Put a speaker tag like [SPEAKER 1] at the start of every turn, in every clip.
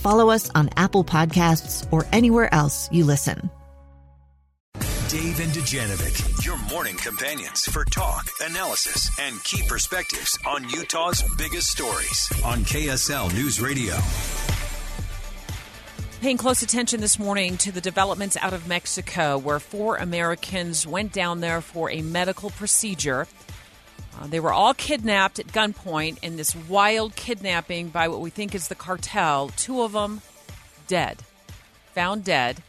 [SPEAKER 1] follow us on Apple Podcasts, or anywhere else you listen.
[SPEAKER 2] Dave and Dujanovic, your morning companions for talk, analysis, and key perspectives on Utah's biggest stories on KSL News Radio.
[SPEAKER 3] Paying close attention this morning to the developments out of Mexico, where four Americans went down there for a medical procedure. Uh, they were all kidnapped at gunpoint in this wild kidnapping by what we think is the cartel. Two of them dead, found dead,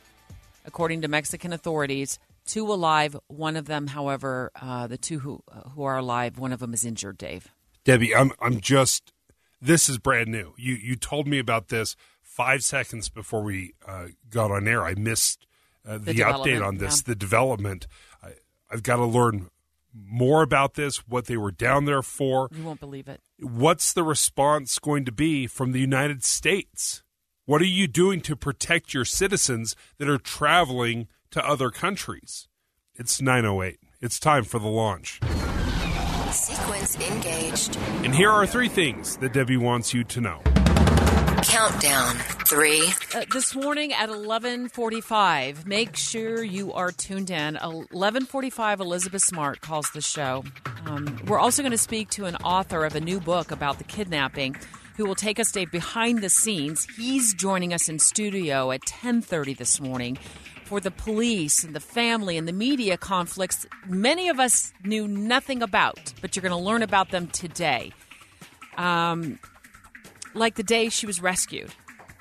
[SPEAKER 3] according to Mexican authorities. Two alive. One of them, however, uh, the two who uh, who are alive, one of them is injured. Dave.
[SPEAKER 4] Debbie, I'm I'm just this is brand new. You you told me about this five seconds before we uh, got on air. I missed uh, the,
[SPEAKER 3] The
[SPEAKER 4] update on this,
[SPEAKER 3] yeah.
[SPEAKER 4] the development. I, I've got to learn more about this, what they were down there for.
[SPEAKER 3] You won't believe it.
[SPEAKER 4] What's the response going to be from the United States? What are you doing to protect your citizens that are traveling to other countries? It's 908. It's time for the launch.
[SPEAKER 5] Sequence engaged.
[SPEAKER 4] And here are three things that Debbie wants you to know.
[SPEAKER 5] Countdown. Three,
[SPEAKER 3] Uh, this morning at 11:45. Make sure you are tuned in. 11:45. Elizabeth Smart calls the show. Um, we're also going to speak to an author of a new book about the kidnapping, who will take us behind the scenes. He's joining us in studio at 10:30 this morning for the police and the family and the media conflicts many of us knew nothing about, but you're going to learn about them today. Um, like the day she was rescued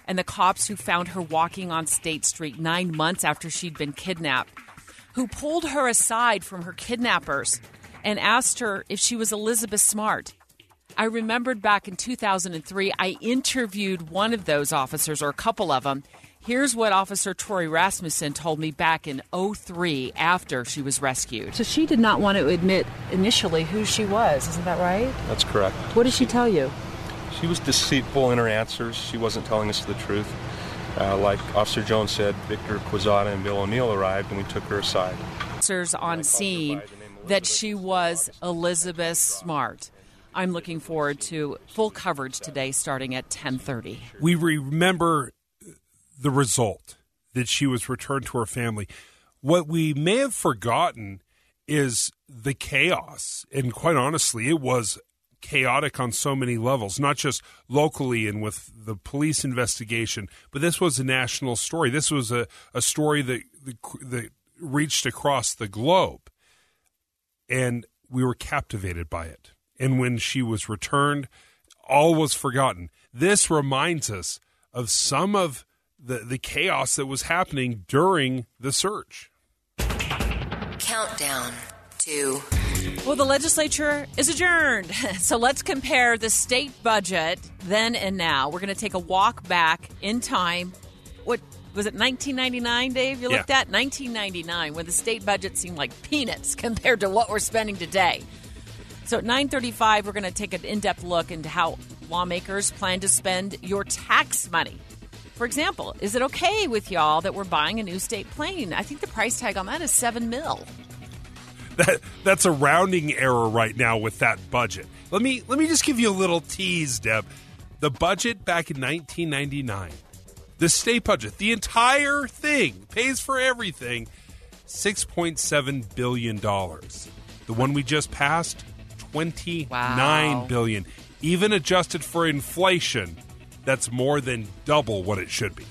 [SPEAKER 3] and the cops who found her walking on State Street nine months after she'd been kidnapped, who pulled her aside from her kidnappers and asked her if she was Elizabeth Smart. I remembered back in 2003, I interviewed one of those officers, or a couple of them. Here's what Officer Troy Rasmussen told me back in 03 after she was rescued. So she did not want to admit initially who she was, isn't that right?
[SPEAKER 6] That's correct.
[SPEAKER 3] What did she tell you?
[SPEAKER 6] She was deceitful in her answers. She wasn't telling us the truth. Uh, like Officer Jones said, Victor Quezada and Bill O'Neill arrived and we took her aside.
[SPEAKER 3] officers on scene that she was Elizabeth Smart. I'm looking forward to full coverage today starting at 10:30.
[SPEAKER 4] we remember the result that she was returned to her family. What we may have forgotten is the chaos. And quite honestly, it was chaotic on so many levels, not just locally and with the police investigation, but this was a national story. This was a, a story that, that reached across the globe. And we were captivated by it. And when she was returned, all was forgotten. This reminds us of some of the, the chaos that was happening during the search.
[SPEAKER 5] countdown. Two,
[SPEAKER 3] Well, the legislature is adjourned. So let's compare the state budget then and now. We're going to take a walk back in time. What was it 1999, Dave? You
[SPEAKER 4] Yeah.
[SPEAKER 3] looked at 1999 when the state budget seemed like peanuts compared to what we're spending today. So at 9:35 we're going to take an in-depth look into how lawmakers plan to spend your tax money. For example, is it okay with y'all that we're buying a new state plane? I think the price tag on that is 7 mil.
[SPEAKER 4] That that's a rounding error right now with that budget. Let me let me just give you a little tease, Deb. The budget back in 1999, the state budget, the entire thing pays for everything, 6.7 billion dollars. The one we just passed, 29
[SPEAKER 3] Wow.
[SPEAKER 4] billion. Even adjusted for inflation, that's more than double what it should be.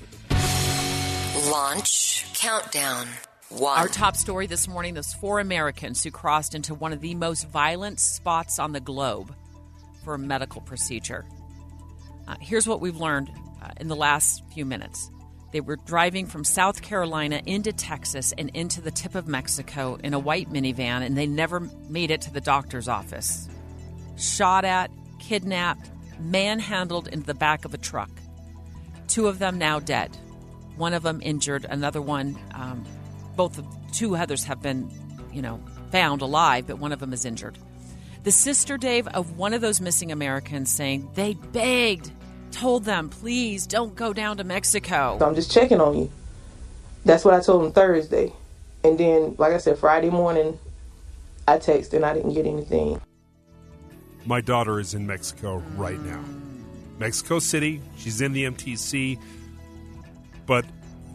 [SPEAKER 5] launch, countdown. One.
[SPEAKER 3] Our top story this morning those four Americans who crossed into one of the most violent spots on the globe for a medical procedure. Uh, here's what we've learned uh, in the last few minutes. They were driving from South Carolina into Texas and into the tip of Mexico in a white minivan, and they never made it to the doctor's office. Shot at, kidnapped, manhandled into the back of a truck. Two of them now dead. One of them injured. Another one, um, both of, two others have been, you know, found alive, but one of them is injured. The sister, Dave, of one of those missing Americans saying they begged, told them, please don't go down to Mexico.
[SPEAKER 7] So I'm just checking on you. That's what I told him Thursday. And then, like I said, Friday morning, I texted and I didn't get anything.
[SPEAKER 4] My daughter is in Mexico right now. Mexico City. She's in the MTC. But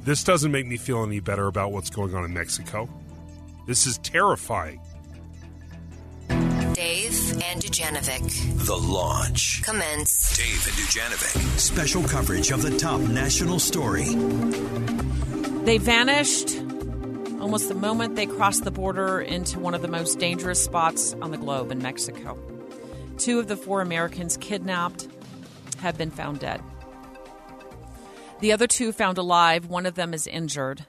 [SPEAKER 4] this doesn't make me feel any better about what's going on in Mexico. This is terrifying.
[SPEAKER 5] Dave and Dujanovic.
[SPEAKER 2] The launch.
[SPEAKER 5] Commence.
[SPEAKER 2] Dave and Dujanovic. Special coverage of the top national story.
[SPEAKER 3] They vanished almost the moment they crossed the border into one of the most dangerous spots on the globe in Mexico. Two of the four Americans kidnapped have been found dead. The other two found alive. One of them is injured.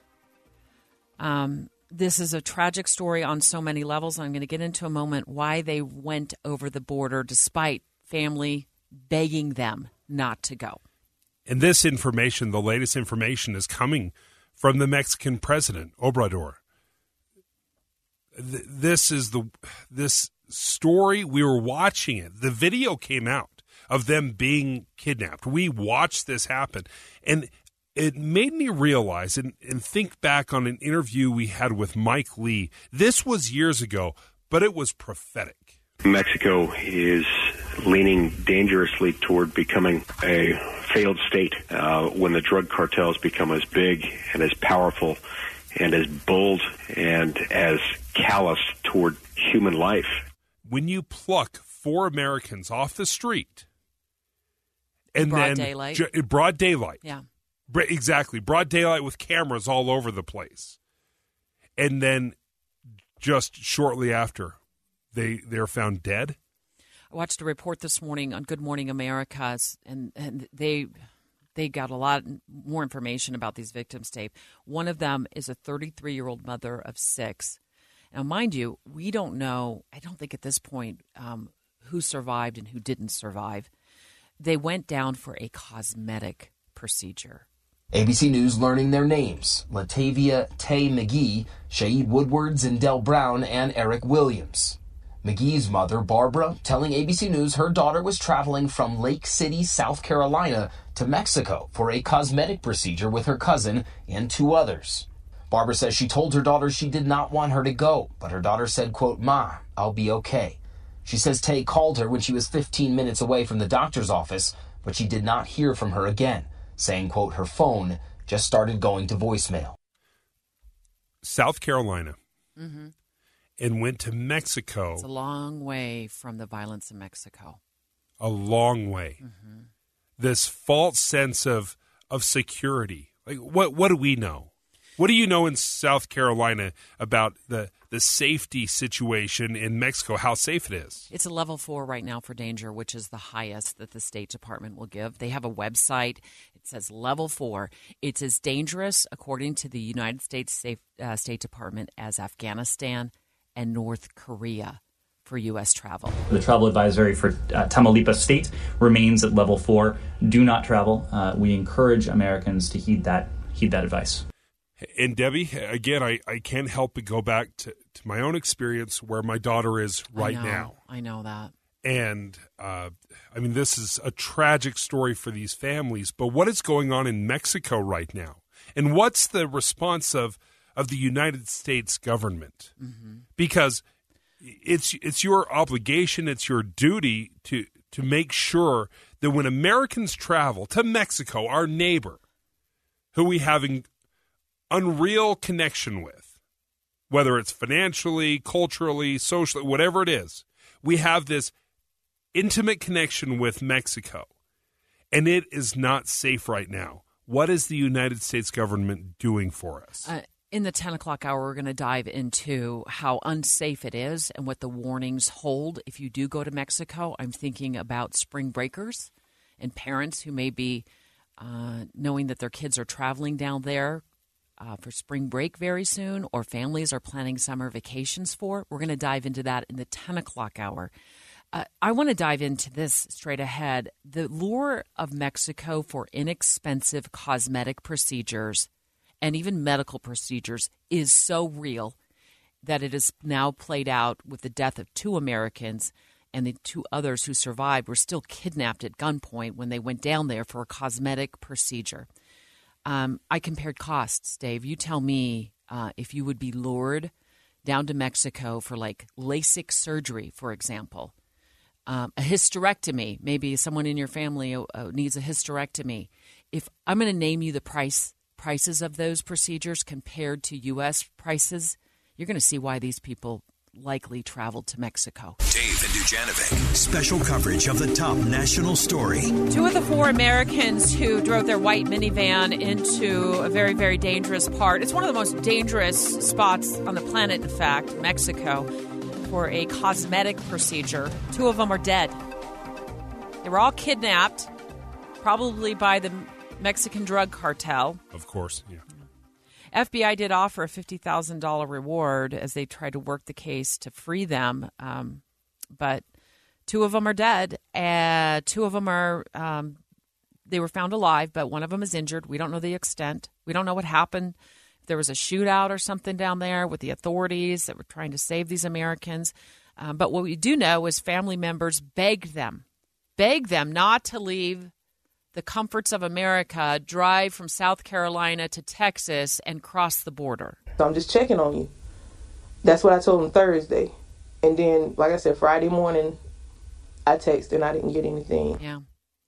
[SPEAKER 3] Um, this is a tragic story on so many levels. I'm going to get into a moment why they went over the border despite family begging them not to go.
[SPEAKER 4] And this information, the latest information, is coming from the Mexican president, Obrador. This is the this story we were watching it. The video came out of them being kidnapped. We watched this happen, and it made me realize and, and think back on an interview we had with Mike Lee. This was years ago, but it was prophetic.
[SPEAKER 8] Mexico is leaning dangerously toward becoming a failed state uh, when the drug cartels become as big and as powerful and as bold and as callous toward human life.
[SPEAKER 4] When you pluck four Americans off the street, and
[SPEAKER 3] Broad
[SPEAKER 4] then
[SPEAKER 3] daylight.
[SPEAKER 4] ju- broad daylight,
[SPEAKER 3] Yeah.
[SPEAKER 4] Br- exactly broad daylight with cameras all over the place and then just shortly after they they're found dead
[SPEAKER 3] I watched a report this morning on Good Morning America, and, and they they got a lot more information about these victims, Dave. One of them is a 33 year old mother of six. Now, mind you, we don't know, I don't think at this point, um, who survived and who didn't survive. They went down for a cosmetic procedure.
[SPEAKER 9] ABC News learning their names Latavia Tay McGee, Shaeed Woodwards, and Del Brown, and Eric Williams. McGee's mother, Barbara, telling ABC News her daughter was traveling from Lake City, South Carolina to Mexico for a cosmetic procedure with her cousin and two others. Barbara says she told her daughter she did not want her to go, but her daughter said, quote, Ma, I'll be okay. She says Tay called her when she was 15 minutes away from the doctor's office, but she did not hear from her again, saying, quote, her phone just started going to voicemail.
[SPEAKER 4] south carolina
[SPEAKER 3] Mm-hmm.
[SPEAKER 4] and went to mexico
[SPEAKER 3] It's a long way from the violence in Mexico.
[SPEAKER 4] a long way
[SPEAKER 3] Mm-hmm.
[SPEAKER 4] this false sense of of security like what what do we know what do you know in south carolina about the the safety situation in mexico how safe it is
[SPEAKER 3] It's a level four right now for danger, which is the highest that the State Department will give. They have a website. It says level four. It's as dangerous, according to the United States Safe, uh, State Department, as Afghanistan and North Korea for U.S. travel.
[SPEAKER 10] The travel advisory for uh, Tamaulipas State remains at level four. Do not travel. Uh, we encourage Americans to heed that heed that advice.
[SPEAKER 4] And Debbie, again, I, I can't help but go back to, to my own experience where my daughter is right
[SPEAKER 3] I know,
[SPEAKER 4] now.
[SPEAKER 3] I know that.
[SPEAKER 4] And uh, I mean, this is a tragic story for these families. But what is going on in Mexico right now? And what's the response of, of the United States government? Because it's it's your obligation, it's your duty to to make sure that when Americans travel to Mexico, our neighbor, who we have an unreal connection with, whether it's financially, culturally, socially, whatever it is, we have this intimate connection with Mexico, and it is not safe right now. What is the United States government doing for us?
[SPEAKER 3] Uh, In the 10 o'clock hour, we're going to dive into how unsafe it is and what the warnings hold if you do go to Mexico. I'm thinking about spring breakers and parents who may be uh, knowing that their kids are traveling down there uh, for spring break very soon or families are planning summer vacations for. We're going to dive into that in the 10 o'clock hour. Uh, I want to dive into this straight ahead. The lure of Mexico for inexpensive cosmetic procedures and even medical procedures is so real that it is now played out with the death of two Americans and the two others who survived were still kidnapped at gunpoint when they went down there for a cosmetic procedure. Um, I compared costs, Dave. You tell me uh, if you would be lured down to Mexico for like LASIK surgery, for example, um, a hysterectomy. Maybe someone in your family uh, needs a hysterectomy. If I'm going to name you the price prices of those procedures compared to U.S. prices, you're going to see why these people likely traveled to Mexico.
[SPEAKER 2] Dave and Dujanovic, special coverage of the top national story.
[SPEAKER 3] Two of the four Americans who drove their white minivan into a very, very dangerous part. It's one of the most dangerous spots on the planet, in fact, Mexico, for a cosmetic procedure. Two of them are dead. They were all kidnapped, probably by the Mexican drug cartel.
[SPEAKER 4] Of course, yeah.
[SPEAKER 3] FBI did offer a $50,000 reward as they tried to work the case to free them. Um, but two of them are dead. Uh, two of them are, um, they were found alive, but one of them is injured. We don't know the extent. We don't know what happened. If there was a shootout or something down there with the authorities that were trying to save these Americans. Um, but what we do know is family members begged them, begged them not to leave the comforts of America, drive from South Carolina to Texas and cross the border.
[SPEAKER 7] So I'm just checking on you. That's what I told him Thursday. And then, like I said, Friday morning, I texted and I didn't get anything.
[SPEAKER 3] Yeah.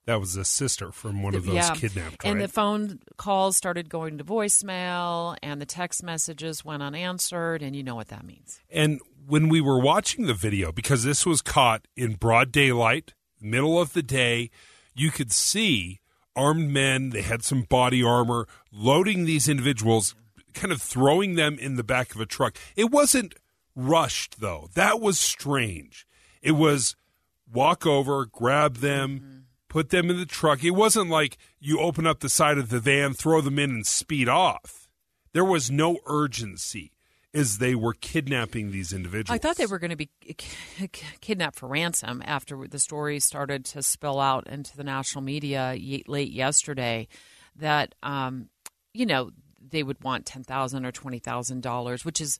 [SPEAKER 4] That was a sister from one of those
[SPEAKER 3] yeah.
[SPEAKER 4] kidnapped.
[SPEAKER 3] And
[SPEAKER 4] right?
[SPEAKER 3] the phone calls started going to voicemail, and the text messages went unanswered, and you know what that means.
[SPEAKER 4] And when we were watching the video, because this was caught in broad daylight, middle of the day, you could see armed men. They had some body armor, loading these individuals, kind of throwing them in the back of a truck. It wasn't rushed, though. That was strange. It was walk over, grab them, mm-hmm. put them in the truck. It wasn't like you open up the side of the van, throw them in, and speed off. There was no urgency as they were kidnapping these individuals.
[SPEAKER 3] I thought they were going to be kidnapped for ransom after the story started to spill out into the national media late yesterday. That um, you know they would want 10,000 or twenty thousand dollars, which is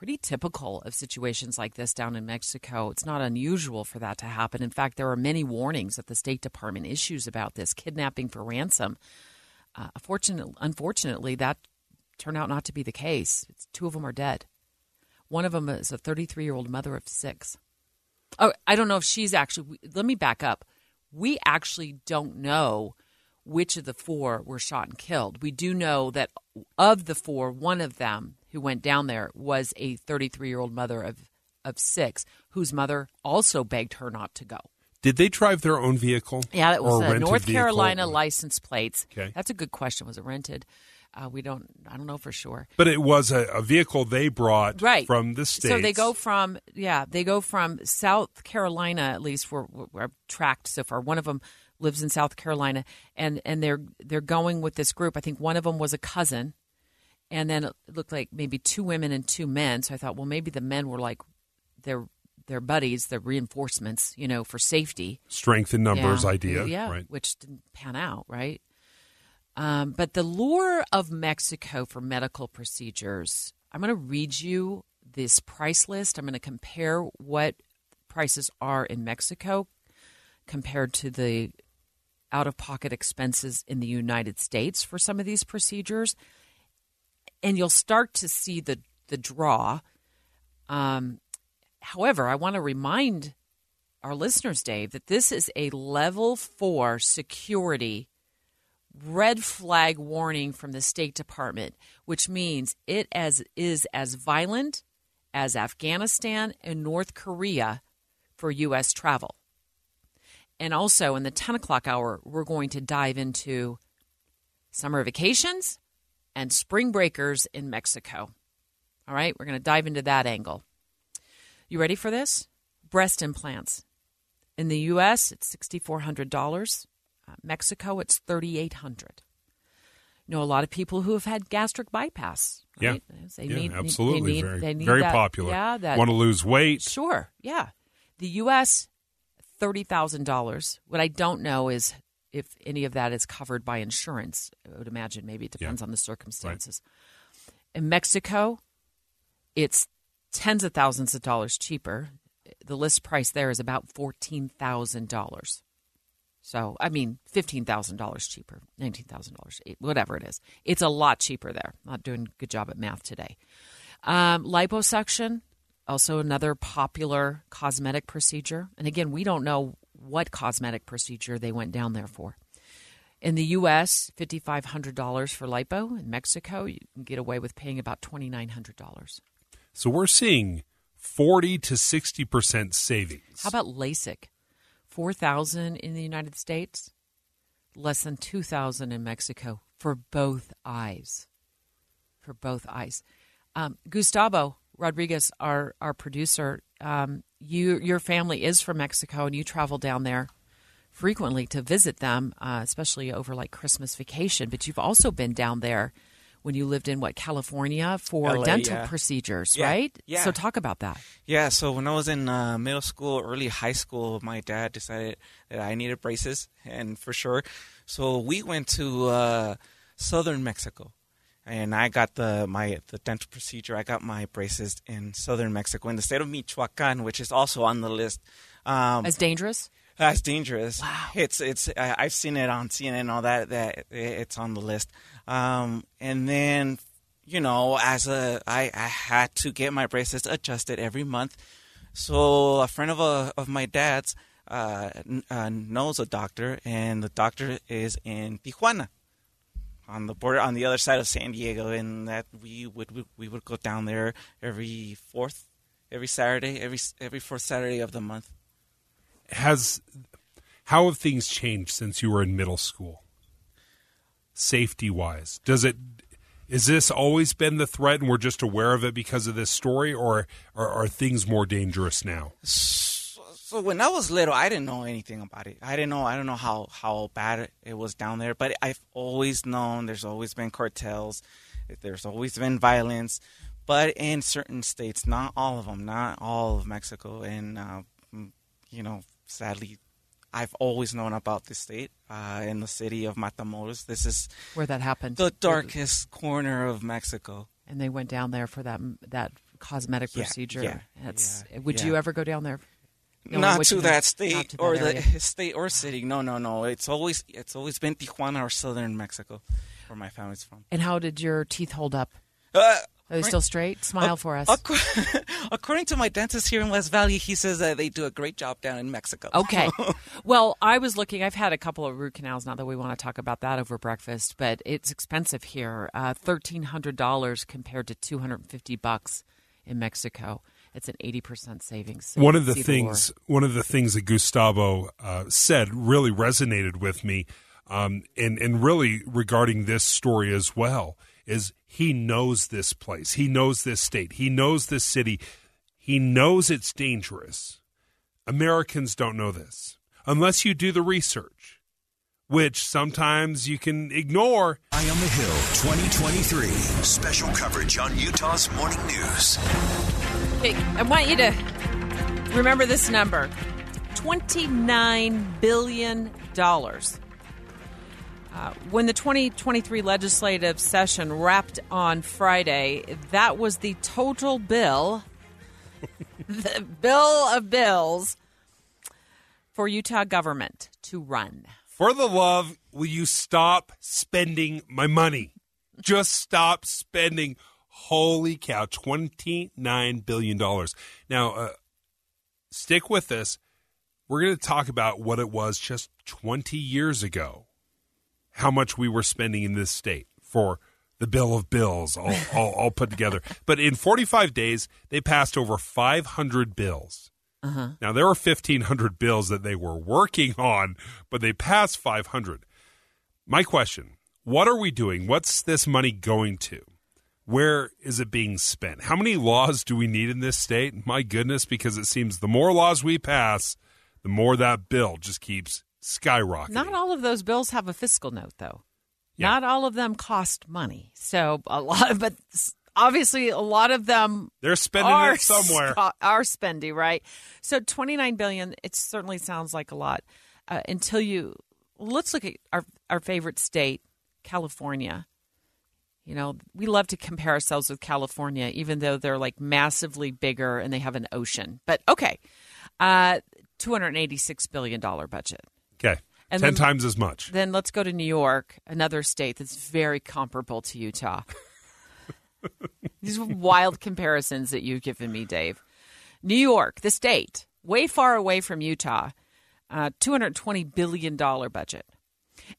[SPEAKER 3] pretty typical of situations like this down in Mexico. It's not unusual for that to happen. In fact, there are many warnings that the State Department issues about this kidnapping for ransom. Uh, unfortunately, that turned out not to be the case. It's, two of them are dead. One of them is a 33 year old mother of six. Oh, I don't know if she's actually. Let me back up. We actually don't know which of the four were shot and killed. We do know that of the four, one of them who went down there was a 33 year old mother of, of six, whose mother also begged her not to go.
[SPEAKER 4] Did they drive their own vehicle?
[SPEAKER 3] Yeah, it was
[SPEAKER 4] a
[SPEAKER 3] North
[SPEAKER 4] vehicle?
[SPEAKER 3] Carolina license plates.
[SPEAKER 4] Okay.
[SPEAKER 3] That's a good question. Was it rented? Uh, we don't. I don't know for sure.
[SPEAKER 4] But it was a, a vehicle they brought
[SPEAKER 3] right.
[SPEAKER 4] from the states.
[SPEAKER 3] So they go from yeah, they go from South Carolina at least. We're, we're tracked so far. One of them lives in South Carolina, and and they're they're going with this group. I think one of them was a cousin, and then it looked like maybe two women and two men. So I thought, well, maybe the men were like their their buddies, their reinforcements, you know, for safety.
[SPEAKER 4] Strength in numbers
[SPEAKER 3] yeah.
[SPEAKER 4] idea,
[SPEAKER 3] yeah,
[SPEAKER 4] right?
[SPEAKER 3] Which didn't pan out, right? Um, but the lure of Mexico for medical procedures, I'm going to read you this price list. I'm going to compare what prices are in Mexico compared to the out of pocket expenses in the United States for some of these procedures. And you'll start to see the, the draw. Um, however, I want to remind our listeners, Dave, that this is a level four security red flag warning from the State Department, which means it as is as violent as Afghanistan and North Korea for U.S. travel. And also in the 10 o'clock hour, we're going to dive into summer vacations, and spring breakers in Mexico. All right, we're going to dive into that angle. You ready for this? Breast implants. In the U.S., it's $6,400. Uh, Mexico, it's 3,800. You know, a lot of people who have had gastric bypass. Right?
[SPEAKER 4] Yeah,
[SPEAKER 3] They
[SPEAKER 4] yeah,
[SPEAKER 3] need,
[SPEAKER 4] absolutely,
[SPEAKER 3] They need,
[SPEAKER 4] very,
[SPEAKER 3] they need
[SPEAKER 4] very
[SPEAKER 3] that-
[SPEAKER 4] popular.
[SPEAKER 3] Yeah, that
[SPEAKER 4] want to lose weight.
[SPEAKER 3] Sure, yeah. The U.S. thirty thousand dollars. What I don't know is if any of that is covered by insurance. I would imagine maybe it depends on the circumstances. In Mexico, it's tens of thousands of dollars cheaper. The list price there is about fourteen thousand dollars. So I mean, fifteen thousand dollars cheaper, nineteen thousand dollars, whatever it is. It's a lot cheaper there. Not doing a good job at math today. Um, liposuction, also another popular cosmetic procedure. And again, we don't know what cosmetic procedure they went down there for. In the U.S., fifty five hundred dollars for lipo. In Mexico, you can get away with paying about twenty nine hundred dollars.
[SPEAKER 4] So we're seeing forty to sixty percent savings.
[SPEAKER 3] How about LASIK? Four thousand in the United States, less than two thousand in Mexico for both eyes. For both eyes. Um, Gustavo Rodriguez, our our producer, um, you your family is from Mexico, and you travel down there frequently to visit them, uh, especially over like Christmas vacation. But you've also been down there when you lived in what California for
[SPEAKER 11] LA,
[SPEAKER 3] dental
[SPEAKER 11] yeah.
[SPEAKER 3] procedures,
[SPEAKER 11] Yeah,
[SPEAKER 3] right?
[SPEAKER 11] yeah.
[SPEAKER 3] So talk about that.
[SPEAKER 11] Yeah, so when I was in uh, middle school, early high school, my dad decided that I needed braces, and for sure. So we went to uh, southern Mexico, and I got the my the dental procedure. I got my braces in southern Mexico, in the state of Michoacan, which is also on the list. Um,
[SPEAKER 3] As dangerous?
[SPEAKER 11] That's dangerous. Wow. It's it's I've seen it on CNN and all that that it's on the list. Um, and then you know, as a I, I had to get my braces adjusted every month. So a friend of a of my dad's uh, n- uh, knows a doctor, and the doctor is in Tijuana, on the border on the other side of San Diego, and that we would we, we would go down there every fourth, every Saturday, every every fourth Saturday of the month.
[SPEAKER 4] Has how have things changed since you were in middle school? Safety wise, does it is this always been the threat, and we're just aware of it because of this story, or, are things more dangerous now?
[SPEAKER 11] So when I was little, I didn't know anything about it. I didn't know. I don't know how how bad it was down there. But I've always known there's always been cartels. There's always been violence. But in certain states, not all of them, not all of Mexico, and uh, you know, sadly, I've always known about this state uh, in the city of Matamoros. This is
[SPEAKER 3] Where that happened.
[SPEAKER 11] the darkest corner of Mexico.
[SPEAKER 3] And they went down there for that that cosmetic
[SPEAKER 11] Yeah,
[SPEAKER 3] procedure.
[SPEAKER 11] yeah,
[SPEAKER 3] That's, would
[SPEAKER 11] yeah.
[SPEAKER 3] you ever go down there? knowing
[SPEAKER 11] not to that state
[SPEAKER 3] Not to that
[SPEAKER 11] or the state or city. No, no, no. It's always it's always been Tijuana or southern Mexico, where my family's from.
[SPEAKER 3] And how did your teeth hold up?
[SPEAKER 11] Uh,
[SPEAKER 3] Are they still straight? Smile for us.
[SPEAKER 11] Ac- According to my dentist here in West Valley, he says that they do a great job down in Mexico.
[SPEAKER 3] Okay. well, I was looking. I've had a couple of root canals. Not that we want to talk about that over breakfast, but it's expensive here. Uh, Thirteen hundred dollars compared to two hundred and fifty bucks in Mexico. It's an eighty percent savings. So
[SPEAKER 4] one of the
[SPEAKER 3] see
[SPEAKER 4] things one of the things that Gustavo uh, said really resonated with me, um, and and really regarding this story as well is he knows this place, he knows this state, he knows this city, he knows it's dangerous. Americans don't know this unless you do the research, which sometimes you can ignore.
[SPEAKER 2] I on the Hill 2023. Special coverage on Utah's Morning News.
[SPEAKER 3] Okay, I want you to remember this number $29 billion. Uh, when the 2023 legislative session wrapped on Friday, that was the total bill, the bill of bills for Utah government to run.
[SPEAKER 4] For the love, will you stop spending my money? Just stop spending. Holy cow, $29 billion. Now, uh, stick with this. We're going to talk about what it was just 20 years ago, how much we were spending in this state for the bill of bills all, all, all put together. But in 45 days, they passed over 500 bills.
[SPEAKER 3] Uh-huh.
[SPEAKER 4] Now, there were 1,500 bills that they were working on, but they passed 500. My question what are we doing? What's this money going to? Where is it being spent? How many laws do we need in this state? My goodness, because it seems the more laws we pass, the more that bill just keeps skyrocketing.
[SPEAKER 3] Not all of those bills have a fiscal note, though. Not all of them cost money. So a lot, but obviously a lot of them
[SPEAKER 4] they're spending
[SPEAKER 3] are
[SPEAKER 4] it somewhere.
[SPEAKER 3] are spending right. So twenty nine billion. It certainly sounds like a lot uh, until you let's look at our our favorite state, California. You know, we love to compare ourselves with California, even though they're like massively bigger and they have an ocean. But okay, uh, two hundred eighty six billion dollar budget.
[SPEAKER 4] Okay.
[SPEAKER 3] And
[SPEAKER 4] Ten
[SPEAKER 3] then-
[SPEAKER 4] times as much.
[SPEAKER 3] Then let's go to New York, another state that's very comparable to Utah. These are wild comparisons that you've given me, Dave. New York, the state, way far away from Utah, uh, $220 billion budget.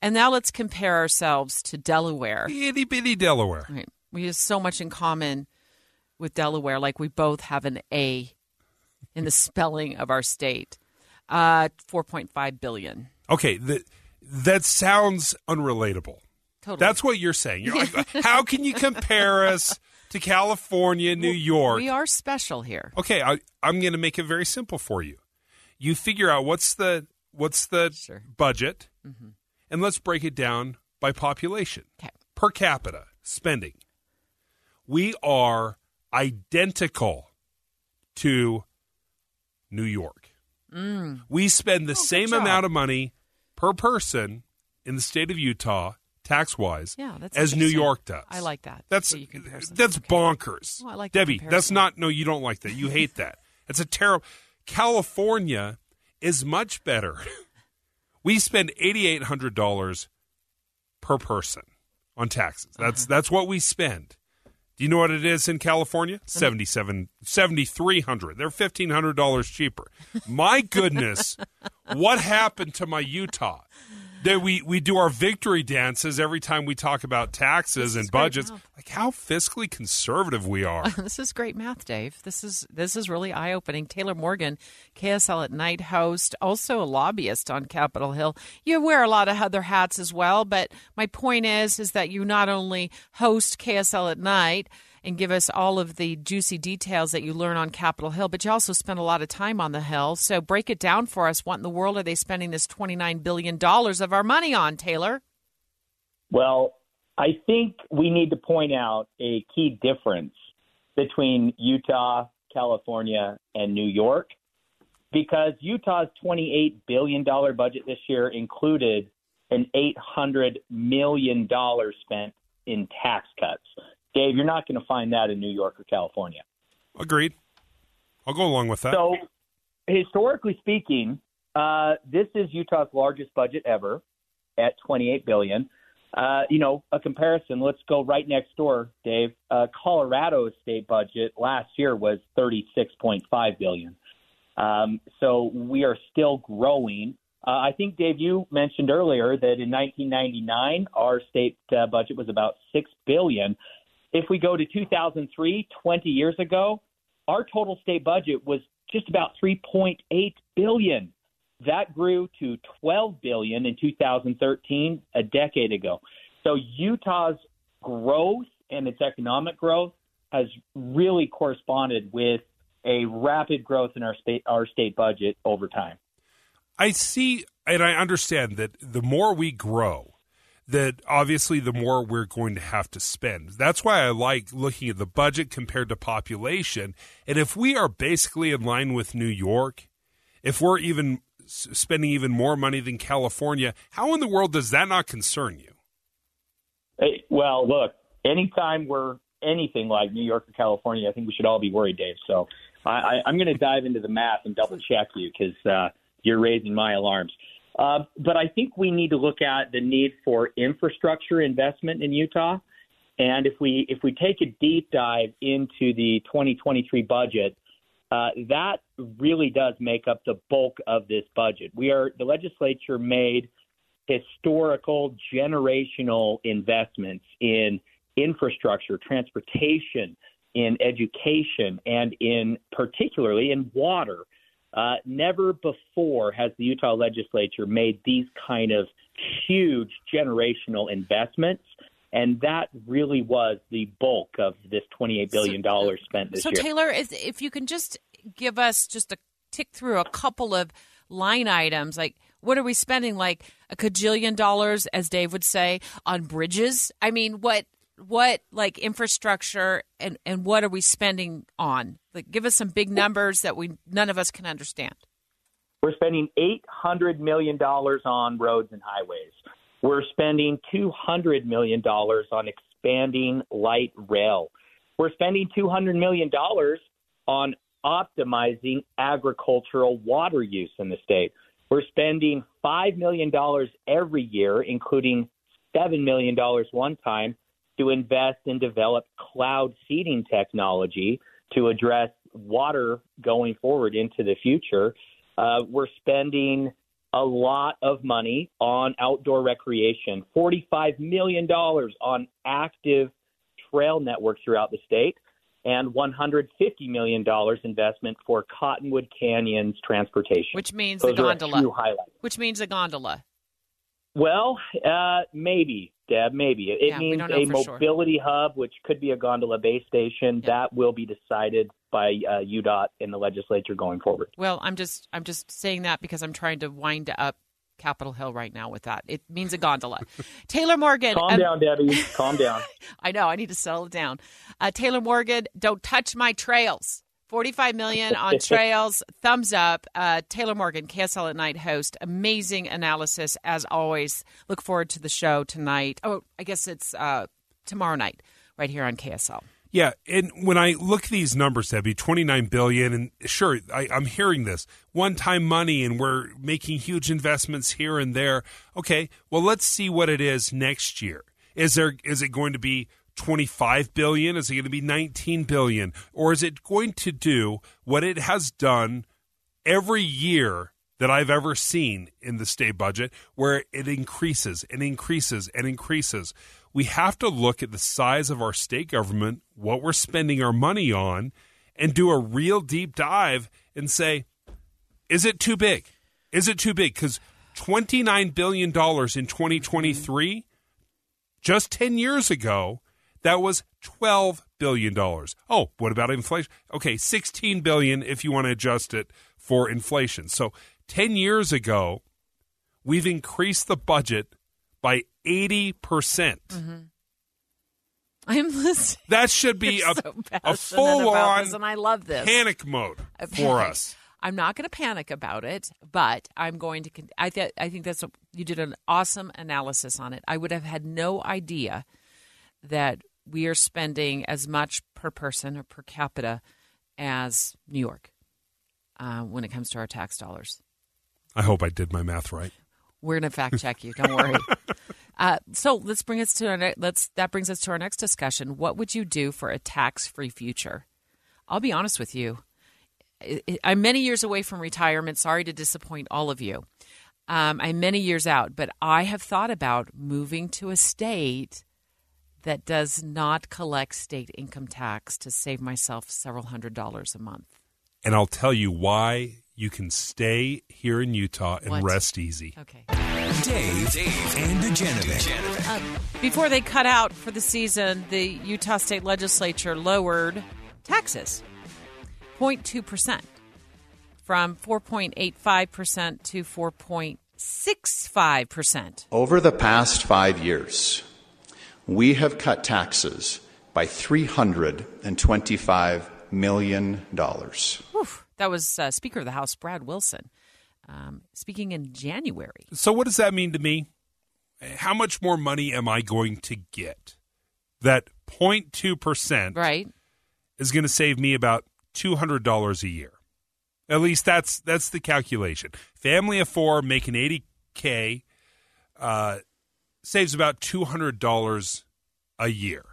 [SPEAKER 3] And now let's compare ourselves to Delaware.
[SPEAKER 4] Itty bitty Delaware.
[SPEAKER 3] Right. We have so much in common with Delaware, like we both have an A in the spelling of our state. Uh, 4.5 billion.
[SPEAKER 4] Okay, that that sounds unrelatable.
[SPEAKER 3] Totally.
[SPEAKER 4] That's what you're saying. You're like, how can you compare us to California, New York?
[SPEAKER 3] We are special here.
[SPEAKER 4] Okay, I, I'm going to make it very simple for you. You figure out what's the what's the budget,
[SPEAKER 3] Mm-hmm.
[SPEAKER 4] and let's break it down by population per capita spending. We are identical to New York.
[SPEAKER 3] Mm.
[SPEAKER 4] We spend the
[SPEAKER 3] Oh,
[SPEAKER 4] same amount of money per person in the state of Utah, tax wise,
[SPEAKER 3] Yeah,
[SPEAKER 4] as New. York does.
[SPEAKER 3] I like that.
[SPEAKER 4] That's
[SPEAKER 3] comparison.
[SPEAKER 4] that's bonkers.
[SPEAKER 3] Oh, I like
[SPEAKER 4] Debbie. That's not. No, you don't like that. You hate that. It's a terrible. California is much better. we spend eighty eight hundred dollars per person on taxes. That's
[SPEAKER 3] Uh-huh.
[SPEAKER 4] that's what we spend. Do you know what it is in California? 77 7300 They're $1,500 cheaper. My goodness, what happened to my Utah? That we, we do our victory dances every time we talk about taxes and budgets. Like how fiscally conservative we are.
[SPEAKER 3] this is great math, Dave. This is this is really eye opening. Taylor Morgan, KSL at night host, also a lobbyist on Capitol Hill. You wear a lot of other hats as well, but my point is is that you not only host KSL at night and give us all of the juicy details that you learn on Capitol Hill, but you also spend a lot of time on the Hill. So break it down for us. What in the world are they spending this twenty nine billion dollars of our money on, Taylor?
[SPEAKER 12] Well, I think we need to point out a key difference between Utah, California, and New York because Utah's $28 billion budget this year included an $800 million spent in tax cuts. Dave, you're not going to find that in New York or California.
[SPEAKER 4] Agreed. I'll go along with that.
[SPEAKER 12] So, historically speaking, uh, this is Utah's largest budget ever at 28 billion. Uh, you know, a comparison. Let's go right next door, Dave. Uh, Colorado's state budget last year was 36.5 billion. Um, so we are still growing. Uh, I think Dave, you mentioned earlier that in 1999 our state uh, budget was about six billion. If we go to 2003, 20 years ago, our total state budget was just about 3.8 billion. That grew to 12 billion in 2013, a decade ago. So Utah's growth and its economic growth has really corresponded with a rapid growth in our state our state budget over time.
[SPEAKER 4] I see and I understand that the more we grow, that obviously the more we're going to have to spend. That's why I like looking at the budget compared to population. And if we are basically in line with New York, if we're even spending even more money than California, how in the world does that not concern you?
[SPEAKER 12] Hey, well, look, anytime we're anything like New York or California, I think we should all be worried, Dave. So I, I'm going to dive into the math and double check you because uh, you're raising my alarms. Uh, but I think we need to look at the need for infrastructure investment in Utah. And if we if we take a deep dive into the 2023 budget, uh, that really does make up the bulk of this budget. We are the legislature made historical, generational investments in infrastructure, transportation, in education, and in particularly in water. Uh, never before has the Utah legislature made these kind of huge generational investments. And that really was the bulk of this $28 billion spent this
[SPEAKER 3] so,
[SPEAKER 12] year.
[SPEAKER 3] So, Taylor, if, if you can just give us just a tick through a couple of line items, like what are we spending, like a cajillion dollars, as Dave would say, on bridges? I mean, what what like infrastructure and and what are we spending on? Like, give us some big numbers that we none of us can understand.
[SPEAKER 12] We're spending eight hundred million dollars on roads and highways. We're spending two hundred million dollars on expanding light rail. We're spending two hundred million dollars on optimizing agricultural water use in the state. We're spending $5 million every year, including $7 million one time, to invest and develop cloud seeding technology to address water going forward into the future. Uh, we're spending a lot of money on outdoor recreation, $45 million on active trail networks throughout the state, and $150 million investment for Cottonwood Canyon's transportation.
[SPEAKER 3] Which means
[SPEAKER 12] Those
[SPEAKER 3] the gondola. Which means a gondola.
[SPEAKER 12] Well, uh, maybe, Deb, maybe. It
[SPEAKER 3] Yeah,
[SPEAKER 12] means a
[SPEAKER 3] for sure.
[SPEAKER 12] mobility hub, which could be a gondola base station. That will be decided by uh, UDOT in the legislature going forward.
[SPEAKER 3] Well, I'm just I'm just saying that because I'm trying to wind up Capitol Hill right now with that. It means a gondola. Taylor Morgan.
[SPEAKER 12] Calm
[SPEAKER 3] um,
[SPEAKER 12] down, Debbie. Calm down.
[SPEAKER 3] I know. I need to settle it down. Uh, Taylor Morgan, don't touch my trails. 45 million on trails. Thumbs up. Uh, Taylor Morgan, KSL at Night host. Amazing analysis as always. Look forward to the show tonight. Oh, I guess it's uh, tomorrow night right here on KSL.
[SPEAKER 4] Yeah, and when I look at these numbers, Debbie, twenty nine billion, and sure, I, I'm hearing this one time money, and we're making huge investments here and there. Okay, well, let's see what it is next year. Is there is it going to be twenty five billion? Is it going to be nineteen billion, or is it going to do what it has done every year that I've ever seen in the state budget, where it increases and increases and increases? we have to look at the size of our state government, what we're spending our money on, and do a real deep dive and say, is it too big? Is it too big? Because $29 billion in 2023, just 10 years ago, that was $12 billion. Oh, what about inflation? Okay, 16 billion if you want to adjust it for inflation. So 10 years ago, we've increased the budget by 80%. percent mm-hmm.
[SPEAKER 3] I'm listening.
[SPEAKER 4] That should be
[SPEAKER 3] You're
[SPEAKER 4] a,
[SPEAKER 3] so
[SPEAKER 4] a full on
[SPEAKER 3] this, and I love this.
[SPEAKER 4] panic mode
[SPEAKER 3] A
[SPEAKER 4] for us.
[SPEAKER 3] I'm not going to panic about it, but I'm going to. I th- I think that's a, you did an awesome analysis on it. I would have had no idea that we are spending as much per person or per capita as New York uh, when it comes to our tax dollars.
[SPEAKER 4] I hope I did my math right.
[SPEAKER 3] We're going to fact check you. Don't worry. Uh, so let's bring us to our ne- let's that brings us to our next discussion. What would you do for a tax-free future? I'll be honest with you. I'm many years away from retirement. Sorry to disappoint all of you. Um, I'm many years out, but I have thought about moving to a state that does not collect state income tax to save myself several hundred dollars a month.
[SPEAKER 4] And I'll tell you why you can stay here in Utah and
[SPEAKER 3] What?
[SPEAKER 4] rest easy.
[SPEAKER 3] Okay.
[SPEAKER 2] Dave, Dave, and Dujanovic.
[SPEAKER 3] Uh, before they cut out for the season, the Utah State Legislature lowered taxes 0.2% from 4.85% to 4.65%.
[SPEAKER 13] Over the past five years, we have cut taxes by $325 million.
[SPEAKER 3] Whew. That was uh, Speaker of the House, Brad Wilson, um, speaking in January.
[SPEAKER 4] So, what does that mean to me? How much more money am I going to get? That 0.2%
[SPEAKER 3] right.
[SPEAKER 4] is going to save me about $200 a year. At least that's that's the calculation. Family of four making 80K uh, saves about $200 a year.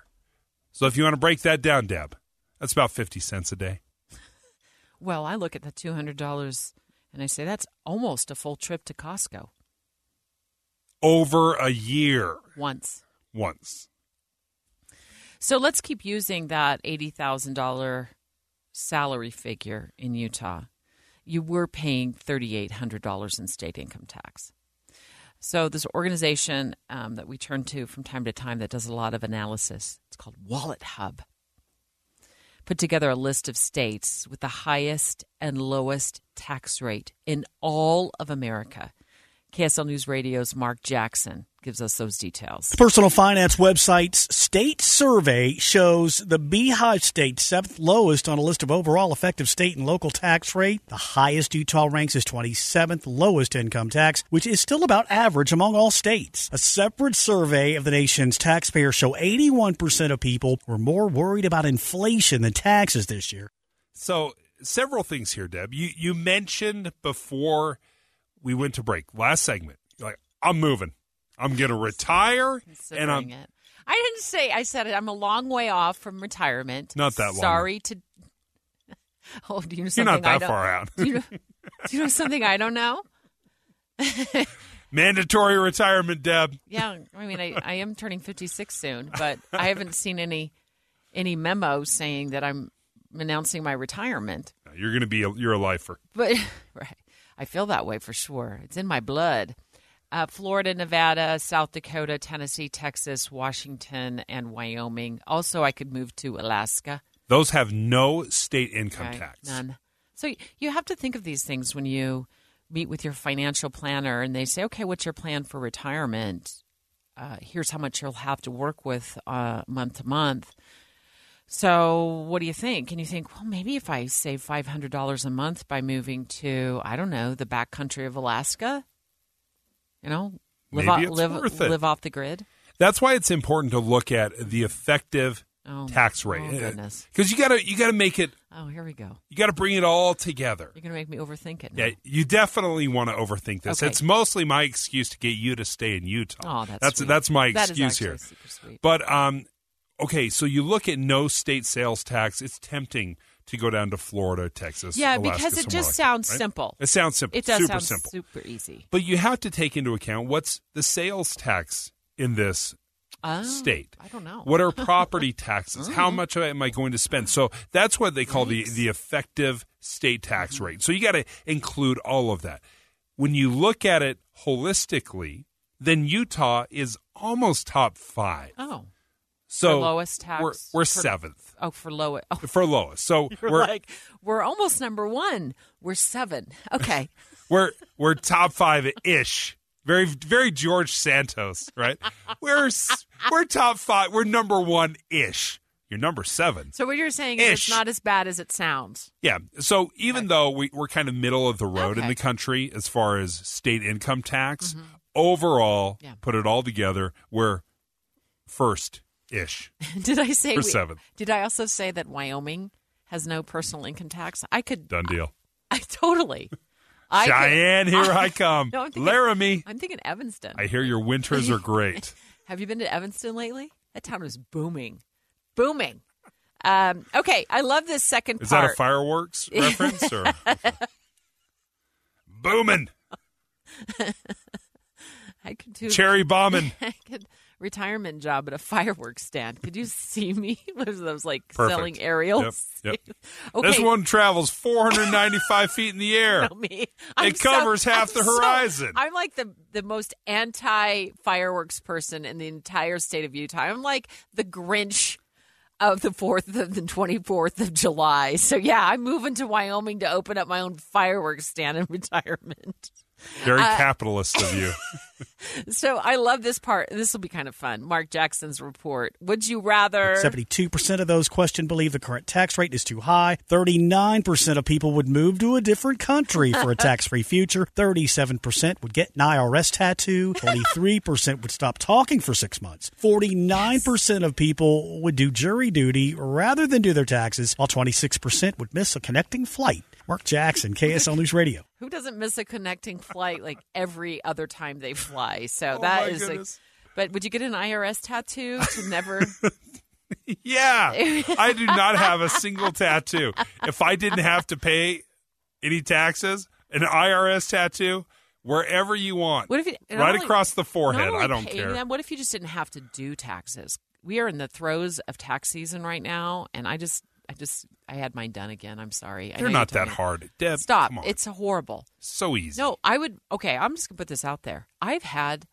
[SPEAKER 4] So, if you want to break that down, Deb, that's about 50 cents a day.
[SPEAKER 3] Well, I look at the $200 and I say that's almost a full trip to Costco
[SPEAKER 4] Over a year.
[SPEAKER 3] once.
[SPEAKER 4] Once.
[SPEAKER 3] So let's keep using that $80,000 salary figure in Utah. you were paying $3,800 in state income tax. So, this organization um, that we turn to from time to time that does a lot of analysis, it's called Wallet Hub, put together a list of states with the highest and lowest tax rate in all of America. KSL News Radio's Mark Jackson gives us those details.
[SPEAKER 14] Personal finance website's state survey shows the Beehive State seventh lowest on a list of overall effective state and local tax rate. The highest Utah ranks is 27th lowest income tax, which is still about average among all states. A separate survey of the nation's taxpayers show 81% of people were more worried about inflation than taxes this year.
[SPEAKER 4] So, several things here, Deb. You you mentioned before we went to break last segment. Like, I'm moving. I'm going to retire, and I'm
[SPEAKER 3] it. I didn't say. I said it. I'm a long way off from retirement.
[SPEAKER 4] Not that long.
[SPEAKER 3] Sorry to. Oh, do you know something?
[SPEAKER 4] You're not that
[SPEAKER 3] I don't,
[SPEAKER 4] far out.
[SPEAKER 3] Do you, know, do you know something I don't know?
[SPEAKER 4] mandatory retirement, Deb.
[SPEAKER 3] Yeah, I mean, I, I am turning 56 soon, but I haven't seen any any memo saying that I'm announcing my retirement.
[SPEAKER 4] You're going to be a, you're a lifer.
[SPEAKER 3] But right, I feel that way for sure. It's in my blood. Uh, Florida, Nevada, South Dakota, Tennessee, Texas, Washington, and Wyoming. Also, I could move to Alaska.
[SPEAKER 4] Those have no state income tax.
[SPEAKER 3] None. So you have to think of these things when you meet with your financial planner and they say, okay, what's your plan for retirement? Uh, here's how much you'll have to work with uh, month to month. So, what do you think? And you think, well, maybe if I save $500 a month by moving to, I don't know, the backcountry of Alaska, you know, live,
[SPEAKER 4] Maybe
[SPEAKER 3] off, live, live off the grid.
[SPEAKER 4] That's why it's important to look at the effective
[SPEAKER 3] Oh,
[SPEAKER 4] tax rate
[SPEAKER 3] oh, goodness.
[SPEAKER 4] because you got to you got to make it.
[SPEAKER 3] Oh, here we go.
[SPEAKER 4] You got to bring it all together.
[SPEAKER 3] You're going to make me overthink it. Now.
[SPEAKER 4] Yeah, you definitely want to overthink this.
[SPEAKER 3] Okay.
[SPEAKER 4] It's mostly my excuse to get you to stay in Utah.
[SPEAKER 3] Oh, that's
[SPEAKER 4] that's
[SPEAKER 3] sweet.
[SPEAKER 4] that's my
[SPEAKER 3] That
[SPEAKER 4] excuse here.
[SPEAKER 3] super sweet.
[SPEAKER 4] But um, okay, so you look at no state sales tax. It's tempting to go down to Florida, Texas.
[SPEAKER 3] Yeah,
[SPEAKER 4] Alaska,
[SPEAKER 3] because it just
[SPEAKER 4] like
[SPEAKER 3] sounds
[SPEAKER 4] that, right?
[SPEAKER 3] simple.
[SPEAKER 4] It sounds simple.
[SPEAKER 3] It does
[SPEAKER 4] super
[SPEAKER 3] sound
[SPEAKER 4] simple.
[SPEAKER 3] super easy.
[SPEAKER 4] But you have to take into account what's the sales tax in this
[SPEAKER 3] Oh,
[SPEAKER 4] state.
[SPEAKER 3] I don't know.
[SPEAKER 4] What are property taxes? How much am I going to spend? So that's what they call the the effective state tax
[SPEAKER 3] Mm-hmm.
[SPEAKER 4] rate. So you got to include all of that. When you look at it holistically, then Utah is almost top five.
[SPEAKER 3] Oh.
[SPEAKER 4] So
[SPEAKER 3] For lowest tax.
[SPEAKER 4] we're, we're
[SPEAKER 3] for-
[SPEAKER 4] seventh
[SPEAKER 3] Oh, for lowest. Oh,
[SPEAKER 4] for lowest. So
[SPEAKER 3] you're
[SPEAKER 4] we're
[SPEAKER 3] like we're almost number one. We're seven. Okay.
[SPEAKER 4] we're we're top five ish. Very very George Santos, right? We're we're top five. We're number one ish. You're number seven.
[SPEAKER 3] so what you're saying is it's not as bad as it sounds.
[SPEAKER 4] Yeah. So even though we, we're kind of middle of the road in the country as far as state income tax,
[SPEAKER 3] Mm-hmm.
[SPEAKER 4] overall,
[SPEAKER 3] Yeah.
[SPEAKER 4] put it all together, we're first ish.
[SPEAKER 3] did I say
[SPEAKER 4] For
[SPEAKER 3] we-
[SPEAKER 4] seventh.
[SPEAKER 3] Did I also say that Wyoming has no personal income tax? I could.
[SPEAKER 4] Done deal.
[SPEAKER 3] I totally. I could-
[SPEAKER 4] here I come.
[SPEAKER 3] No, I'm thinking,
[SPEAKER 4] Laramie.
[SPEAKER 3] I'm thinking Evanston.
[SPEAKER 4] I hear your winters are great.
[SPEAKER 3] Have you been to Evanston lately? That town is booming, booming. Um, okay, I love this second
[SPEAKER 4] Is that a fireworks reference or booming
[SPEAKER 3] I could do
[SPEAKER 4] cherry bombing?
[SPEAKER 3] I could retirement job at a fireworks stand. Could you see me? What is those like
[SPEAKER 4] Perfect.
[SPEAKER 3] selling aerials?
[SPEAKER 4] Yep. yep.
[SPEAKER 3] Okay.
[SPEAKER 4] This one travels 495 feet in the air.
[SPEAKER 3] Me. I'm
[SPEAKER 4] It covers
[SPEAKER 3] so-
[SPEAKER 4] half
[SPEAKER 3] I'm
[SPEAKER 4] the
[SPEAKER 3] so-
[SPEAKER 4] horizon.
[SPEAKER 3] I'm like the the most anti fireworks person in the entire state of Utah. I'm like the Grinch of the fourth of the twenty fourth of July. So yeah, I'm moving to Wyoming to open up my own fireworks stand in retirement.
[SPEAKER 4] Very
[SPEAKER 3] Uh,
[SPEAKER 4] capitalist of you.
[SPEAKER 3] So I love this part. This will be kind of fun. Mark Jackson's report. Would you rather?
[SPEAKER 14] 72% of those questioned believe the current tax rate is too high. 39% of people would move to a different country for a tax free future. 37% would get an IRS tattoo. 23% would stop talking for six months. 49% of people would do jury duty rather than do their taxes, while 26% would miss a connecting flight. Mark Jackson, KSL News Radio.
[SPEAKER 3] Who doesn't miss a connecting flight like every other time they fly? So
[SPEAKER 4] Oh,
[SPEAKER 3] that is. Like, but would you get an IRS tattoo to never?
[SPEAKER 4] Yeah. I do not have a single tattoo. If I didn't have to pay any taxes, an IRS tattoo, wherever you want.
[SPEAKER 3] What if you
[SPEAKER 4] right
[SPEAKER 3] only-
[SPEAKER 4] across the forehead. I don't care.
[SPEAKER 3] Them, what if you just didn't have to do taxes? We are in the throes of tax season right now, and I just I just I had mine done again. I'm sorry.
[SPEAKER 4] They're not that hard. Deb,
[SPEAKER 3] Stop. It's horrible.
[SPEAKER 4] So easy.
[SPEAKER 3] No, I would. Okay, I'm just gonna put this out there. I've had.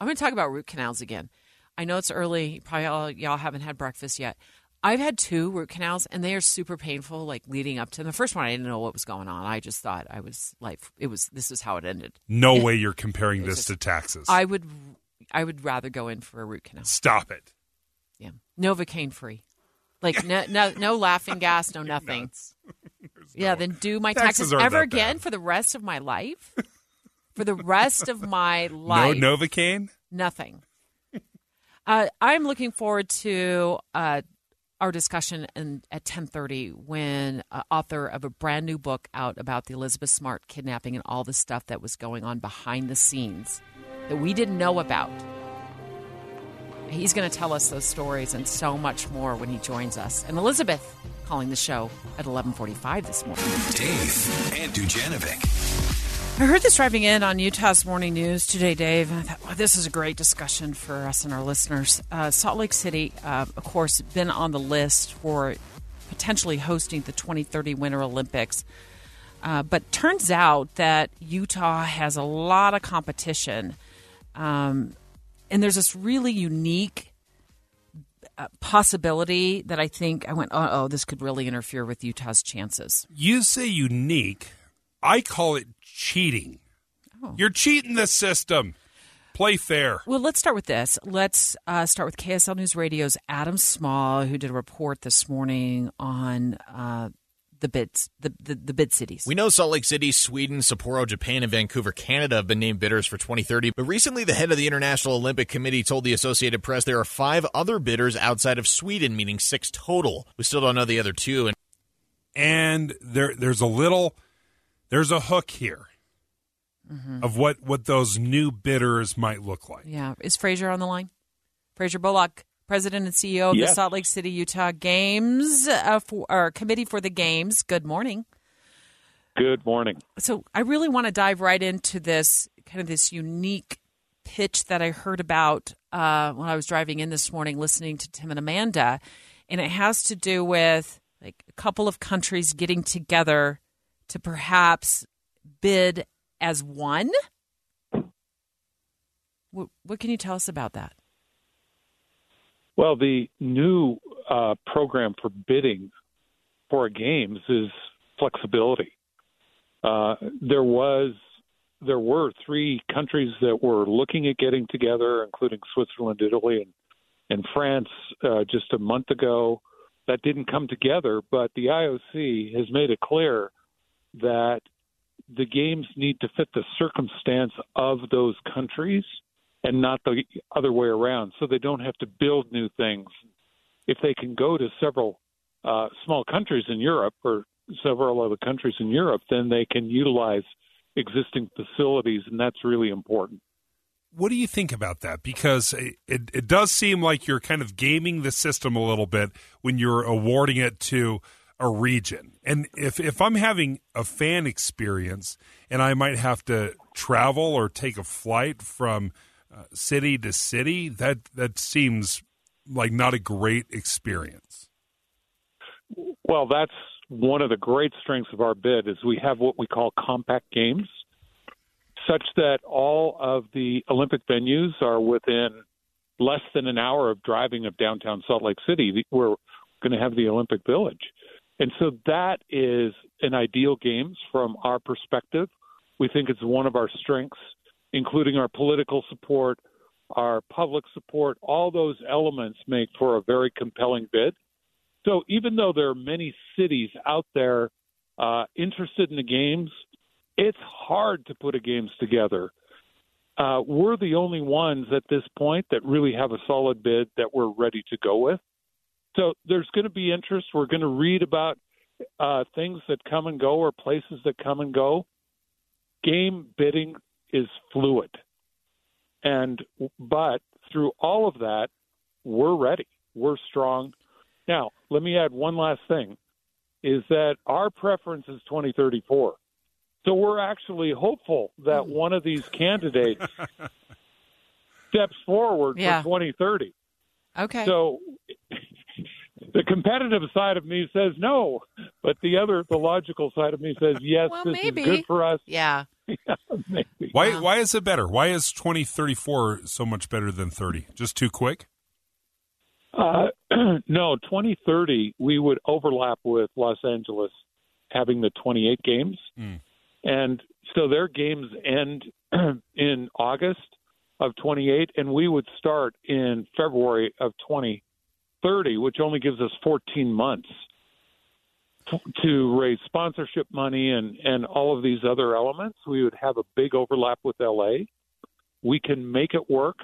[SPEAKER 3] I'm gonna talk about root canals again. I know it's early. Probably all y'all haven't had breakfast yet. I've had two root canals, and they are super painful. Like leading up to the first one, I didn't know what was going on. I just thought I was like, it was. This is how it ended.
[SPEAKER 4] No way you're comparing this
[SPEAKER 3] just-
[SPEAKER 4] to taxes.
[SPEAKER 3] I would. I would rather go in for a root canal.
[SPEAKER 4] Stop it.
[SPEAKER 3] Yeah, Novocaine free. Like no, no, no laughing gas, no nothing. yeah, then do my
[SPEAKER 4] Taxes
[SPEAKER 3] taxes ever again for the rest of my life. For the rest of my life,
[SPEAKER 4] No Novocaine?
[SPEAKER 3] nothing. Uh, I'm looking forward to uh, our discussion in, at 10:30 when uh, author of a brand new book out about the Elizabeth Smart kidnapping and all the stuff that was going on behind the scenes that we didn't know about. He's going to tell us those stories and so much more when he joins us. And Elizabeth calling the show at 11:45 this morning.
[SPEAKER 2] Dave and Dujanovic.
[SPEAKER 3] I heard this driving in on Utah's Morning News today, Dave. and I thought, wow, this is a great discussion for us and our listeners. Uh, Salt Lake City, uh, of course, been on the list for potentially hosting the 2030 Winter Olympics. Uh, but turns out that Utah has a lot of competition. Um, and there's this really unique uh, possibility that I think I went, oh, oh, this could really interfere with Utah's chances.
[SPEAKER 4] You say unique. I call it cheating.
[SPEAKER 3] Oh.
[SPEAKER 4] You're cheating the system. Play fair.
[SPEAKER 3] Well, let's start with this. Let's uh, start with KSL News Radio's Adam Small, who did a report this morning on uh, the bids, the, the the bid cities.
[SPEAKER 15] We know Salt Lake City, Sweden, Sapporo, Japan, and Vancouver, Canada have been named bidders for 2030. But recently, the head of the International Olympic Committee told the Associated Press there are five other bidders outside of Sweden, meaning six total. We still don't know the other two. And
[SPEAKER 4] And there there's a little there's a hook here
[SPEAKER 3] Mhm.
[SPEAKER 4] of what what those new bidders might look like.
[SPEAKER 3] Yeah, is Fraser on the line? Fraser Bullock, president and CEO of the Salt Lake City, Utah Games, uh, for, or Committee for the Games. Good morning.
[SPEAKER 16] Good morning.
[SPEAKER 3] So I really want to dive right into this kind of this unique pitch that I heard about uh, when I was driving in this morning, listening to Tim and Amanda, and it has to do with like a couple of countries getting together to perhaps bid as one. What, what can you tell us about that?
[SPEAKER 16] Well, the new uh, program for bidding for games is flexibility. Uh, there was there were three countries that were looking at getting together, including Switzerland, Italy, and, and France, uh, just a month ago. That didn't come together, but the IOC has made it clear that the games need to fit the circumstance of those countries and not the other way around. So they don't have to build new things. If they can go to several uh, small countries in Europe or several other countries in Europe, then they can utilize existing facilities, and that's really important.
[SPEAKER 4] What do you think about that? Because it, it, does seem like you're kind of gaming the system a little bit when you're awarding it to a region. And if, if I'm having a fan experience and I might have to travel or take a flight from uh, city to city, that, that seems like not a great experience.
[SPEAKER 16] Well, that's one of the great strengths of our bid is we have what we call compact games, such that all of the Olympic venues are within less than an hour of driving of downtown Salt Lake City. We're going to have the Olympic Village. And so that is an ideal games from our perspective. We think it's one of our strengths, including our political support, our public support. All those elements make for a very compelling bid. So even though there are many cities out there uh, interested in the games, it's hard to put a games together. Uh, we're the only ones at this point that really have a solid bid that we're ready to go with. So there's going to be interest. We're going to read about uh, things that come and go or places that come and go. Game bidding is fluid, and but through all of that, we're ready. We're strong. Now, let me add one last thing: is that our preference is 2034. So we're actually hopeful that hmm. one of these candidates steps forward
[SPEAKER 3] Yeah.
[SPEAKER 16] for 2030.
[SPEAKER 3] Okay.
[SPEAKER 16] So the competitive side of me says no, but the other, the logical side of me says yes.
[SPEAKER 3] Well,
[SPEAKER 16] this
[SPEAKER 3] maybe.
[SPEAKER 16] is good for us.
[SPEAKER 3] Yeah.
[SPEAKER 16] yeah, maybe.
[SPEAKER 4] Why why is it better? Why is 2034 so much better than 30? Just too quick?
[SPEAKER 16] Uh, no, 2030 we would overlap with Los Angeles having the 28 games,
[SPEAKER 4] Mm.
[SPEAKER 16] and so their games end in August of 28, and we would start in February of 2030, which only gives us 14 months to raise sponsorship money and and all of these other elements. We would have a big overlap with LA. We can make it work,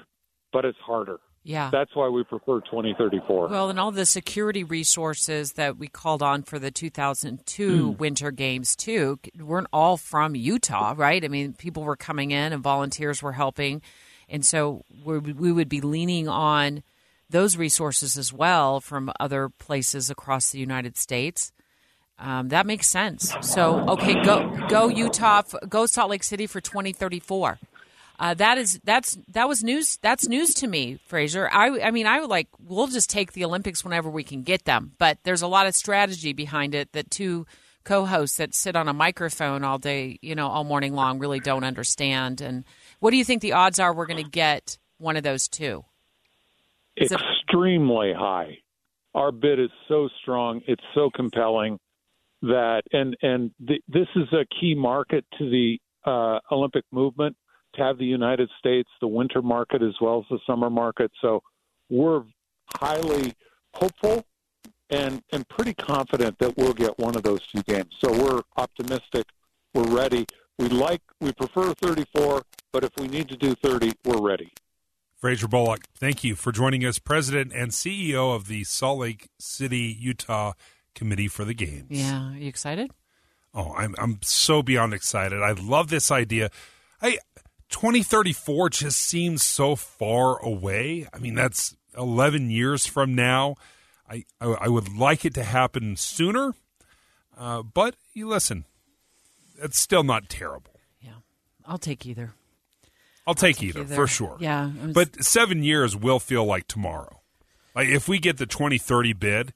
[SPEAKER 16] but it's harder.
[SPEAKER 3] Yeah.
[SPEAKER 16] That's why we prefer 2034.
[SPEAKER 3] Well, and all the security resources that we called on for the 2002
[SPEAKER 16] Hmm.
[SPEAKER 3] Winter Games too weren't all from Utah, right? I mean, people were coming in and volunteers were helping, and so we we would be leaning on those resources as well from other places across the United States. Um, that makes sense. So, okay, go go Utah, go Salt Lake City for 2034. Uh, that is that's that was news. That's news to me, Fraser. I I mean, I would like we'll just take the Olympics whenever we can get them, but there's a lot of strategy behind it that two co-hosts that sit on a microphone all day, you know, all morning long, really don't understand. And what do you think the odds are we're going to get one of those two?
[SPEAKER 16] Extremely high. Our bid is so strong, it's so compelling that, and and th- this is a key market to the uh, Olympic movement to have the United States, the winter market as well as the summer market. So we're highly hopeful and and pretty confident that we'll get one of those two games. So we're optimistic. We're ready. We like we prefer 34, but if we need to do 30, we're ready.
[SPEAKER 4] Fraser Bullock, thank you for joining us, President and CEO of the Salt Lake City, Utah Committee for the Games.
[SPEAKER 3] Yeah, are you excited?
[SPEAKER 4] Oh, I'm I'm so beyond excited. I love this idea. I 2034 just seems so far away. I mean, that's 11 years from now. I I, I would like it to happen sooner, uh, but you listen, it's still not terrible.
[SPEAKER 3] Yeah, I'll take either.
[SPEAKER 4] I'll take,
[SPEAKER 3] take
[SPEAKER 4] either,
[SPEAKER 3] either.
[SPEAKER 4] for sure.
[SPEAKER 3] Yeah, I'm
[SPEAKER 4] but seven years will feel like tomorrow. Like if we get the 2030 bid,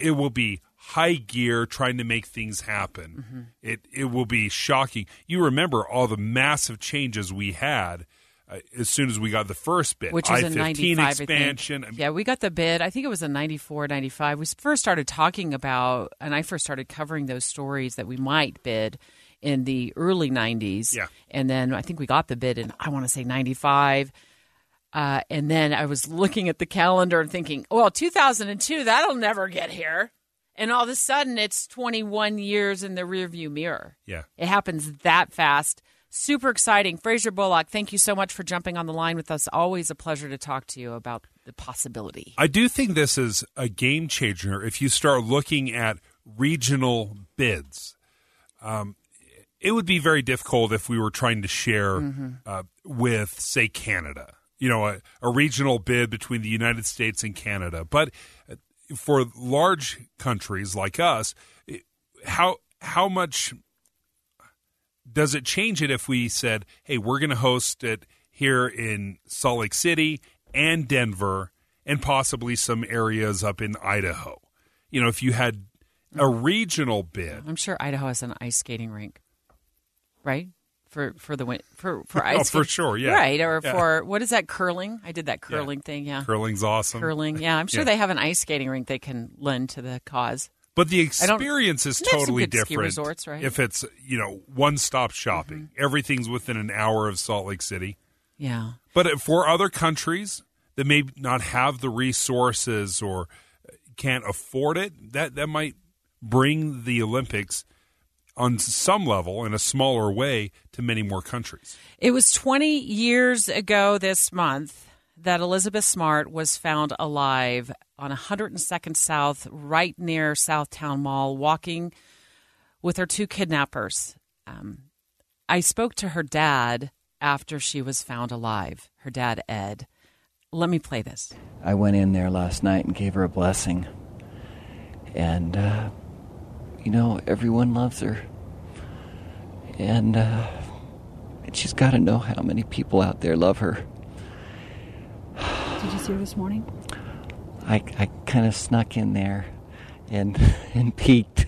[SPEAKER 4] it will be high gear trying to make things happen.
[SPEAKER 3] Mm-hmm.
[SPEAKER 4] It it will be shocking. You remember all the massive changes we had uh, as soon as we got the first bid,
[SPEAKER 3] which was in
[SPEAKER 4] I-15
[SPEAKER 3] 95
[SPEAKER 4] expansion.
[SPEAKER 3] I. Yeah, we got the bid. I think it was in 94, 95. We first started talking about, and I first started covering those stories that we might bid in the early 90s.
[SPEAKER 4] Yeah.
[SPEAKER 3] And then I think we got the bid in, I want to say 95. Uh, and then I was looking at the calendar and thinking, well, 2002, that'll never get here. And all of a sudden, it's 21 years in the rearview mirror.
[SPEAKER 4] Yeah.
[SPEAKER 3] It happens that fast. Super exciting. Fraser Bullock, thank you so much for jumping on the line with us. Always a pleasure to talk to you about the possibility.
[SPEAKER 4] I do think this is a game changer if you start looking at regional bids. Um, it would be very difficult if we were trying to share
[SPEAKER 3] Mhm.
[SPEAKER 4] uh, with, say, Canada. You know, a, a regional bid between the United States and Canada. But for large countries like us, how how much does it change it if we said, "Hey, we're going to host it here in Salt Lake City and Denver, and possibly some areas up in Idaho"? You know, if you had a mm. regional bid,
[SPEAKER 3] I'm sure Idaho has an ice skating rink, right? For for the win for for
[SPEAKER 4] Oh,
[SPEAKER 3] ice
[SPEAKER 4] for sure, yeah.
[SPEAKER 3] right or
[SPEAKER 4] Yeah.
[SPEAKER 3] for what is that curling? I did that curling thing, yeah.
[SPEAKER 4] curling's awesome.
[SPEAKER 3] Curling, yeah. I'm sure
[SPEAKER 4] Yeah.
[SPEAKER 3] they have an ice skating rink they can lend to the cause.
[SPEAKER 4] But the experience is
[SPEAKER 3] They have some
[SPEAKER 4] totally different.
[SPEAKER 3] resorts, right? Mm-hmm.
[SPEAKER 4] If it's you know one stop shopping, everything's within an hour of Salt Lake City.
[SPEAKER 3] Yeah.
[SPEAKER 4] But for other countries that may not have the resources or can't afford it, that that might bring the Olympics on some level in a smaller way to many more countries.
[SPEAKER 3] It was 20 years ago this month that Elizabeth Smart was found alive on 102nd South, right near Southtown Mall, walking with her two kidnappers. Um, I spoke to her dad after she was found alive, her dad, Ed. Let me play this.
[SPEAKER 17] I went in there last night and gave her a blessing. And, uh, you know, everyone loves her. And, uh, she's got to know how many people out there love her.
[SPEAKER 18] Did you see her this morning?
[SPEAKER 17] I, I kind of snuck in there and and peeked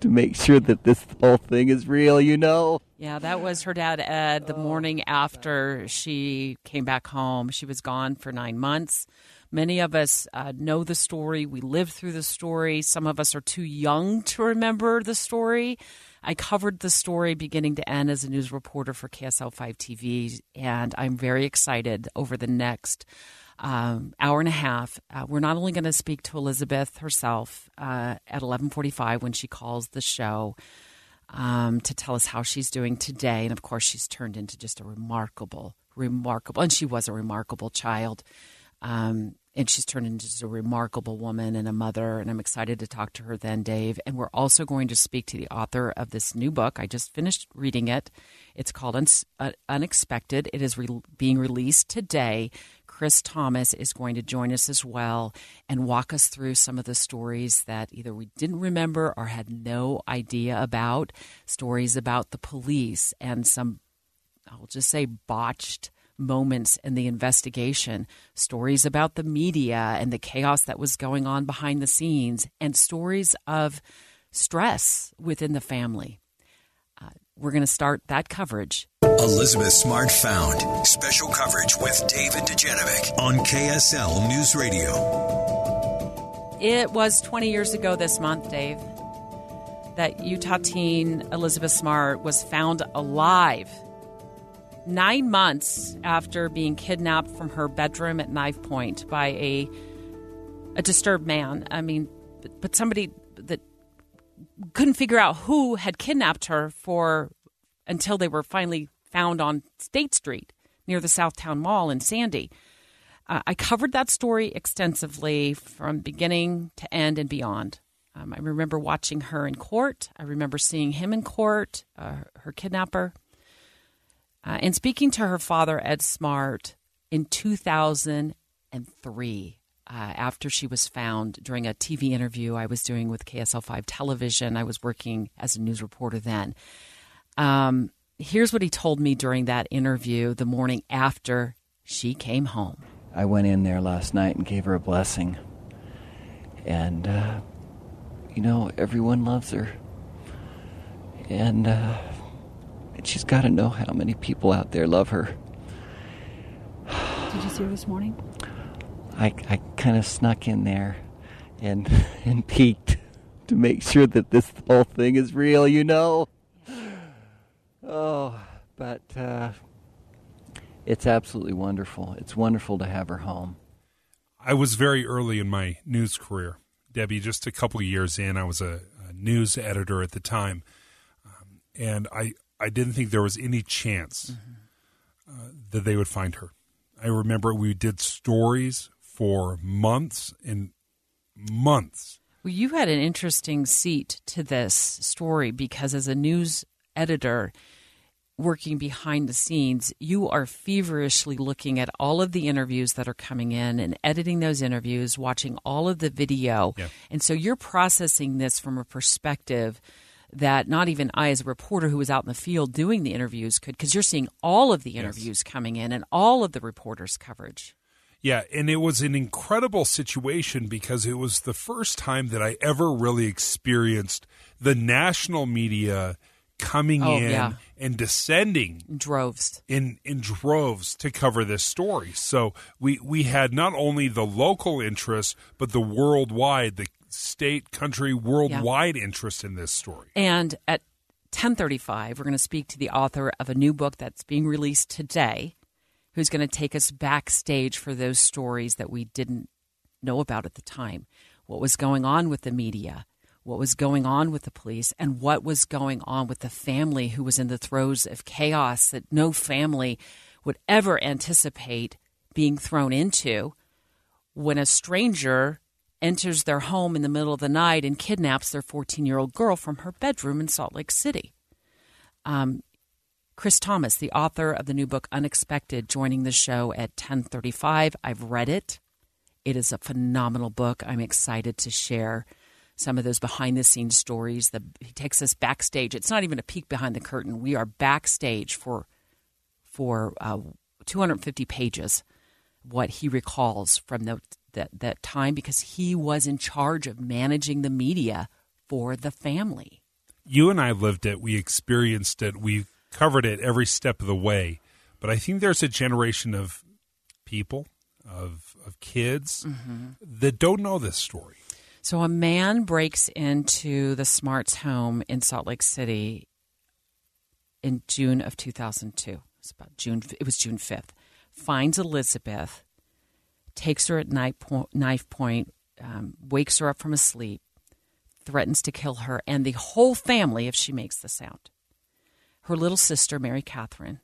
[SPEAKER 17] to make sure that this whole thing is real, you know?
[SPEAKER 3] Yeah, that was her dad, Ed, the morning after she came back home. She was gone for nine months. Many of us uh, know the story. We lived through the story. Some of us are too young to remember the story. I covered the story beginning to end as a news reporter for KSL 5 TV, and I'm very excited over the next um, hour and a half. Uh, we're not only going to speak to Elizabeth herself uh, at 11:45 when she calls the show um, to tell us how she's doing today, and of course, she's turned into just a remarkable, remarkable, and she was a remarkable child. Um, and she's turned into a remarkable woman and a mother. And I'm excited to talk to her then, Dave. And we're also going to speak to the author of this new book. I just finished reading it. It's called uh, Unexpected. It is re- being released today. Chris Thomas is going to join us as well and walk us through some of the stories that either we didn't remember or had no idea about. Stories about the police and some, I'll just say, botched moments in the investigation, stories about the media and the chaos that was going on behind the scenes, and stories of stress within the family. Uh, we're going to start that coverage.
[SPEAKER 2] Elizabeth Smart found special coverage with Dave and Dujanovic on KSL News Radio.
[SPEAKER 3] It was 20 years ago this month, Dave, that Utah teen Elizabeth Smart was found alive nine months after being kidnapped from her bedroom at knife point by a a disturbed man. I mean, but, somebody that couldn't figure out who had kidnapped her for until they were finally found on State Street near the Southtown Mall in Sandy. Uh, I covered that story extensively from beginning to end and beyond. Um, I remember watching her in court. I remember seeing him in court, uh, her kidnapper. Uh, and speaking to her father, Ed Smart, in 2003, uh, after she was found during a TV interview I was doing with KSL 5 television, I was working as a news reporter then. Um, here's what he told me during that interview the morning after she came home.
[SPEAKER 17] I went in there last night and gave her a blessing. And, uh, you know, everyone loves her. And, uh, and she's got to know how many people out there love her.
[SPEAKER 18] Did you see her this morning?
[SPEAKER 17] I, I kind of snuck in there and and peeked to make sure that this whole thing is real, you know. Oh, but uh, it's absolutely wonderful. It's wonderful to have her home.
[SPEAKER 4] I was very early in my news career, Debbie. Just a couple of years in, I was a, a news editor at the time, um, and I I didn't think there was any chance mm-hmm. uh, that they would find her. I remember we did stories for months and months.
[SPEAKER 3] Well, you had an interesting seat to this story because as a news editor working behind the scenes, you are feverishly looking at all of the interviews that are coming in and editing those interviews, watching all of the video. Yeah. And so you're processing this from a perspective – that not even I, as a reporter who was out in the field doing the interviews, could, because you're seeing all of the interviews yes. coming in and all of the reporters' coverage.
[SPEAKER 4] Yeah, and it was an incredible situation because it was the first time that I ever really experienced the national media coming oh, in yeah. and descending
[SPEAKER 3] in droves
[SPEAKER 4] in in droves to cover this story. So we we had not only the local interest but the worldwide the state, country, worldwide yeah. interest in this story.
[SPEAKER 3] And at 1035, we're going to speak to the author of a new book that's being released today, who's going to take us backstage for those stories that we didn't know about at the time. What was going on with the media, what was going on with the police, and what was going on with the family who was in the throes of chaos that no family would ever anticipate being thrown into when a stranger enters their home in the middle of the night and kidnaps their 14 year old girl from her bedroom in Salt Lake City. Um, Chris Thomas, the author of the new book Unexpected, joining the show at 10:35. I've read it. It is a phenomenal book. I'm excited to share some of those behind the scenes stories. The, he takes us backstage. It's not even a peek behind the curtain. We are backstage for for uh, 250 pages what he recalls from the that that time because he was in charge of managing the media for the family.
[SPEAKER 4] You and I lived it. We experienced it. We covered it every step of the way. But I think there's a generation of people, of of kids
[SPEAKER 3] Mm-hmm.
[SPEAKER 4] that don't know this story.
[SPEAKER 3] So a man breaks into the Smarts home in Salt Lake City in June of 2002. It's about June. It was June 5th. Finds Elizabeth, takes her at knife point, knife point um, wakes her up from a sleep, threatens to kill her and the whole family if she makes the sound. Her little sister, Mary Catherine,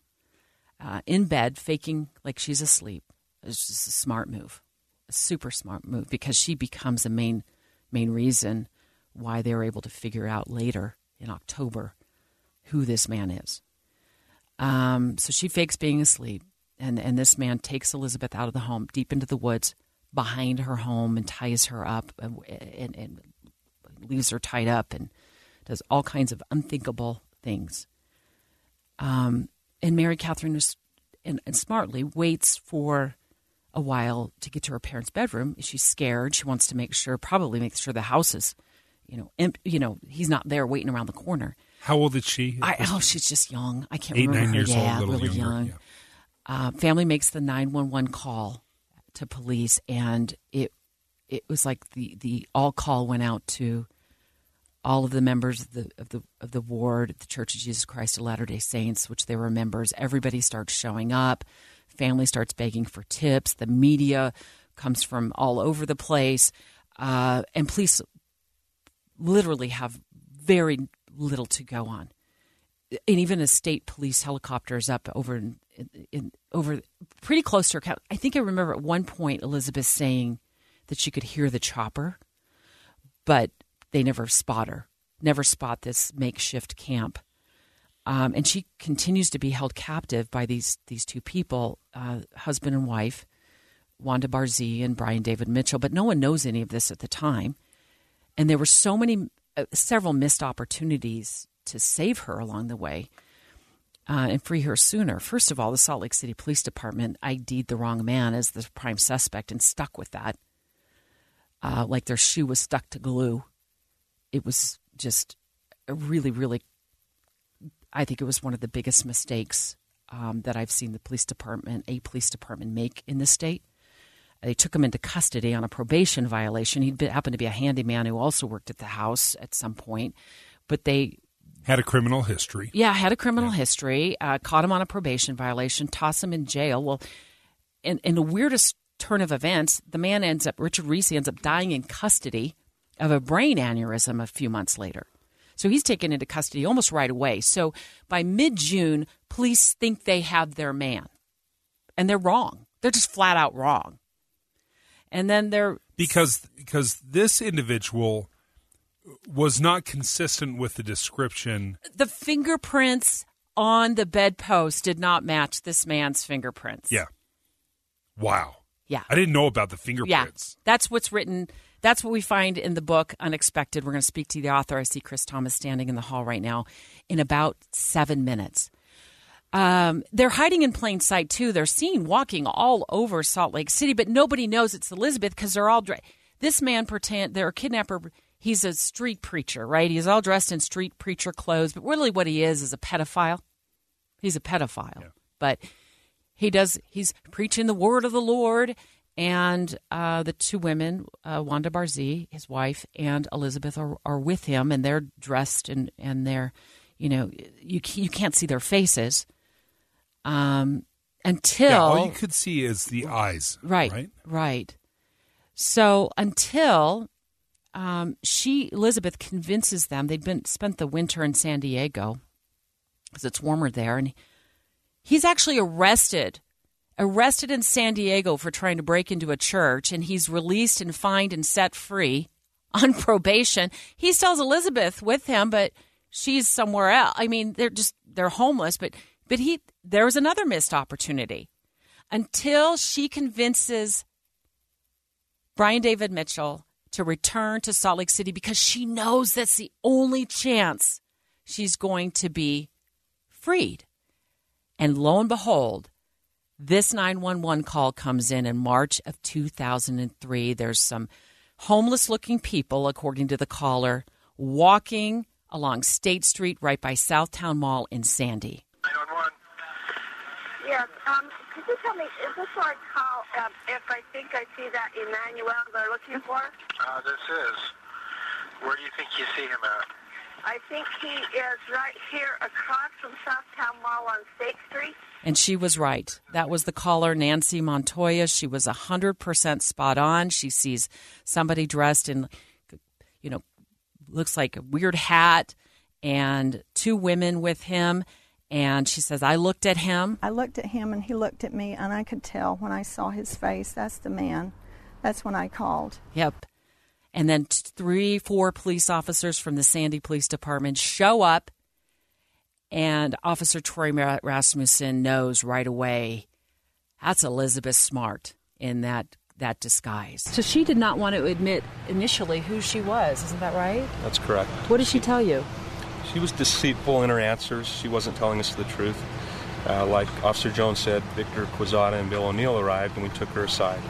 [SPEAKER 3] uh, in bed, faking like she's asleep. It's just a smart move, a super smart move, because she becomes a main main reason why they were able to figure out later in October who this man is. Um, so she fakes being asleep, and and this man takes Elizabeth out of the home, deep into the woods behind her home, and ties her up, and, and, and leaves her tied up, and does all kinds of unthinkable things. Um, and Mary Catherine was, and, and smartly waits for a while to get to her parents' bedroom. She's scared. She wants to make sure, probably make sure the house is, you know, imp, you know, he's not there waiting around the corner.
[SPEAKER 4] How old is she?
[SPEAKER 3] I, oh, she's just young. I can't
[SPEAKER 4] Eight,
[SPEAKER 3] remember
[SPEAKER 4] nine
[SPEAKER 3] her.
[SPEAKER 4] years old,
[SPEAKER 3] yeah, really
[SPEAKER 4] younger,
[SPEAKER 3] young.
[SPEAKER 4] yeah.
[SPEAKER 3] Uh, family makes the nine one one call to police, and it it was like the the all call went out to all of the members of the of the of the ward the Church of Jesus Christ of Latter Day Saints, which they were members. Everybody starts showing up. Family starts begging for tips. The media comes from all over the place, uh, and police literally have very little to go on. And even a state police helicopter is up over in, in, over pretty close to her. ca- I think I remember at one point Elizabeth saying that she could hear the chopper, but they never spot her, never spot this makeshift camp. Um, and she continues to be held captive by these these two people, uh, husband and wife, Wanda Barzee and Brian David Mitchell. But no one knows any of this at the time, and there were so many, uh, several missed opportunities to save her along the way uh, and free her sooner. First of all, the Salt Lake City Police Department ID'd the wrong man as the prime suspect and stuck with that, uh, like their shoe was stuck to glue. It was just a really, really I think it was one of the biggest mistakes um, that I've seen the police department, a police department, make in the state. They took him into custody on a probation violation. He happened to be a handyman who also worked at the house at some point, but they,
[SPEAKER 4] Had a criminal history.
[SPEAKER 3] yeah, had a criminal history. Uh, caught him on a probation violation, toss him in jail. Well, in, in the weirdest turn of events, the man ends up, Richard Ricci ends up dying in custody of a brain aneurysm a few months later. So he's taken into custody almost right away. So by mid June, police think they have their man. And they're wrong. They're just flat out wrong. And then they're
[SPEAKER 4] because because this individual was not consistent with the description.
[SPEAKER 3] the fingerprints on the bedpost did not match this man's fingerprints.
[SPEAKER 4] Yeah. Wow.
[SPEAKER 3] Yeah.
[SPEAKER 4] I didn't know about the fingerprints.
[SPEAKER 3] Yeah, that's what's written. That's what we find in the book Unexpected. We're going to speak to the author. I see Chris Thomas standing in the hall right now in about seven minutes. Um, they're hiding in plain sight too. They're seen walking all over Salt Lake City, but nobody knows it's Elizabeth because they're all dressed. This man pretend their kidnapper. He's a street preacher, right? He's all dressed in street preacher clothes, but really what he is is a pedophile. He's a pedophile, but he does. He's preaching the word of the Lord, and uh, the two women, uh, Wanda Barzee, his wife, and Elizabeth, are, are with him, and they're dressed and and they're, you know, you you can't see their faces, um, until
[SPEAKER 4] Yeah, all you could see is the eyes.
[SPEAKER 3] Right,
[SPEAKER 4] Right.
[SPEAKER 3] right. So until um, she Elizabeth convinces them they'd been spent the winter in San Diego because it's warmer there, and he's actually arrested arrested in San Diego for trying to break into a church, and he's released and fined and set free on probation. He still has Elizabeth with him, but she's somewhere else. I mean, they're just they're homeless, but but he there was another missed opportunity until she convinces Brian David Mitchell to return to Salt Lake City because she knows that's the only chance she's going to be freed. And lo and behold, This 911 call comes in in March of 2003. There's some homeless looking people, according to the caller, walking along State Street right by Southtown Mall in Sandy.
[SPEAKER 18] Yes. Um, could you tell me, is this where I call um, if I think I see that Emmanuel they're looking for?
[SPEAKER 19] Uh, this is. Where do you think you see him at?
[SPEAKER 18] I think he is right here across from Southtown Mall on State Street.
[SPEAKER 3] And she was right. That was the caller, Nancy Montoya. She was 100% spot on. She sees somebody dressed in, you know, looks like a weird hat and two women with him. And she says, I looked at him.
[SPEAKER 20] I looked at him and he looked at me, and I could tell when I saw his face, that's the man. That's when I called.
[SPEAKER 3] Yep. And then t- three, four police officers from the Sandy Police Department show up, and Officer Troy Rasmussen knows right away that's Elizabeth Smart in that that disguise. So she did not want to admit initially who she was, isn't that right?
[SPEAKER 6] That's correct.
[SPEAKER 3] What did she tell you?
[SPEAKER 6] She was deceitful in her answers. She wasn't telling us the truth. Uh, like Officer Jones said, Victor Quezada and Bill O'Neill arrived, and we took her aside.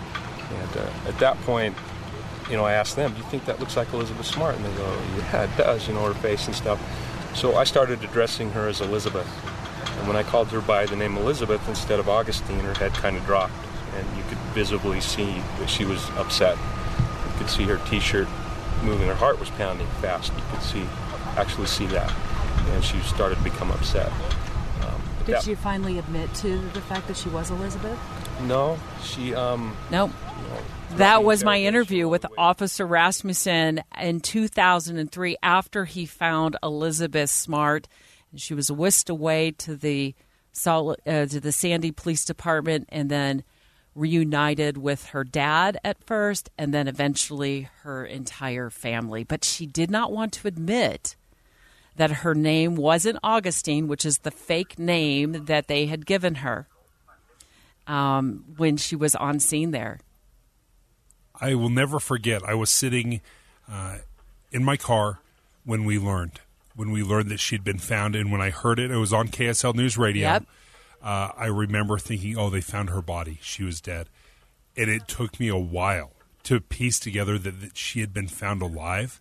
[SPEAKER 6] And uh, at that point, you know, I asked them, "Do you think that looks like Elizabeth Smart?" And they go, "Yeah, it does." You know, her face and stuff. So I started addressing her as Elizabeth. And when I called her by the name Elizabeth instead of Augustine, her head kind of dropped, and you could visibly see that she was upset. You could see her T-shirt moving. Her heart was pounding fast. You could see, actually see that, and she started to become upset. Um,
[SPEAKER 3] Did
[SPEAKER 6] that-
[SPEAKER 3] she finally admit to the fact that she was Elizabeth?
[SPEAKER 6] No, she. Um,
[SPEAKER 3] Nope. That was my interview with Officer Rasmussen in 2003 after he found Elizabeth Smart. And She was whisked away to the Salt, uh, to the Sandy Police Department and then reunited with her dad at first and then eventually her entire family. But she did not want to admit that her name wasn't Augustine, which is the fake name that they had given her um, when she was on scene there.
[SPEAKER 4] I will never forget. I was sitting uh, in my car when we learned when we learned that she'd been found, and when I heard it, it was on KSL News Radio.
[SPEAKER 3] Yep.
[SPEAKER 4] Uh, I remember thinking, "Oh, they found her body. She was dead," and it took me a while to piece together that, that she had been found alive.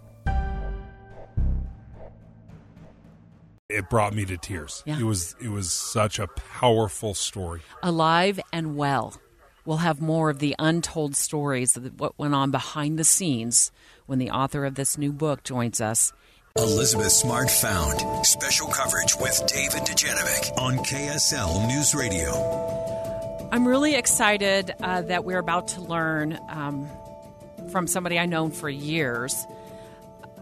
[SPEAKER 4] It brought me to tears.
[SPEAKER 3] Yeah.
[SPEAKER 4] It was it was such a powerful story.
[SPEAKER 3] alive and well. We'll have more of the untold stories of what went on behind the scenes when the author of this new book joins us.
[SPEAKER 2] Elizabeth Smart found. Special coverage with Dave and Dujanovic on KSL News Radio.
[SPEAKER 3] I'm really excited uh, that we're about to learn um, from somebody I've known for years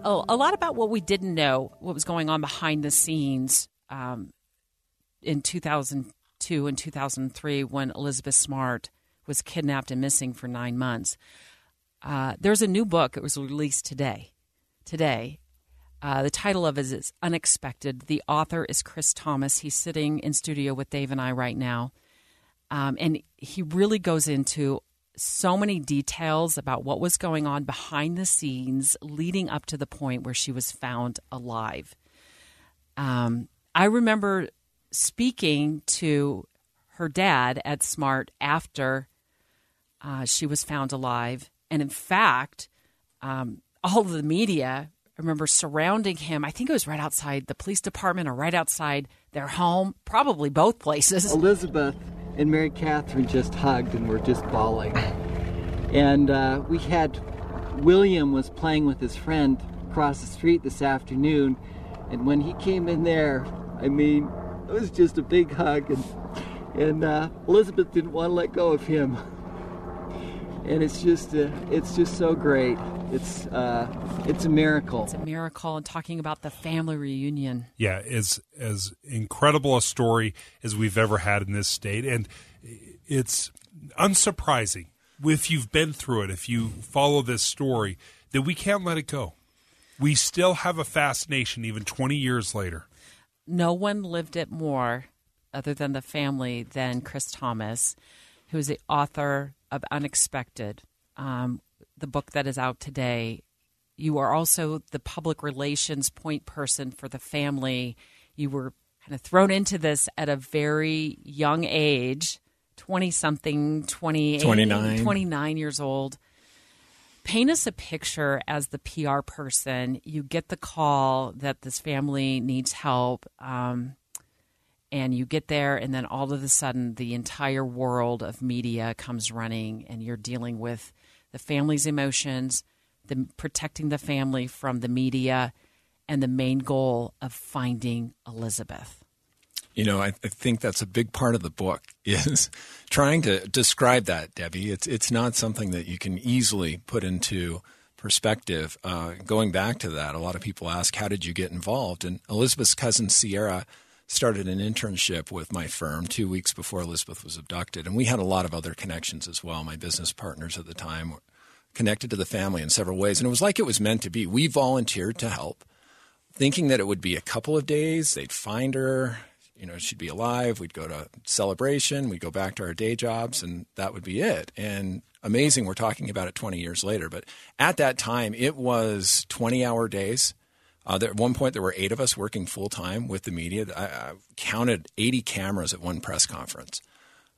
[SPEAKER 3] a, a lot about what we didn't know, what was going on behind the scenes um, in 2002 and 2003 when Elizabeth Smart was kidnapped and missing for nine months. Uh, there's a new book. It was released today. Today. Uh, the title of it is Unexpected. The author is Chris Thomas. He's sitting in studio with Dave and I right now. Um, and he really goes into so many details about what was going on behind the scenes leading up to the point where she was found alive. Um, I remember speaking to her dad Ed Smart after uh, she was found alive. And in fact, um, all of the media, I remember surrounding him. I think it was right outside the police department or right outside their home, probably both places.
[SPEAKER 21] Elizabeth and Mary Catherine just hugged and were just bawling. And uh, we had William was playing with his friend across the street this afternoon, and when he came in there, I mean, it was just a big hug, and and uh, Elizabeth didn't want to let go of him. and it's just uh, it's just so great. It's uh, it's a miracle.
[SPEAKER 3] It's a miracle. And talking about the family reunion.
[SPEAKER 4] Yeah, as as incredible a story as we've ever had in this state, and it's unsurprising if you've been through it, if you follow this story, that we can't let it go. We still have a fascination even 20 years later.
[SPEAKER 3] No one lived it more, other than the family, than Chris Thomas, who is the author of Unexpected, um, the book that is out today. You are also the public relations point person for the family. You were kind of thrown into this at a very young age 20 something, 28,
[SPEAKER 22] 29.
[SPEAKER 3] 29 years old. Paint us a picture as the PR person. You get the call that this family needs help. Um, and you get there, and then all of a sudden, the entire world of media comes running, and you're dealing with the family's emotions, the protecting the family from the media, and the main goal of finding Elizabeth.
[SPEAKER 22] You know, I, I, think that's a big part of the book is trying to describe that, Debbie. It's it's not something that you can easily put into perspective. Uh, going back to that, a lot of people ask, "How did you get involved?" And Elizabeth's cousin Sierra started an internship with my firm two weeks before Elizabeth was abducted, and we had a lot of other connections as well. My business partners at the time were connected to the family in several ways, and it was like it was meant to be. We volunteered to help, thinking that it would be a couple of days. They'd find her you know, she'd be alive. We'd go to celebration. We'd go back to our day jobs, and that would be it. And amazing, we're talking about it 20 years later. But at that time, it was 20 hour days. Uh, there, at one point, there were eight of us working full time with the media. I, I, counted 80 cameras at one press conference.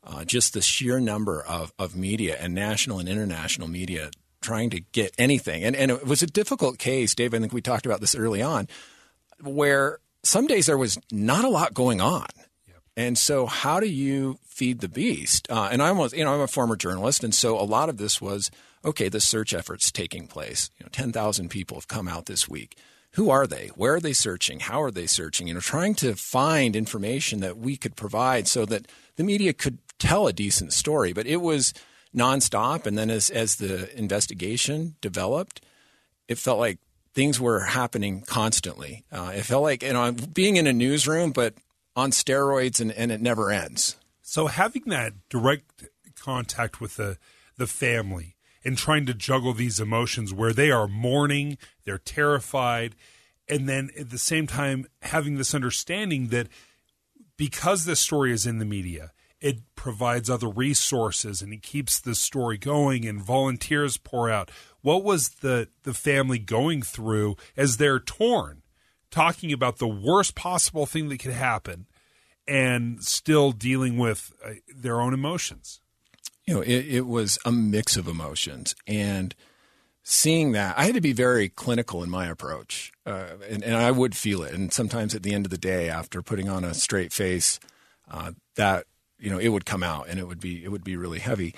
[SPEAKER 22] Uh, just the sheer number of, of media and national and international media trying to get anything. And, and it was a difficult case, Dave. I think we talked about this early on, where some days there was not a lot going on. And so, how do you feed the beast? Uh, and I was, you know, I'm a former journalist, and so a lot of this was okay. The search effort's taking place. You know, ten thousand people have come out this week. Who are they? Where are they searching? How are they searching? You know, trying to find information that we could provide so that the media could tell a decent story. But it was nonstop, and then as as the investigation developed, it felt like things were happening constantly. Uh, it felt like you know being in a newsroom, but on steroids, and, and it never ends.
[SPEAKER 4] So having that direct contact with the the family and trying to juggle these emotions where they are mourning, they're terrified, and then at the same time having this understanding that because this story is in the media, it provides other resources and it keeps the story going and volunteers pour out. What was the the family going through as they're torn talking about the worst possible thing that could happen and still dealing with uh, their own emotions
[SPEAKER 22] you know it, it was a mix of emotions and seeing that i had to be very clinical in my approach uh, and, and, i would feel it and sometimes at the end of the day after putting on a straight face uh, that you know it would come out and it would be it would be really heavy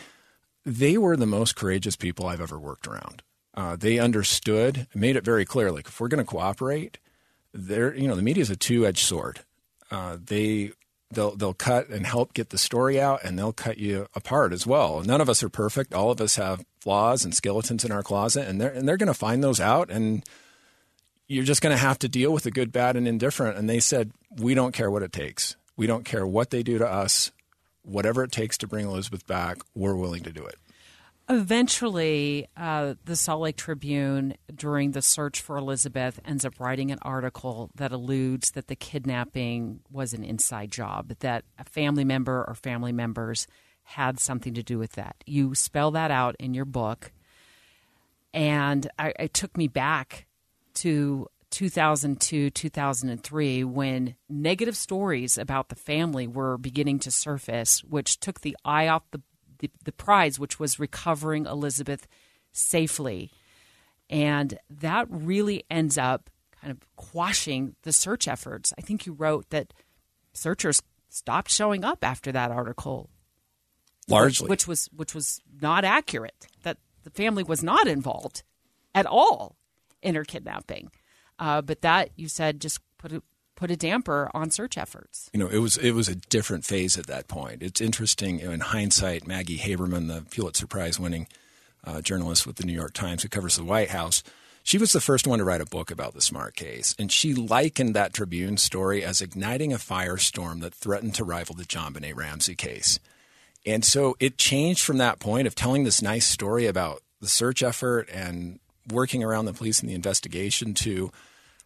[SPEAKER 22] they were the most courageous people I've ever worked around. Uh, they understood, made it very clear. Like if we're going to cooperate, there, you know, the media is a two-edged sword. Uh, they they'll they'll cut and help get the story out, and they'll cut you apart as well. None of us are perfect. All of us have flaws and skeletons in our closet, and they're and they're going to find those out, and you're just going to have to deal with the good, bad, and indifferent. And they said, we don't care what it takes. We don't care what they do to us whatever it takes to bring Elizabeth back, we're willing to do it.
[SPEAKER 3] Eventually, uh, the Salt Lake Tribune, during the search for Elizabeth, ends up writing an article that alludes that the kidnapping was an inside job, that a family member or family members had something to do with that. You spell that out in your book, and I, it took me back to 2002, 2003, when negative stories about the family were beginning to surface, which took the eye off the, the, the prize, which was recovering Elizabeth safely. And that really ends up kind of quashing the search efforts. I think you wrote that searchers stopped showing up after that article.
[SPEAKER 22] Largely.
[SPEAKER 3] Which, which was which was not accurate. That the family was not involved at all in her kidnapping. Uh, but that you said just put a, put a damper on search efforts.
[SPEAKER 22] You know, it was it was a different phase at that point. It's interesting in hindsight. Maggie Haberman, the Pulitzer Prize winning uh, journalist with the New York Times who covers the White House. She was the first one to write a book about the Smart case, and she likened that Tribune story as igniting a firestorm that threatened to rival the JonBenét Ramsey case. And so it changed from that point of telling this nice story about the search effort and working around the police and the investigation to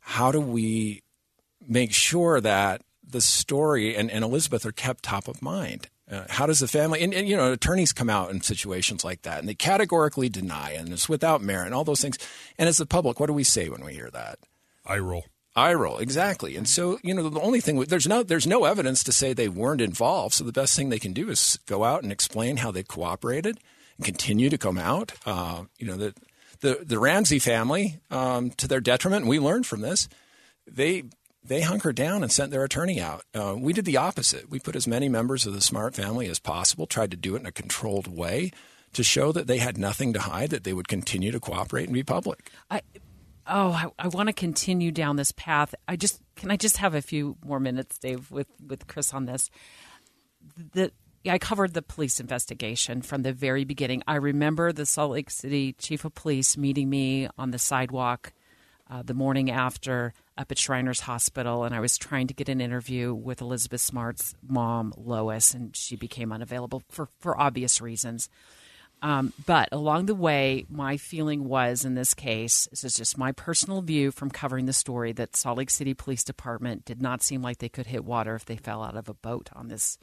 [SPEAKER 22] how do we make sure that the story and, and Elizabeth are kept top of mind. Uh, how does the family and, and, you know attorneys come out in situations like that and they categorically deny and it's without merit and all those things. And as the public what do we say when we hear that?
[SPEAKER 4] I roll.
[SPEAKER 22] I roll exactly. And so you know the only thing there's no there's no evidence to say they weren't involved. So the best thing they can do is go out and explain how they cooperated and continue to come out. Uh, you know the the, the ramsey family um, to their detriment we learned from this they they hunkered down and sent their attorney out. Uh, we did the opposite. We put as many members of the Smart family as possible, tried to do it in a controlled way to show that they had nothing to hide, that they would continue to cooperate and be public.
[SPEAKER 3] I, oh, I, I want to continue down this path. I just can I just have a few more minutes, Dave, with with Chris on this. The I covered the police investigation from the very beginning. I remember the Salt Lake City chief of police meeting me on the sidewalk uh, the morning after up at Shriners Hospital, and I was trying to get an interview with Elizabeth Smart's mom, Lois, and she became unavailable for, for obvious reasons. Um, but along the way, my feeling was in this case, this is just my personal view from covering the story, that Salt Lake City Police Department did not seem like they could hit water if they fell out of a boat on this.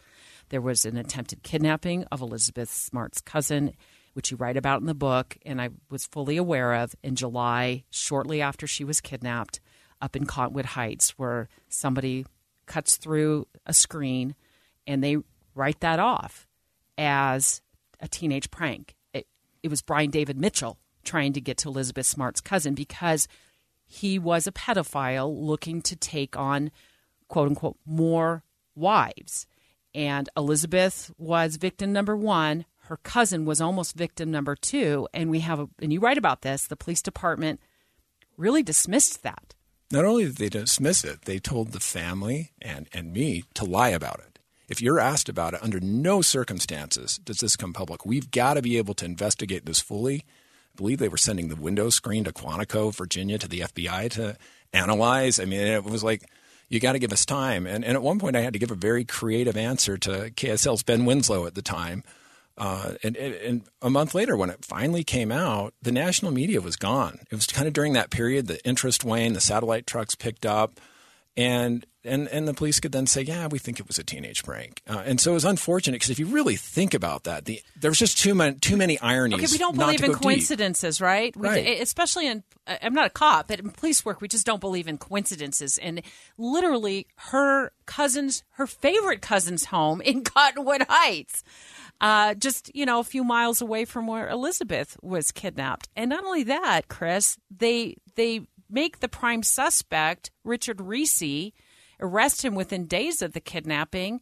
[SPEAKER 3] There was an attempted kidnapping of Elizabeth Smart's cousin which you write about in the book, and I was fully aware of in July, shortly after she was kidnapped up in Cottonwood Heights where somebody cuts through a screen and they write that off as a teenage prank. It, it was Brian David Mitchell trying to get to Elizabeth Smart's cousin because he was a pedophile looking to take on, quote unquote, more wives. And Elizabeth was victim number one. Her cousin was almost victim number two. And we have, a, and you write about this, the police department really dismissed that.
[SPEAKER 22] Not only did they dismiss it, they told the family and, and me to lie about it. If you're asked about it, under no circumstances does this come public. We've got to be able to investigate this fully. I believe they were sending the window screen to Quantico, Virginia, to the FBI to analyze. I mean, it was like, you got to give us time. And, and at one point, I had to give a very creative answer to KSL's Ben Winslow at the time uh, and, and, a month later, when it finally came out, the national media was gone. It was kind of during that period the interest waned, the satellite trucks picked up, and and and the police could then say, "Yeah, we think it was a teenage prank." Uh, and so it was unfortunate because if you really think about that, the, there was just too many too many ironies.
[SPEAKER 3] Okay, we don't believe in coincidences,
[SPEAKER 22] deep.
[SPEAKER 3] right?
[SPEAKER 22] We, right.
[SPEAKER 3] Especially in I'm not a cop, but in police work, we just don't believe in coincidences. And literally, her cousin's her favorite cousin's home in Cottonwood Heights uh, just you know a few miles away from where Elizabeth was kidnapped. And not only that, Chris, they they make the prime suspect Richard Ricci arrest him within days of the kidnapping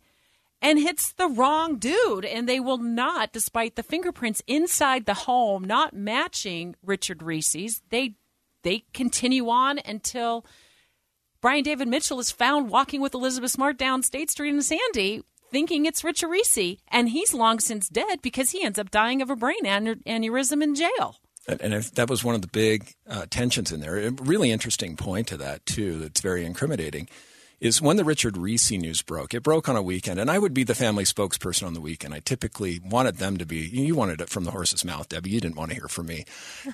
[SPEAKER 3] and hits the wrong dude and they will not despite the fingerprints inside the home not matching Richard Ricci's they they continue on until Brian David Mitchell is found walking with Elizabeth Smart down State Street in Sandy thinking it's Richard Ricci, and he's long since dead because he ends up dying of a brain aneurysm in jail.
[SPEAKER 22] And, and that was one of the big uh, tensions in there. A really interesting point to that, too, that's very incriminating is when the Richard Ricci news broke. It broke on a weekend, and I would be the family spokesperson on the weekend. I typically wanted them to be. You wanted it from the horse's mouth, Debbie. You didn't want to hear from me,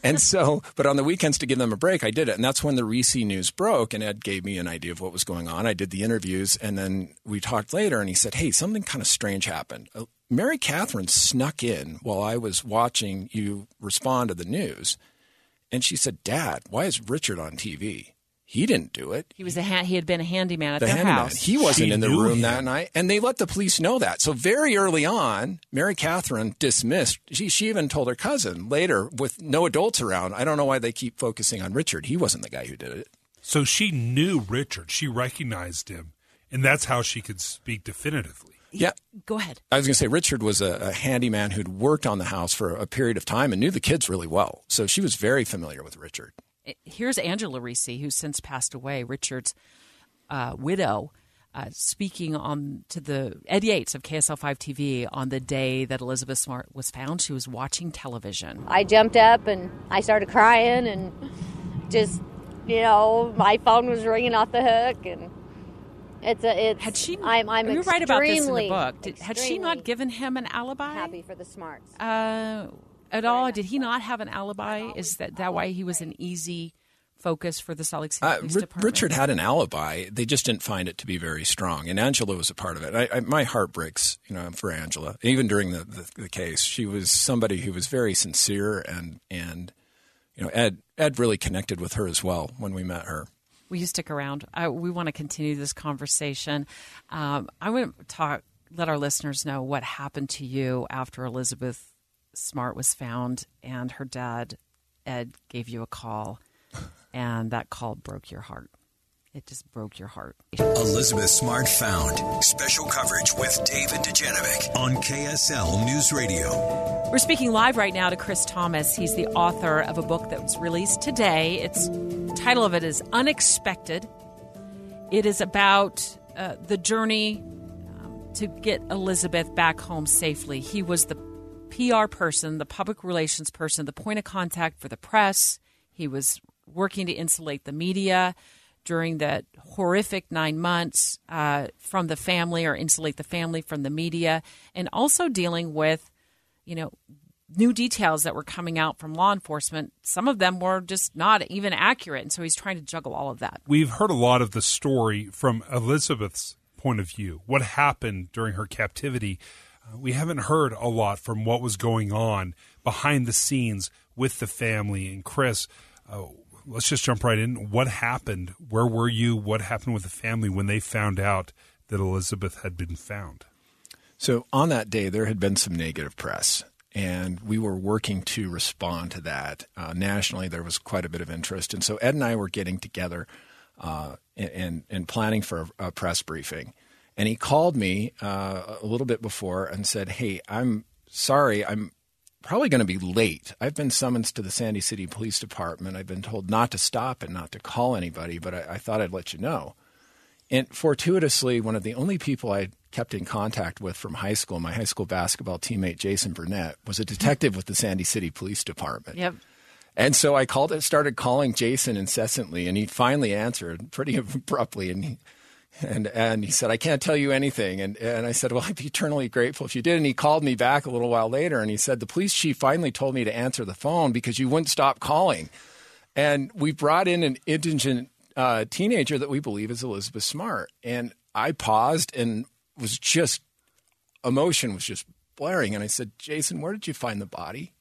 [SPEAKER 22] and so. But on the weekends to give them a break, I did it, and that's when the Ricci news broke, and Ed gave me an idea of what was going on. I did the interviews, and then we talked later, and he said, "Hey, something kind of strange happened." Uh, Mary Catherine snuck in while I was watching you respond to the news, and she said, "Dad, why is Richard on TV?" He didn't do it.
[SPEAKER 3] He was a ha- he had been a handyman at
[SPEAKER 22] the
[SPEAKER 3] their
[SPEAKER 22] handyman.
[SPEAKER 3] house.
[SPEAKER 22] He wasn't
[SPEAKER 4] She
[SPEAKER 22] in the
[SPEAKER 4] knew
[SPEAKER 22] room
[SPEAKER 4] him.
[SPEAKER 22] that night, and they let the police know that. So very early on, Mary Catherine dismissed. She she even told her cousin later, with no adults around. I don't know why they keep focusing on Richard. He wasn't the guy who did it.
[SPEAKER 4] So she knew Richard. She recognized him, and that's how she could speak definitively.
[SPEAKER 22] Yeah.
[SPEAKER 3] Go ahead.
[SPEAKER 22] I was going to say Richard was a, a handyman who'd worked on the house for a period of time and knew the kids really well. So she was very familiar with Richard.
[SPEAKER 3] Here's Angela Ricci, who's since passed away, Richard's uh, widow. uh, speaking on to the Ed Yeates of KSL 5 TV on the day that Elizabeth Smart was found. She was watching television.
[SPEAKER 23] I jumped up and I started crying and just, you know, my phone was ringing off the hook and it's a it's.
[SPEAKER 3] Had she?
[SPEAKER 23] I'm I'm
[SPEAKER 3] You're right about this in the book. Did, had she not given him an alibi?
[SPEAKER 23] happy for the smarts.
[SPEAKER 3] Uh, at all? Did he not have an alibi? Is that that why he was an easy focus for the Salt Lake City
[SPEAKER 22] Uh,
[SPEAKER 3] Police Department?
[SPEAKER 22] Richard had an alibi. They just didn't find it to be very strong, and Angela was a part of it. I, I, my heart breaks, you know, for Angela. Even during the, the, the case, she was somebody who was very sincere, and and you know, Ed Ed really connected with her as well when we met her.
[SPEAKER 3] Will you stick around? I, we want to continue this conversation. Um, I want to talk, let our listeners know what happened to you after Elizabeth Smart was found, and her dad, Ed, gave you a call, and that call broke your heart. It just broke your heart.
[SPEAKER 2] Elizabeth Smart found. Special coverage with Dave and Dujanovic on KSL News Radio.
[SPEAKER 3] We're speaking live right now to Chris Thomas. He's the author of a book that was released today. It's the title of it is Unexpected. It is about uh, the journey um, to get Elizabeth back home safely. He was the PR person, the public relations person, the point of contact for the press. He was working to insulate the media during that horrific nine months uh, from the family or insulate the family from the media, and also dealing with, you know, new details that were coming out from law enforcement. Some of them were just not even accurate, and so he's trying to juggle all of that.
[SPEAKER 4] We've heard a lot of the story from Elizabeth's point of view, what happened during her captivity. We haven't heard a lot from what was going on behind the scenes with the family. And Chris, uh, let's just jump right in. What happened? Where were you? What happened with the family when they found out that Elizabeth had been found?
[SPEAKER 22] So on that day, there had been some negative press, and we were working to respond to that. Uh, nationally, there was quite a bit of interest, and so Ed and I were getting together uh, and, and planning for a, a press briefing. And he called me uh, a little bit before and said, "Hey, I'm sorry, I'm probably going to be late. I've been summoned to the Sandy City Police Department. I've been told not to stop and not to call anybody, but I, I thought I'd let you know." And fortuitously, one of the only people I kept in contact with from high school, my high school basketball teammate Jason Burnett, was a detective with the Sandy City Police Department.
[SPEAKER 3] Yep.
[SPEAKER 22] And so I called started calling Jason incessantly, and he finally answered pretty abruptly. And he, and and he said, "I can't tell you anything." And and I said, "Well, I'd be eternally grateful if you did." And he called me back a little while later, and he said, "The police chief finally told me to answer the phone because you wouldn't stop calling." And we brought in an indigent uh, teenager that we believe is Elizabeth Smart. And I paused and was just emotion was just blaring. And I said, "Jason, where did you find the body?"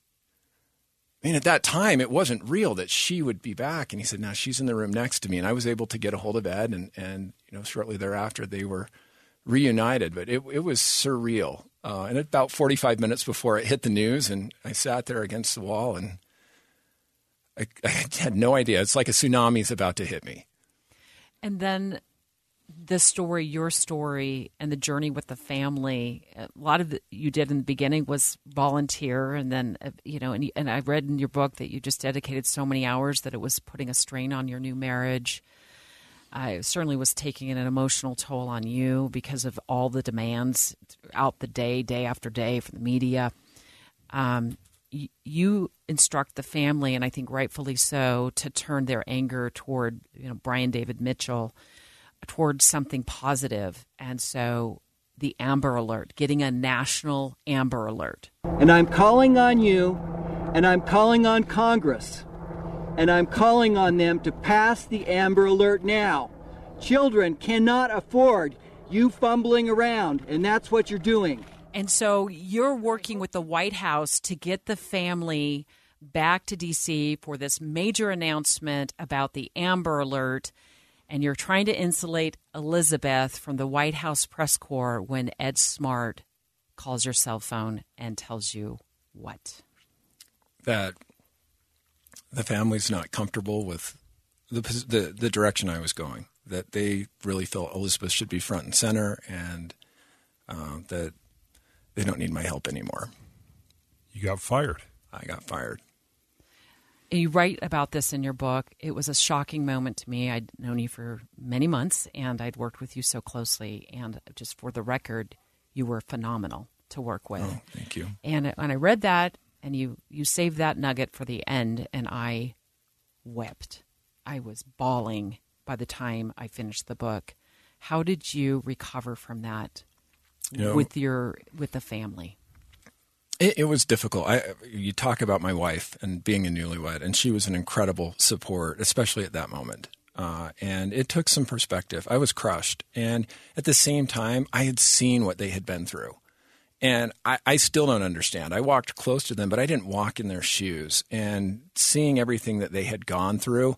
[SPEAKER 22] Mean, at that time, it wasn't real that she would be back. And he said, now she's in the room next to me." And I was able to get a hold of Ed, and and you know, shortly thereafter, they were reunited. But it it was surreal. Uh, and about 45 minutes before it hit the news, and I sat there against the wall, and I, I had no idea. It's like a tsunami is about to hit me.
[SPEAKER 3] And then the story, your story, and the journey with the family. A lot of the, you did in the beginning was volunteer, and then uh, you know, and and I read in your book that you just dedicated so many hours that it was putting a strain on your new marriage. I certainly was taking an emotional toll on you because of all the demands throughout the day, day after day from the media. Um, you instruct the family, and I think rightfully so, to turn their anger toward you know Brian David Mitchell towards something positive. And so the Amber Alert, getting a national Amber Alert.
[SPEAKER 21] And I'm calling on you, and I'm calling on Congress, and I'm calling on them to pass the Amber Alert now. Children cannot afford you fumbling around, and that's what you're doing.
[SPEAKER 3] And so you're working with the White House to get the family back to DC for this major announcement about the Amber Alert. And you're trying to insulate Elizabeth from the White House press corps when Ed Smart calls your cell phone and tells you what?
[SPEAKER 22] that the family's not comfortable with the, the the direction I was going. That they really felt Elizabeth should be front and center, and uh, that they don't need my help anymore.
[SPEAKER 4] You got fired.
[SPEAKER 22] I got fired.
[SPEAKER 3] You write about this in your book. It was a shocking moment to me. I'd known you for many months and I'd worked with you so closely. And just for the record, you were phenomenal to work with.
[SPEAKER 22] Oh, thank you.
[SPEAKER 3] And when I read that, and you you saved that nugget for the end, and I wept. I was bawling by the time I finished the book. How did you recover from that
[SPEAKER 22] You know-
[SPEAKER 3] with your with the family?
[SPEAKER 22] It, it was difficult. I, you talk about my wife and being a newlywed, and she was an incredible support, especially at that moment. Uh, and it took some perspective. I was crushed, and at the same time, I had seen what they had been through, and I, I still don't understand. I walked close to them, but I didn't walk in their shoes. And seeing everything that they had gone through,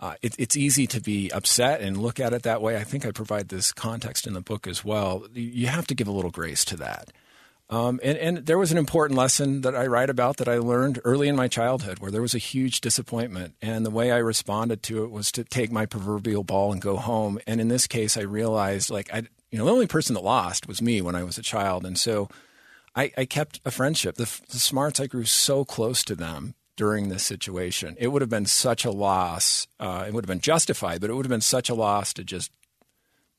[SPEAKER 22] uh, it, it's easy to be upset and look at it that way. I think I provide this context in the book as well. You- You have to give a little grace to that. Um, and, and there was an important lesson that I write about that I learned early in my childhood where there was a huge disappointment. And the way I responded to it was to take my proverbial ball and go home. And in this case, I realized like, I, you know, the only person that lost was me when I was a child. And so I, I kept a friendship. The, the smarts, I grew so close to them during this situation. It would have been such a loss. Uh, it would have been justified, but it would have been such a loss to just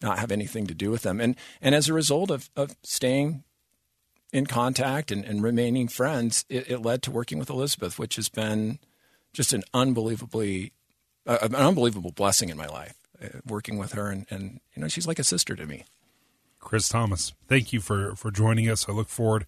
[SPEAKER 22] not have anything to do with them. And, and as a result of, of staying in contact and, and remaining friends, it, it led to working with Elizabeth, which has been just an unbelievably, uh, an unbelievable blessing in my life. Uh, working with her, and, and you know, she's like a sister to me.
[SPEAKER 4] Chris Thomas, thank you for, for joining us. I look forward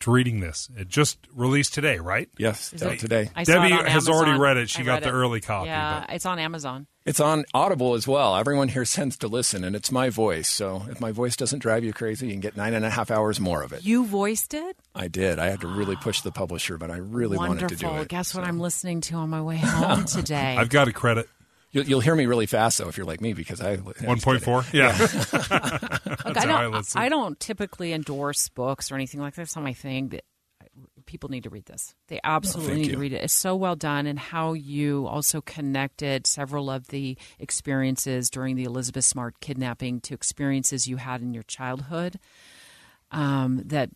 [SPEAKER 4] to reading this. It just released today, right?
[SPEAKER 22] Yes,
[SPEAKER 3] Is it-
[SPEAKER 22] today.
[SPEAKER 3] I saw it
[SPEAKER 4] Debbie
[SPEAKER 3] on
[SPEAKER 4] has already read it. She
[SPEAKER 3] I
[SPEAKER 4] got the
[SPEAKER 3] it.
[SPEAKER 4] early copy.
[SPEAKER 3] Yeah,
[SPEAKER 4] but-
[SPEAKER 3] it's on Amazon.
[SPEAKER 22] It's on Audible as well. Everyone here sends to listen, and it's my voice. So if my voice doesn't drive you crazy, you can get nine and a half hours more of it.
[SPEAKER 3] You voiced it.
[SPEAKER 22] I did. I had to really push the publisher, but I really
[SPEAKER 3] Wonderful.
[SPEAKER 22] wanted to do it.
[SPEAKER 3] Guess what I'm listening to on my way home today.
[SPEAKER 4] I've got a credit.
[SPEAKER 22] You'll, you'll hear me really fast though if you're like me because I
[SPEAKER 4] 1.4? Yeah.
[SPEAKER 3] Look, I don't.
[SPEAKER 4] listen.
[SPEAKER 3] I don't typically endorse books or anything like that. It's not my thing. But people need to read this. They absolutely
[SPEAKER 22] thank
[SPEAKER 3] need to read it. It's so well done, and how you also connected several of the experiences during the Elizabeth Smart kidnapping to experiences you had in your childhood um, that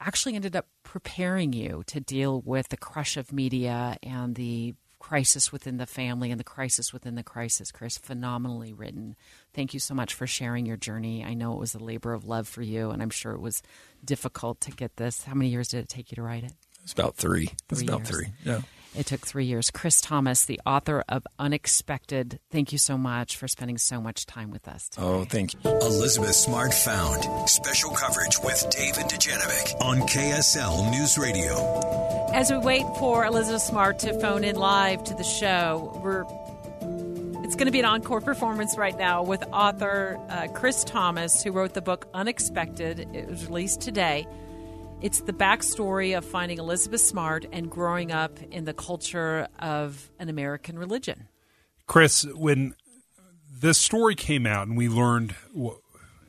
[SPEAKER 3] actually ended up preparing you to deal with the crush of media and the crisis within the family and the crisis within the crisis. Chris, phenomenally written. Thank you so much for sharing your journey. I know it was a labor of love for you, and I'm sure it was difficult to get this. How many years did it take you to write it?
[SPEAKER 22] It's about three. It's about
[SPEAKER 3] years.
[SPEAKER 22] three. Yeah.
[SPEAKER 3] It took three years. Chris Thomas, the author of Unexpected. Thank you so much for spending so much time with us. today.
[SPEAKER 22] Oh, thank you.
[SPEAKER 2] Elizabeth Smart Found. Special coverage with Dave and Dujanovic on KSL News Radio.
[SPEAKER 3] As we wait for Elizabeth Smart to phone in live to the show, we're it's going to be an encore performance right now with author uh, Chris Thomas, who wrote the book Unexpected. It was released today. It's the backstory of finding Elizabeth Smart and growing up in the culture of an American religion.
[SPEAKER 4] Chris, when this story came out and we learned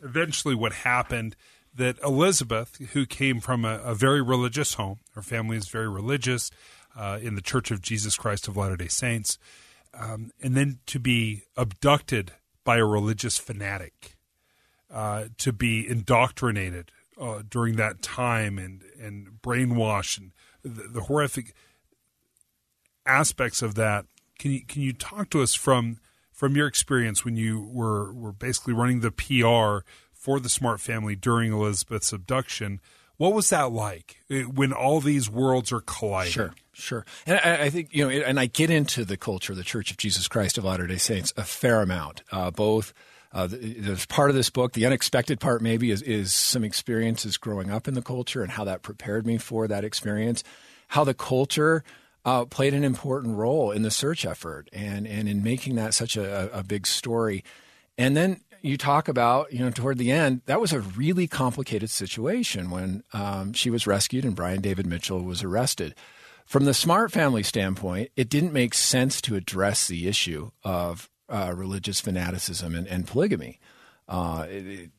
[SPEAKER 4] eventually what happened, that Elizabeth, who came from a, a very religious home, her family is very religious uh, in the Church of Jesus Christ of Latter day Saints, um, and then to be abducted by a religious fanatic, uh, to be indoctrinated uh, during that time and, and brainwashed and the, the horrific aspects of that. Can you can you talk to us from from your experience when you were were basically running the PR for the Smart family during Elizabeth's abduction? What was that like eh, when all these worlds are colliding?
[SPEAKER 22] Sure, sure. And I, I think, you know, and I get into the culture the Church of Jesus Christ of Latter day Saints a fair amount, uh, both. Uh, there's part of this book, the unexpected part maybe is, is some experiences growing up in the culture and how that prepared me for that experience, how the culture uh, played an important role in the search effort and, and in making that such a, a big story. And then you talk about, you know, toward the end, that was a really complicated situation when um, she was rescued and Brian David Mitchell was arrested. From the Smart family standpoint, it didn't make sense to address the issue of uh, religious fanaticism and, and polygamy. Uh, it- it-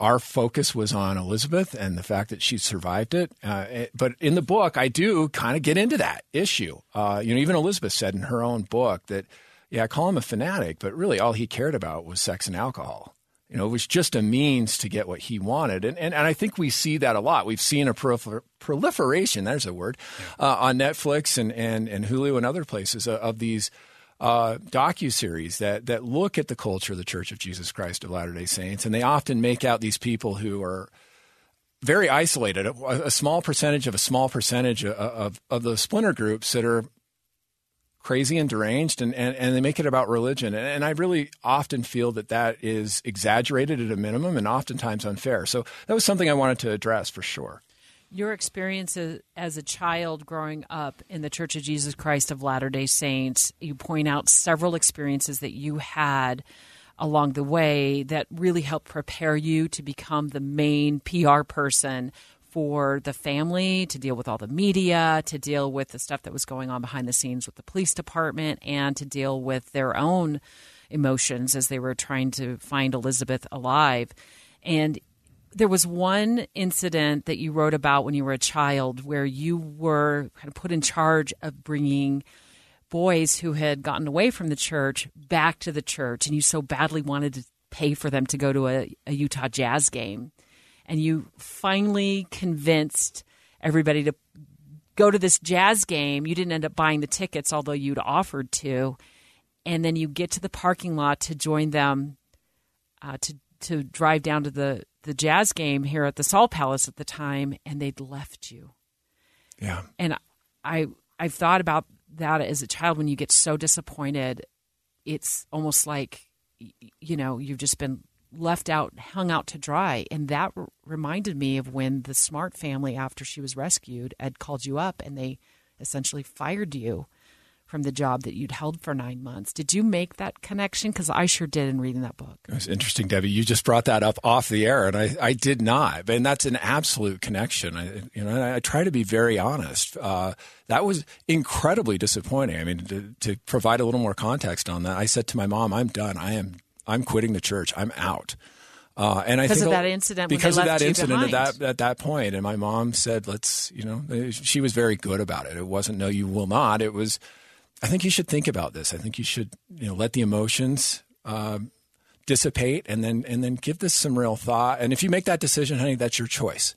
[SPEAKER 22] our focus was on Elizabeth and the fact that she survived it. Uh, it- but in the book, I do kind of get into that issue. Uh, you know, even Elizabeth said in her own book that, yeah, I call him a fanatic, but really all he cared about was sex and alcohol. You know, it was just a means to get what he wanted. And, and, and I think we see that a lot. We've seen a prolifer- proliferation, there's a word, uh, on Netflix and, and, and Hulu and other places of, of these uh, docu-series that, that look at the culture of the Church of Jesus Christ of Latter-day Saints. And they often make out these people who are very isolated, a, a small percentage of a small percentage of, of, of the splinter groups that are crazy and deranged and, and, and they make it about religion. And, and I really often feel that that is exaggerated at a minimum and oftentimes unfair. So that was something I wanted to address for sure.
[SPEAKER 3] Your experiences as a child growing up in the Church of Jesus Christ of Latter day Saints, you point out several experiences that you had along the way that really helped prepare you to become the main PR person for the family to deal with all the media, to deal with the stuff that was going on behind the scenes with the police department, and to deal with their own emotions as they were trying to find Elizabeth alive. And there was one incident that you wrote about when you were a child where you were kind of put in charge of bringing boys who had gotten away from the church back to the church, and you so badly wanted to pay for them to go to a, a Utah Jazz game and you finally convinced everybody to go to this jazz game. You didn't end up buying the tickets, although you'd offered to. And then you get to the parking lot to join them uh, to to drive down to the the jazz game here at the Salt Palace at the time, and they'd left you.
[SPEAKER 22] Yeah.
[SPEAKER 3] And I I've thought about that as a child when you get so disappointed, it's almost like you know you've just been left out, hung out to dry. And that r- reminded me of when the Smart family, after she was rescued, had called you up and they essentially fired you from the job that you'd held for nine months. Did you make that connection? Because I sure did in reading that book.
[SPEAKER 22] It was interesting, Debbie. You just brought that up off the air, and I, I did not. And that's an absolute connection. I, you know, I, I try to be very honest. Uh, that was incredibly disappointing. I mean, to, to provide a little more context on that, I said to my mom, "I'm done. I am I'm quitting the church. I'm out.
[SPEAKER 3] Uh, and I think of that incident,
[SPEAKER 22] because of that incident
[SPEAKER 3] at
[SPEAKER 22] that at that point, and my mom said, "Let's," you know, she was very good about it. It wasn't "No, you will not." It was, "I think you should think about this. I think you should, you know, let the emotions uh, dissipate, and then and then give this some real thought. And if you make that decision, honey, that's your choice."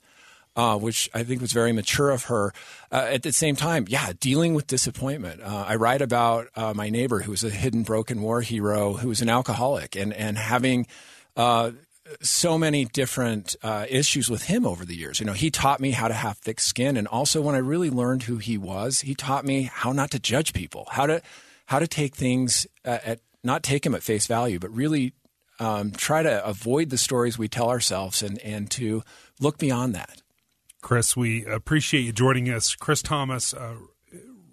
[SPEAKER 22] Uh, which I think was very mature of her. Uh, at the same time, yeah, dealing with disappointment. Uh, I write about uh, my neighbor who was a hidden broken war hero who was an alcoholic and, and having uh, so many different uh, issues with him over the years. You know, he taught me how to have thick skin, and also when I really learned who he was, he taught me how not to judge people, how to how to take things at not take them at face value, but really um, try to avoid the stories we tell ourselves and and to look beyond that.
[SPEAKER 4] Chris, we appreciate you joining us. Chris Thomas uh,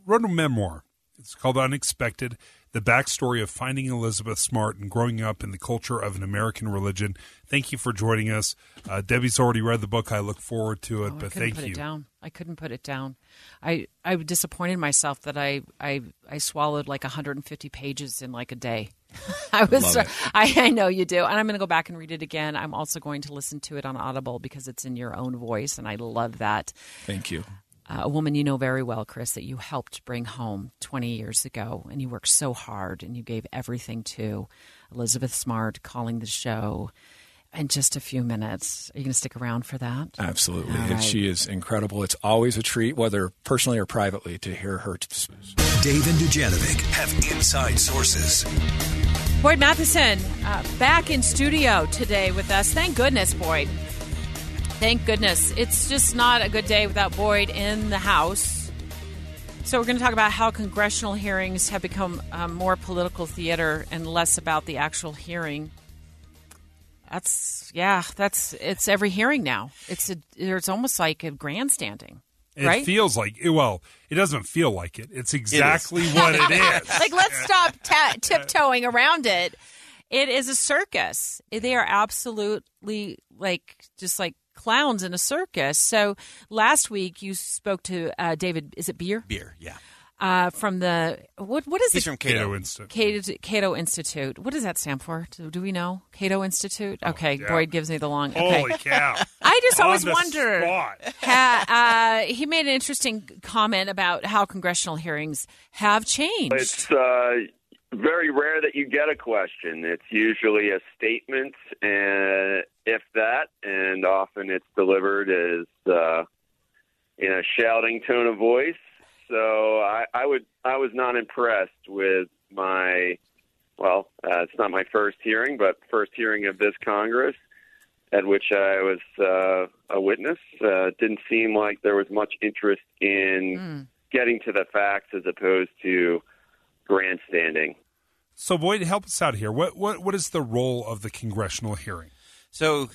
[SPEAKER 4] wrote a memoir. It's called Unexpected The Backstory of Finding Elizabeth Smart and Growing Up in the Culture of an American Religion. Thank you for joining us. Uh, Debbie's already read the book. I look forward to it,
[SPEAKER 3] oh,
[SPEAKER 4] but
[SPEAKER 3] thank
[SPEAKER 4] put
[SPEAKER 3] you.
[SPEAKER 4] It
[SPEAKER 3] down. I couldn't put it down. I, I disappointed myself that I, I, I swallowed like 150 pages in like a day. I was I, I, know you do. And I'm going to go back and read it again. I'm also going to listen to it on Audible because it's in your own voice and I love that.
[SPEAKER 22] Thank you.
[SPEAKER 3] Uh, a woman you know very well, Chris, that you helped bring home 20 years ago and you worked so hard and you gave everything to. Elizabeth Smart calling the show in just a few minutes. Are you going to stick around for that?
[SPEAKER 22] Absolutely. Right. She is incredible. It's always a treat, whether personally or privately, to hear her. T-
[SPEAKER 2] Dave and Dujanovic have inside sources.
[SPEAKER 3] Boyd Matheson uh, back in studio today with us. Thank goodness, Boyd. Thank goodness. It's just not a good day without Boyd in the house. So, we're going to talk about how congressional hearings have become um, more political theater and less about the actual hearing. That's yeah. That's it's every hearing now. It's a, it's almost like a grandstanding.
[SPEAKER 4] It
[SPEAKER 3] right?
[SPEAKER 4] feels like well, it doesn't feel like it. It's exactly it what it is.
[SPEAKER 3] like let's stop ta- tiptoeing around it. It is a circus. They are absolutely like just like clowns in a circus. So last week you spoke to uh, David. Is it Bier?
[SPEAKER 24] Bier, yeah
[SPEAKER 3] uh, from the what what is
[SPEAKER 24] He's
[SPEAKER 3] it?
[SPEAKER 24] from Cato,
[SPEAKER 4] Cato Institute.
[SPEAKER 3] Cato, Cato, Institute. What does that stand for? Do, do we know? Cato Institute. Oh, okay, oh, yeah. Boyd gives me the long. Okay.
[SPEAKER 4] Holy cow!
[SPEAKER 3] I just always wondered. Ha, uh, he made an interesting comment about how congressional hearings have changed.
[SPEAKER 25] It's uh,
[SPEAKER 24] very rare that you get a question. It's usually a statement, and if that, and often it's delivered as uh, in a shouting tone of voice. So I, I would I was not impressed with my well, uh, it's not my first hearing, but first hearing of this Congress at which I was uh, a witness. Uh, didn't seem like there was much interest in getting to the facts as opposed to grandstanding.
[SPEAKER 4] So, Boyd, help us out here. What what what is the role of the congressional hearing?
[SPEAKER 25] So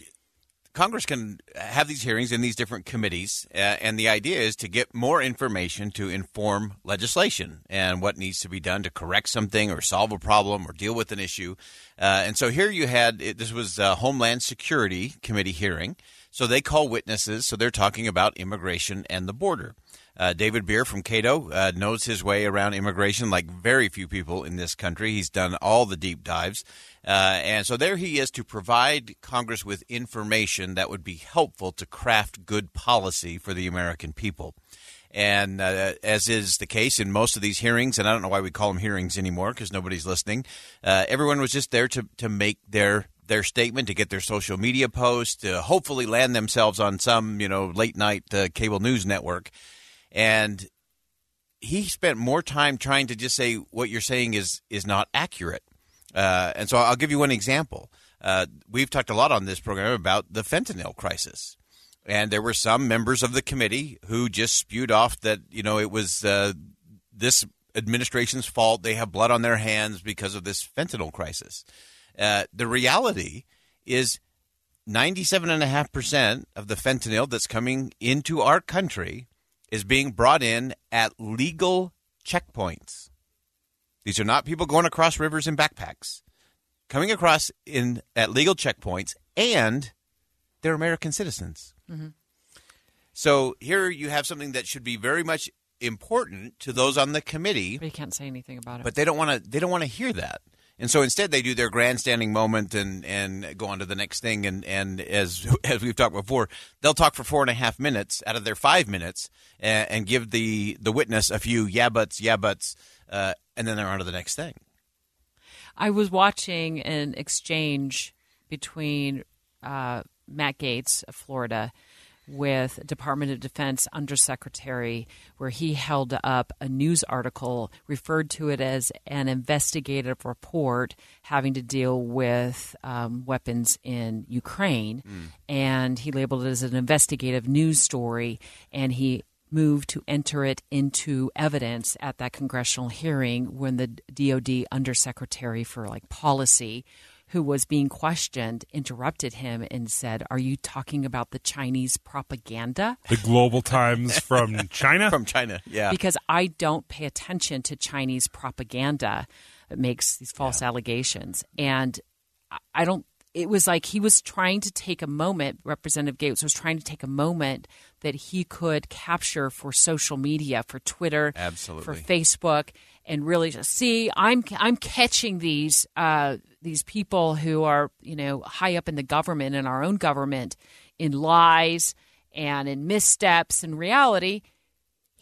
[SPEAKER 25] Congress can have these hearings in these different committees, uh, and the idea is to get more information to inform legislation and what needs to be done to correct something or solve a problem or deal with an issue. Uh, and so here you had this was a Homeland Security Committee hearing. So they call witnesses. So they're talking about immigration and the border. Uh, David Bier from Cato uh, knows his way around immigration like very few people in this country. He's done all the deep dives. Uh, and so there he is to provide Congress with information that would be helpful to craft good policy for the American people. And uh, as is the case in most of these hearings, and I don't know why we call them hearings anymore because nobody's listening, uh, everyone was just there to, to make their their statement, to get their social media post, to hopefully land themselves on some you know late night uh, cable news network. And he spent more time trying to just say what you're saying is is not accurate. Uh, and so I'll give you one example. Uh, we've talked a lot on this program about the fentanyl crisis. And there were some members of the committee who just spewed off that, you know, it was uh, this administration's fault. They have blood on their hands because of this fentanyl crisis. Uh, the reality is 97.5% of the fentanyl that's coming into our country is being brought in at legal checkpoints. These are not people going across rivers in backpacks. Coming across in at legal checkpoints and they're American citizens.
[SPEAKER 3] Mm-hmm.
[SPEAKER 25] So here you have something that should be very much important to those on the committee.
[SPEAKER 3] But you can't say anything about it.
[SPEAKER 25] But they don't want to. They don't want to hear that. And so instead, they do their grandstanding moment and, and go on to the next thing. And, and as as we've talked before, they'll talk for four and a half minutes out of their five minutes and, and give the, the witness a few yeah buts, yeah buts, uh, and then they're on to the next thing.
[SPEAKER 3] I was watching an exchange between uh, Matt Gaetz of Florida with Department of Defense Undersecretary, where he held up a news article, referred to it as an investigative report having to deal with um, weapons in Ukraine. And he labeled it as an investigative news story. And he moved to enter it into evidence at that congressional hearing when the DoD Undersecretary for like policy who was being questioned interrupted him and said, "Are you talking about the Chinese propaganda?"
[SPEAKER 4] The Global Times from China?
[SPEAKER 25] From China, yeah.
[SPEAKER 3] Because I don't pay attention to Chinese propaganda that makes these false allegations, and I- I don't. It was like he was trying to take a moment. Representative Gaetz was trying to take a moment that he could capture for social media, for Twitter,
[SPEAKER 25] Absolutely.
[SPEAKER 3] for Facebook, and really just see. I'm I'm catching these uh, these people who are you know high up in the government and our own government in lies and in missteps. In reality,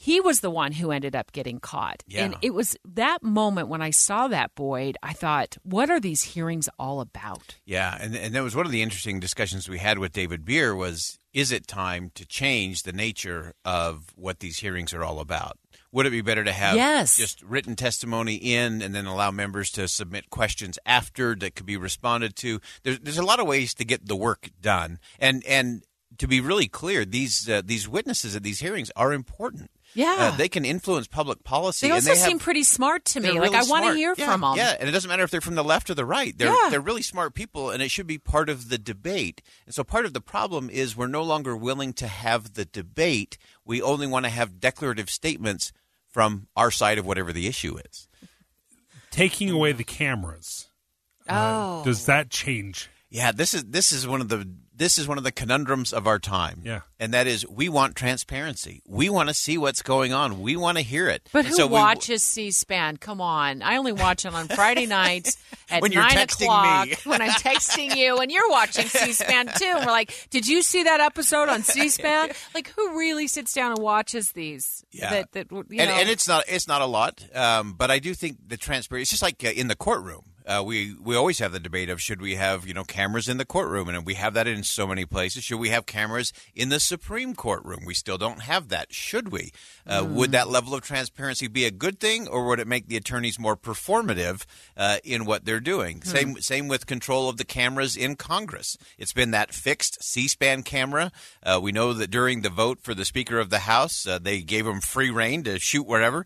[SPEAKER 3] he was the one who ended up getting caught.
[SPEAKER 25] Yeah.
[SPEAKER 3] And it was that moment when I saw that Boyd, I thought, what are these hearings all about?
[SPEAKER 25] Yeah, and and that was one of the interesting discussions we had with David Bier was is it time to change the nature of what these hearings are all about? Would it be better to have
[SPEAKER 3] Yes.
[SPEAKER 25] just written testimony in and then allow members to submit questions after that could be responded to? There's there's a lot of ways to get the work done. And and to be really clear, these uh, these witnesses at these hearings are important.
[SPEAKER 3] Yeah.
[SPEAKER 25] Uh, they can influence public policy.
[SPEAKER 3] They also
[SPEAKER 25] they have-
[SPEAKER 3] seem pretty smart to me.
[SPEAKER 25] they're
[SPEAKER 3] Like
[SPEAKER 25] really
[SPEAKER 3] I want to hear
[SPEAKER 25] Yeah,
[SPEAKER 3] from them.
[SPEAKER 25] Yeah, and it doesn't matter if they're from the left or the right. They're
[SPEAKER 3] Yeah.
[SPEAKER 25] they're really smart people, and it should be part of the debate. And so part of the problem is we're no longer willing to have the debate. We only want to have declarative statements from our side of whatever the issue is.
[SPEAKER 4] Taking away the cameras. uh,
[SPEAKER 3] Oh.
[SPEAKER 4] does that change?
[SPEAKER 25] Yeah, this is this is one of the this is one of the conundrums of our time.
[SPEAKER 4] Yeah.
[SPEAKER 25] And that is we want transparency. We want to see what's going on. We want to hear it.
[SPEAKER 3] But
[SPEAKER 25] And
[SPEAKER 3] who
[SPEAKER 25] so we-
[SPEAKER 3] watches C-SPAN? Come on, I only watch it on Friday nights at
[SPEAKER 25] When you're
[SPEAKER 3] nine
[SPEAKER 25] texting
[SPEAKER 3] o'clock
[SPEAKER 25] me.
[SPEAKER 3] when I'm texting you, and you're watching C-SPAN too. And we're like, "Did you see that episode on C-SPAN?" Like, who really sits down and watches these?
[SPEAKER 25] Yeah.
[SPEAKER 3] That, that you
[SPEAKER 25] and,
[SPEAKER 3] know,
[SPEAKER 25] and it's not it's not a lot, um, but I do think the transparency. It's just like uh, in the courtroom. Uh, we we always have the debate of should we have you know cameras in the courtroom, and we have that in so many places. Should we have cameras in the Supreme Court room? We still don't have that. Should we? Uh,
[SPEAKER 3] Mm.
[SPEAKER 25] Would that level of transparency be a good thing, or would it make the attorneys more performative uh, in what they're doing?
[SPEAKER 3] Hmm.
[SPEAKER 25] Same same with control of the cameras in Congress. It's been that fixed C-SPAN camera. Uh, we know that during the vote for the Speaker of the House, uh, they gave them free reign to shoot wherever.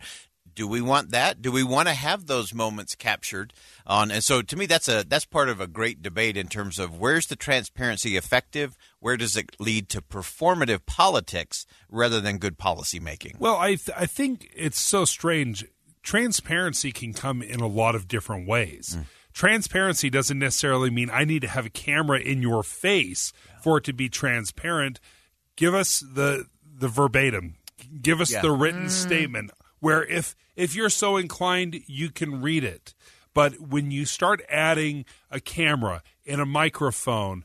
[SPEAKER 25] Do we want that? Do we want to have those moments captured on? And so, to me, that's a that's part of a great debate in terms of where's the transparency effective? Where does it lead to performative politics rather than good policy making?
[SPEAKER 4] Well, I th- I think it's so strange. Transparency can come in a lot of different ways. Transparency doesn't necessarily mean I need to have a camera in your face for it to be transparent. Give us the the verbatim. Give us
[SPEAKER 26] Yeah.
[SPEAKER 4] the written
[SPEAKER 26] Mm.
[SPEAKER 4] statement where if if you're so inclined you can read it. But when you start adding a camera and a microphone,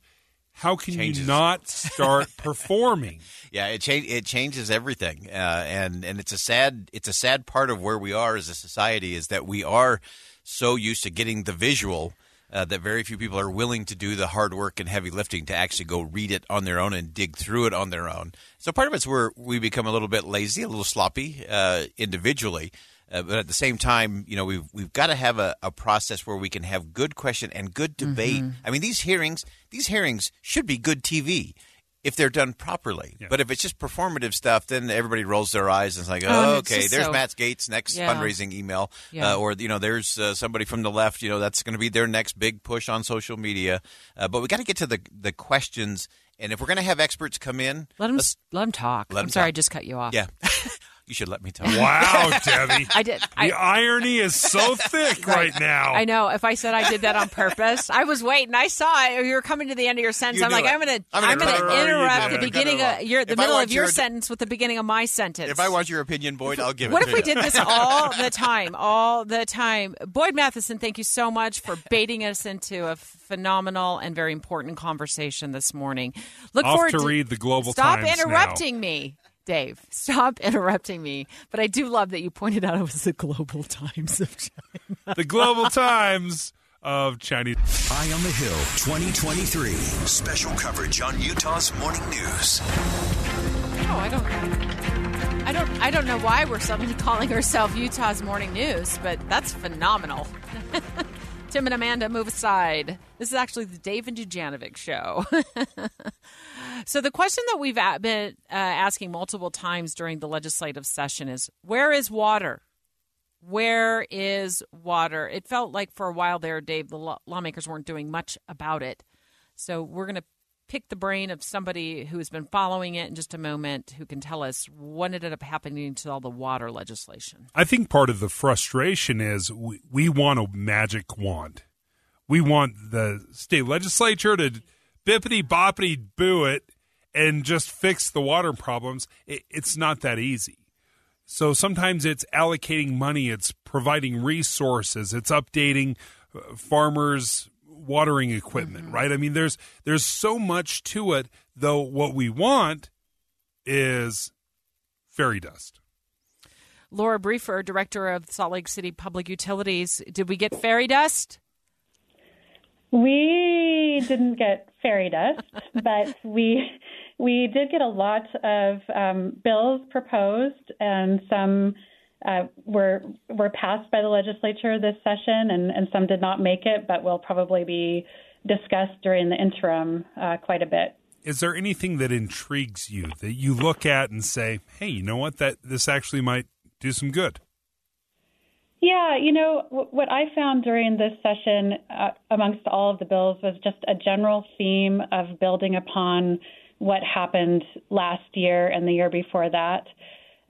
[SPEAKER 4] how can
[SPEAKER 25] Changes.
[SPEAKER 4] you not start performing?
[SPEAKER 25] Yeah, it cha- it changes everything, uh, and and it's a sad it's a sad part of where we are as a society is that we are so used to getting the visual uh, that very few people are willing to do the hard work and heavy lifting to actually go read it on their own and dig through it on their own. So part of it's where we become a little bit lazy, a little sloppy uh, individually. Uh, but at the same time, you know, we've we've got to have a, a process where we can have good question and good debate.
[SPEAKER 3] Mm-hmm.
[SPEAKER 26] Mhm.
[SPEAKER 25] I mean, these hearings, these hearings should be good TV if they're done properly. But if it's just performative stuff, then everybody rolls their eyes and is like,
[SPEAKER 3] Oh,
[SPEAKER 25] "Oh,
[SPEAKER 3] and it's
[SPEAKER 25] okay, there's
[SPEAKER 3] so-
[SPEAKER 25] Matt Gaetz' next
[SPEAKER 3] Yeah.
[SPEAKER 25] fundraising email,"
[SPEAKER 3] Yeah.
[SPEAKER 25] uh, or you know, there's uh, somebody from the left. You know, that's going to be their next big push on social media. Uh, but we got to get to the the questions. And if we're going to have experts come in,
[SPEAKER 3] let them
[SPEAKER 25] let's-
[SPEAKER 3] them talk.
[SPEAKER 25] Let
[SPEAKER 3] I'm
[SPEAKER 25] 'em
[SPEAKER 3] sorry, I just cut you off.
[SPEAKER 25] yeah, you should let me talk.
[SPEAKER 4] Wow, Debbie.
[SPEAKER 3] I did.
[SPEAKER 4] The
[SPEAKER 3] I,
[SPEAKER 4] irony is so thick right, now.
[SPEAKER 3] I know. If I said I did that on purpose, I was waiting. I saw it. You were coming to the end of your sentence.
[SPEAKER 25] You
[SPEAKER 3] I'm like,
[SPEAKER 25] it.
[SPEAKER 3] I'm going to,
[SPEAKER 25] I'm
[SPEAKER 3] I'm
[SPEAKER 25] gonna
[SPEAKER 3] going
[SPEAKER 25] cut
[SPEAKER 3] to
[SPEAKER 25] her off.
[SPEAKER 3] interrupt the beginning of your, the
[SPEAKER 25] If
[SPEAKER 3] middle of your
[SPEAKER 25] your-
[SPEAKER 3] sentence with the beginning of my sentence.
[SPEAKER 25] If I want your opinion, Boyd, I'll give it.
[SPEAKER 3] What
[SPEAKER 25] it
[SPEAKER 3] if
[SPEAKER 25] to
[SPEAKER 3] we
[SPEAKER 25] you.
[SPEAKER 3] did this all the time? All the time. Boyd Matheson, thank you so much for baiting us into a phenomenal and very important conversation this morning. Look
[SPEAKER 4] Off
[SPEAKER 3] forward
[SPEAKER 4] to read the Global
[SPEAKER 3] Stop
[SPEAKER 4] Times now.
[SPEAKER 3] interrupting me. Dave, stop interrupting me. But I do love that you pointed out it was the Global Times of China.
[SPEAKER 4] the Global Times of Chinese.
[SPEAKER 2] High on the Hill 2023. Special coverage on Utah's morning news.
[SPEAKER 3] No, I don't. I don't. I don't know why we're suddenly calling ourselves Utah's Morning News, but that's phenomenal. Tim and Amanda, move aside. This is actually the Dave and Dujanovic show. So the question that we've been uh, asking multiple times during the legislative session is, where is water? Where is water? It felt like for a while there, Dave, the law- lawmakers weren't doing much about it. So we're going to pick the brain of somebody who has been following it in just a moment who can tell us what ended up happening to all the water legislation.
[SPEAKER 4] I think part of the frustration is we, we want a magic wand. We want the state legislature to bippity boppity boo it and just fix the water problems. It, it's not that easy. So sometimes it's allocating money, it's providing resources, it's updating uh, farmers' watering equipment, right? I mean, there's there's so much to it. Though what we want is fairy dust.
[SPEAKER 3] Laura Briefer, director of Salt Lake City Public Utilities, did we get fairy dust?
[SPEAKER 26] We didn't get fairy dust, but we we did get a lot of um, bills proposed, and some uh, were were passed by the legislature this session, and, and some did not make it, but will probably be discussed during the interim uh, quite a bit.
[SPEAKER 4] Is there anything that intrigues you that you look at and say, "Hey, you know what? That this actually might do some good."
[SPEAKER 26] Yeah, you know, what I found during this session uh, amongst all of the bills was just a general theme of building upon what happened last year and the year before that.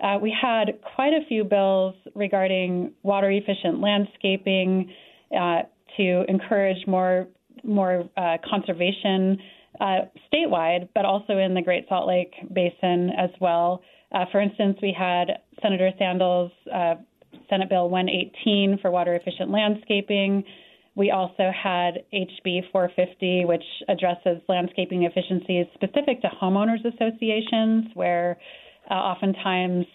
[SPEAKER 26] Uh, we had quite a few bills regarding water efficient landscaping uh, to encourage more more uh, conservation uh, statewide, but also in the Great Salt Lake Basin as well. Uh, for instance, we had Senator Sandall's Senate Bill 118 for water efficient landscaping. We also had HB 450, which addresses landscaping efficiencies specific to homeowners associations, where uh, oftentimes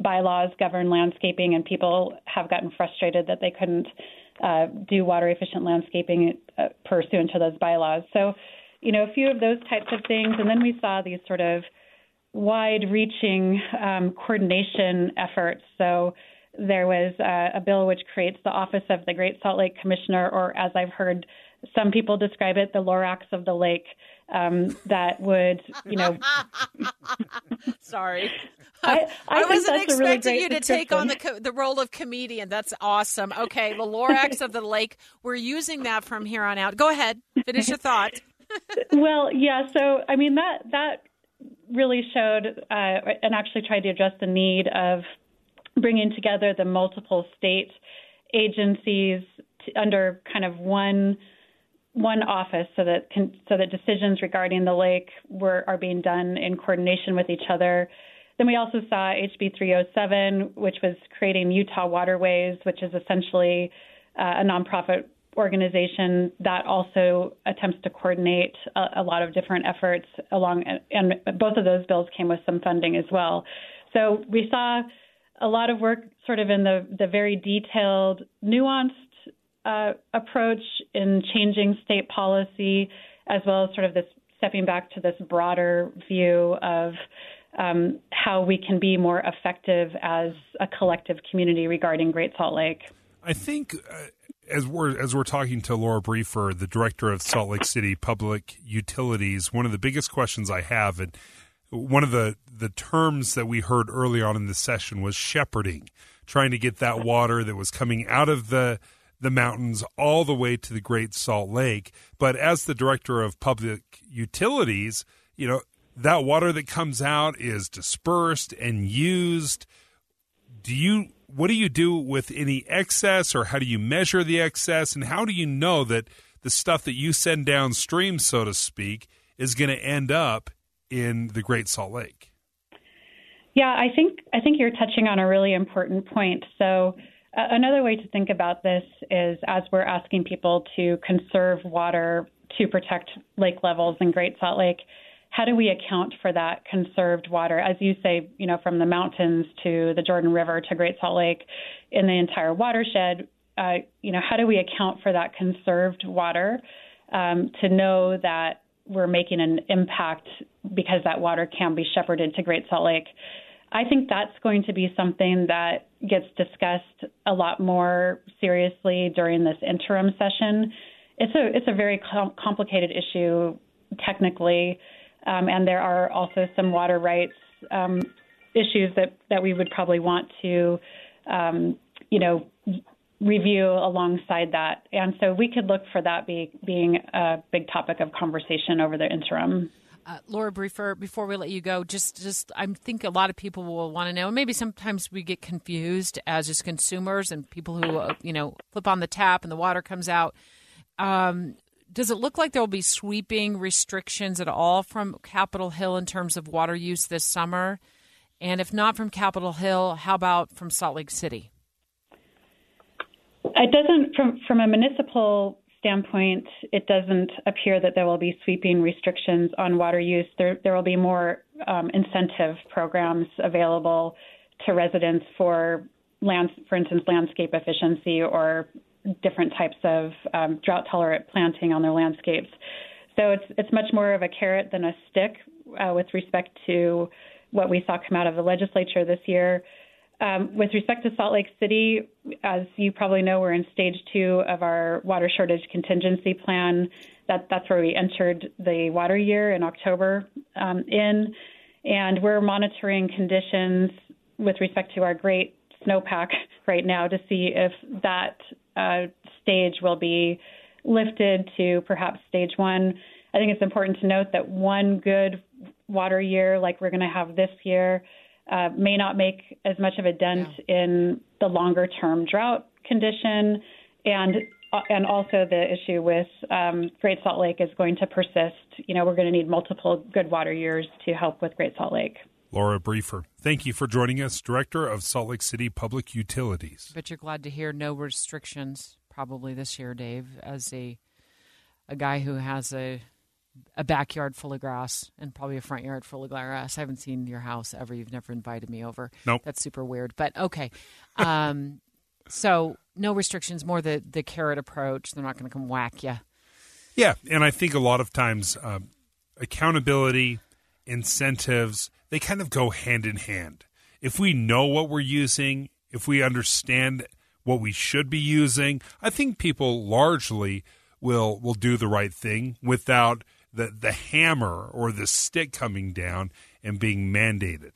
[SPEAKER 26] bylaws govern landscaping, and people have gotten frustrated that they couldn't uh, do water efficient landscaping uh, pursuant to those bylaws. So, you know, a few of those types of things. And then we saw these sort of wide reaching um, coordination efforts. So, there was uh, a bill which creates the Office of the Great Salt Lake Commissioner, or as I've heard some people describe it, the Lorax of the lake. Um, that would, you know.
[SPEAKER 3] Sorry.
[SPEAKER 26] I, I,
[SPEAKER 3] I wasn't
[SPEAKER 26] expecting
[SPEAKER 3] really you to take on the co- the role of comedian. That's awesome. Okay, the Lorax of the lake. We're using that from here on out. Go ahead. Finish your thought.
[SPEAKER 26] well, yeah. So, I mean that that really showed uh, and actually tried to address the need of bringing together the multiple state agencies to, under kind of one one office so that can, so that decisions regarding the lake were are being done in coordination with each other. Then we also saw HB 307, which was creating Utah Waterways, which is essentially uh, a nonprofit organization that also attempts to coordinate a, a, lot of different efforts along, and both of those bills came with some funding as well. So we saw a lot of work sort of in the, the very detailed, nuanced uh, approach in changing state policy, as well as sort of this stepping back to this broader view of um, how we can be more effective as a collective community regarding Great Salt Lake.
[SPEAKER 4] I think. Uh, as we're as we're talking to Laura Briefer, the director of Salt Lake City Public Utilities, one of the biggest questions I have, and one of the the terms that we heard early on in the session was shepherding, trying to get that water that was coming out of the the mountains all the way to the Great Salt Lake. But as the director of public utilities, you know, that water that comes out is dispersed and used. Do you what do you do with any excess or how do you measure the excess and how do you know that the stuff that you send downstream so to speak is going to end up in the Great Salt Lake?
[SPEAKER 26] Yeah, I think I think you're touching on a really important point. So uh, another way to think about this is as we're asking people to conserve water to protect lake levels in Great Salt Lake, how do we account for that conserved water? As you say, you know, from the mountains to the Jordan River to Great Salt Lake in the entire watershed, uh, you know, how do we account for that conserved water um, to know that we're making an impact because that water can be shepherded to Great Salt Lake? I think that's going to be something that gets discussed a lot more seriously during this interim session. It's a it's a very com- complicated issue technically, um, and there are also some water rights um, issues that that we would probably want to, um, you know, review alongside that. And so we could look for that be, being a big topic of conversation over the interim.
[SPEAKER 3] Uh, Laura Briefer, before we let you go, just just I think a lot of people will want to know. Maybe sometimes we get confused as just consumers and people who uh, you know flip on the tap and the water comes out. Um, does it look like there will be sweeping restrictions at all from Capitol Hill in terms of water use this summer? And if not from Capitol Hill, how about from Salt Lake City?
[SPEAKER 26] It doesn't from from a municipal standpoint, it doesn't appear that there will be sweeping restrictions on water use. There, there will be more um, incentive programs available to residents for land, for instance, landscape efficiency or different types of um, drought tolerant planting on their landscapes. So it's it's much more of a carrot than a stick uh, with respect to what we saw come out of the legislature this year. Um, with respect to Salt Lake City, as you probably know, we're in stage two of our water shortage contingency plan. That, that's where we entered the water year in October um, in, and we're monitoring conditions with respect to our great snowpack right now to see if that uh, stage will be lifted to perhaps stage one. I think it's important to note that one good water year, like we're going to have this year, uh, may not make as much of a dent yeah. in the longer term drought condition. And and also the issue with um, Great Salt Lake is going to persist. You know, we're going to need multiple good water years to help with Great Salt Lake.
[SPEAKER 4] Laura Briefer, thank you for joining us, Director of Salt Lake City Public Utilities.
[SPEAKER 3] But you're glad to hear no restrictions probably this year, Dave, as a a guy who has a a backyard full of grass and probably a front yard full of grass. I haven't seen your house ever. You've never invited me over.
[SPEAKER 4] Nope.
[SPEAKER 3] That's super weird. But okay. Um, so no restrictions, more the the carrot approach. They're not going to come whack you.
[SPEAKER 4] Yeah, and I think a lot of times um, accountability, incentives, they kind of go hand in hand. If we know what we're using, if we understand what we should be using, I think people largely will will do the right thing without the the hammer or the stick coming down and being mandated.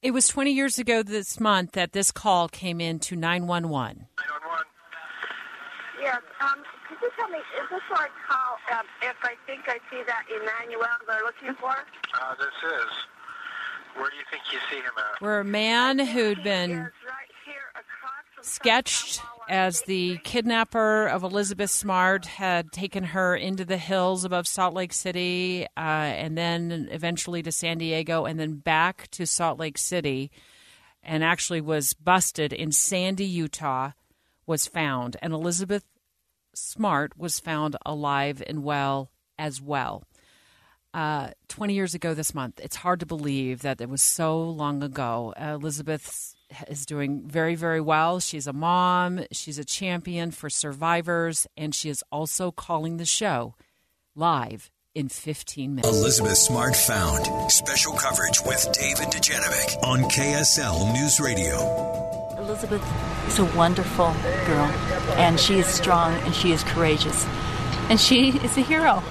[SPEAKER 3] It was 20 years ago this month that this call came in to 911. 911.
[SPEAKER 18] Yes. Um, could you tell me, is this what I call, um, if I think I see that Emmanuel they're looking for?
[SPEAKER 19] Uh, this is. Where do you think you see him at?
[SPEAKER 3] Where a man who'd been sketched as the kidnapper of Elizabeth Smart had taken her into the hills above Salt Lake City uh, and then eventually to San Diego and then back to Salt Lake City and actually was busted in Sandy, Utah, was found. And Elizabeth Smart was found alive and well as well. Uh, 20 years ago this month. It's hard to believe that it was so long ago. Uh, Elizabeth is doing very, very well. She's a mom, she's a champion for survivors, and she is also calling the show live in 15 minutes.
[SPEAKER 2] Elizabeth Smart found. Special coverage with Dave and Dujanovic on KSL News Radio.
[SPEAKER 27] Elizabeth is a wonderful girl, and she is strong and she is courageous. And she is a hero.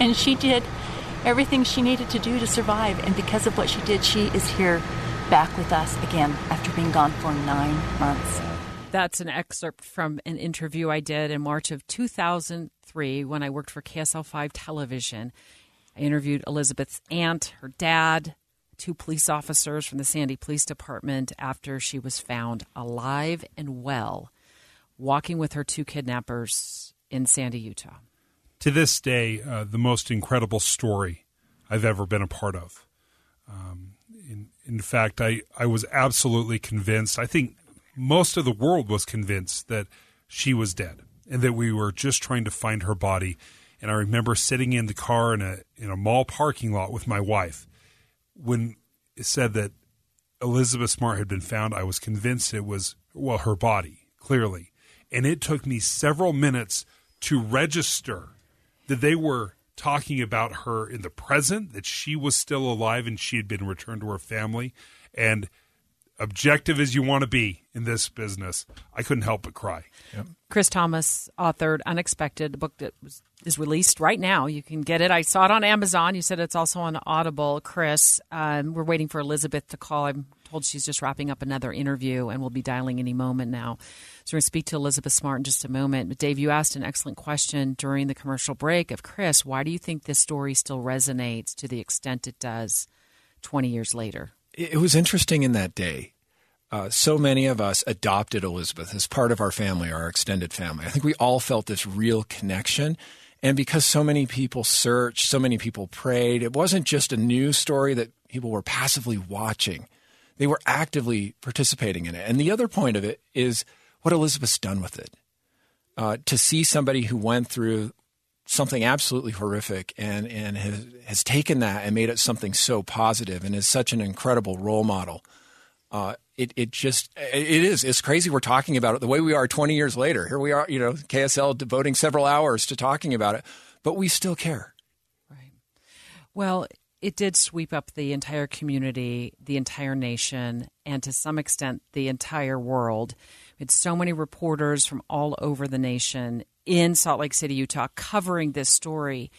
[SPEAKER 27] And she did everything she needed to do to survive. And because of what she did, she is here back with us again after being gone for nine months.
[SPEAKER 3] That's an excerpt from an interview I did in March of 2003 when I worked for KSL 5 television. I interviewed Elizabeth's aunt, her dad, two police officers from the Sandy Police Department after she was found alive and well, walking with her two kidnappers in Sandy, Utah.
[SPEAKER 4] To this day, uh, the most incredible story I've ever been a part of. Um, in, fact, I, I was absolutely convinced. I think most of the world was convinced that she was dead and that we were just trying to find her body. And I remember sitting in the car in a in a mall parking lot with my wife when it said that Elizabeth Smart had been found. I was convinced it was well her body clearly, and it took me several minutes to register that they were talking about her in the present, that she was still alive and she had been returned to her family. And objective as you want to be in this business, I couldn't help but cry.
[SPEAKER 22] Yep.
[SPEAKER 3] Chris Thomas authored Unexpected, the book that was, is released right now. You can get it. I saw it on Amazon. You said it's also on Audible. Chris, um, we're waiting for Elizabeth to call. I'm told she's just wrapping up another interview and we'll be dialing any moment now. So we're going to speak to Elizabeth Smart in just a moment. But Dave, you asked an excellent question during the commercial break of Chris. Why do you think this story still resonates to the extent it does 20 years later?
[SPEAKER 22] It was interesting in that day. Uh, so many of us adopted Elizabeth as part of our family, our extended family. I think we all felt this real connection. And because so many people searched, so many people prayed, it wasn't just a news story that people were passively watching. They were actively participating in it. And the other point of it is what Elizabeth's done with it. Uh, to see somebody who went through something absolutely horrific and, and has, has taken that and made it something so positive and is such an incredible role model. Uh, it, it just it is it's crazy we're talking about it the way we are 20 years later here we are you know ksl devoting several hours to talking about it but we still care right
[SPEAKER 3] Well, it did sweep up the entire community, the entire nation, and to some extent, the entire world. We had so many reporters from all over the nation in Salt Lake City, Utah, covering this story.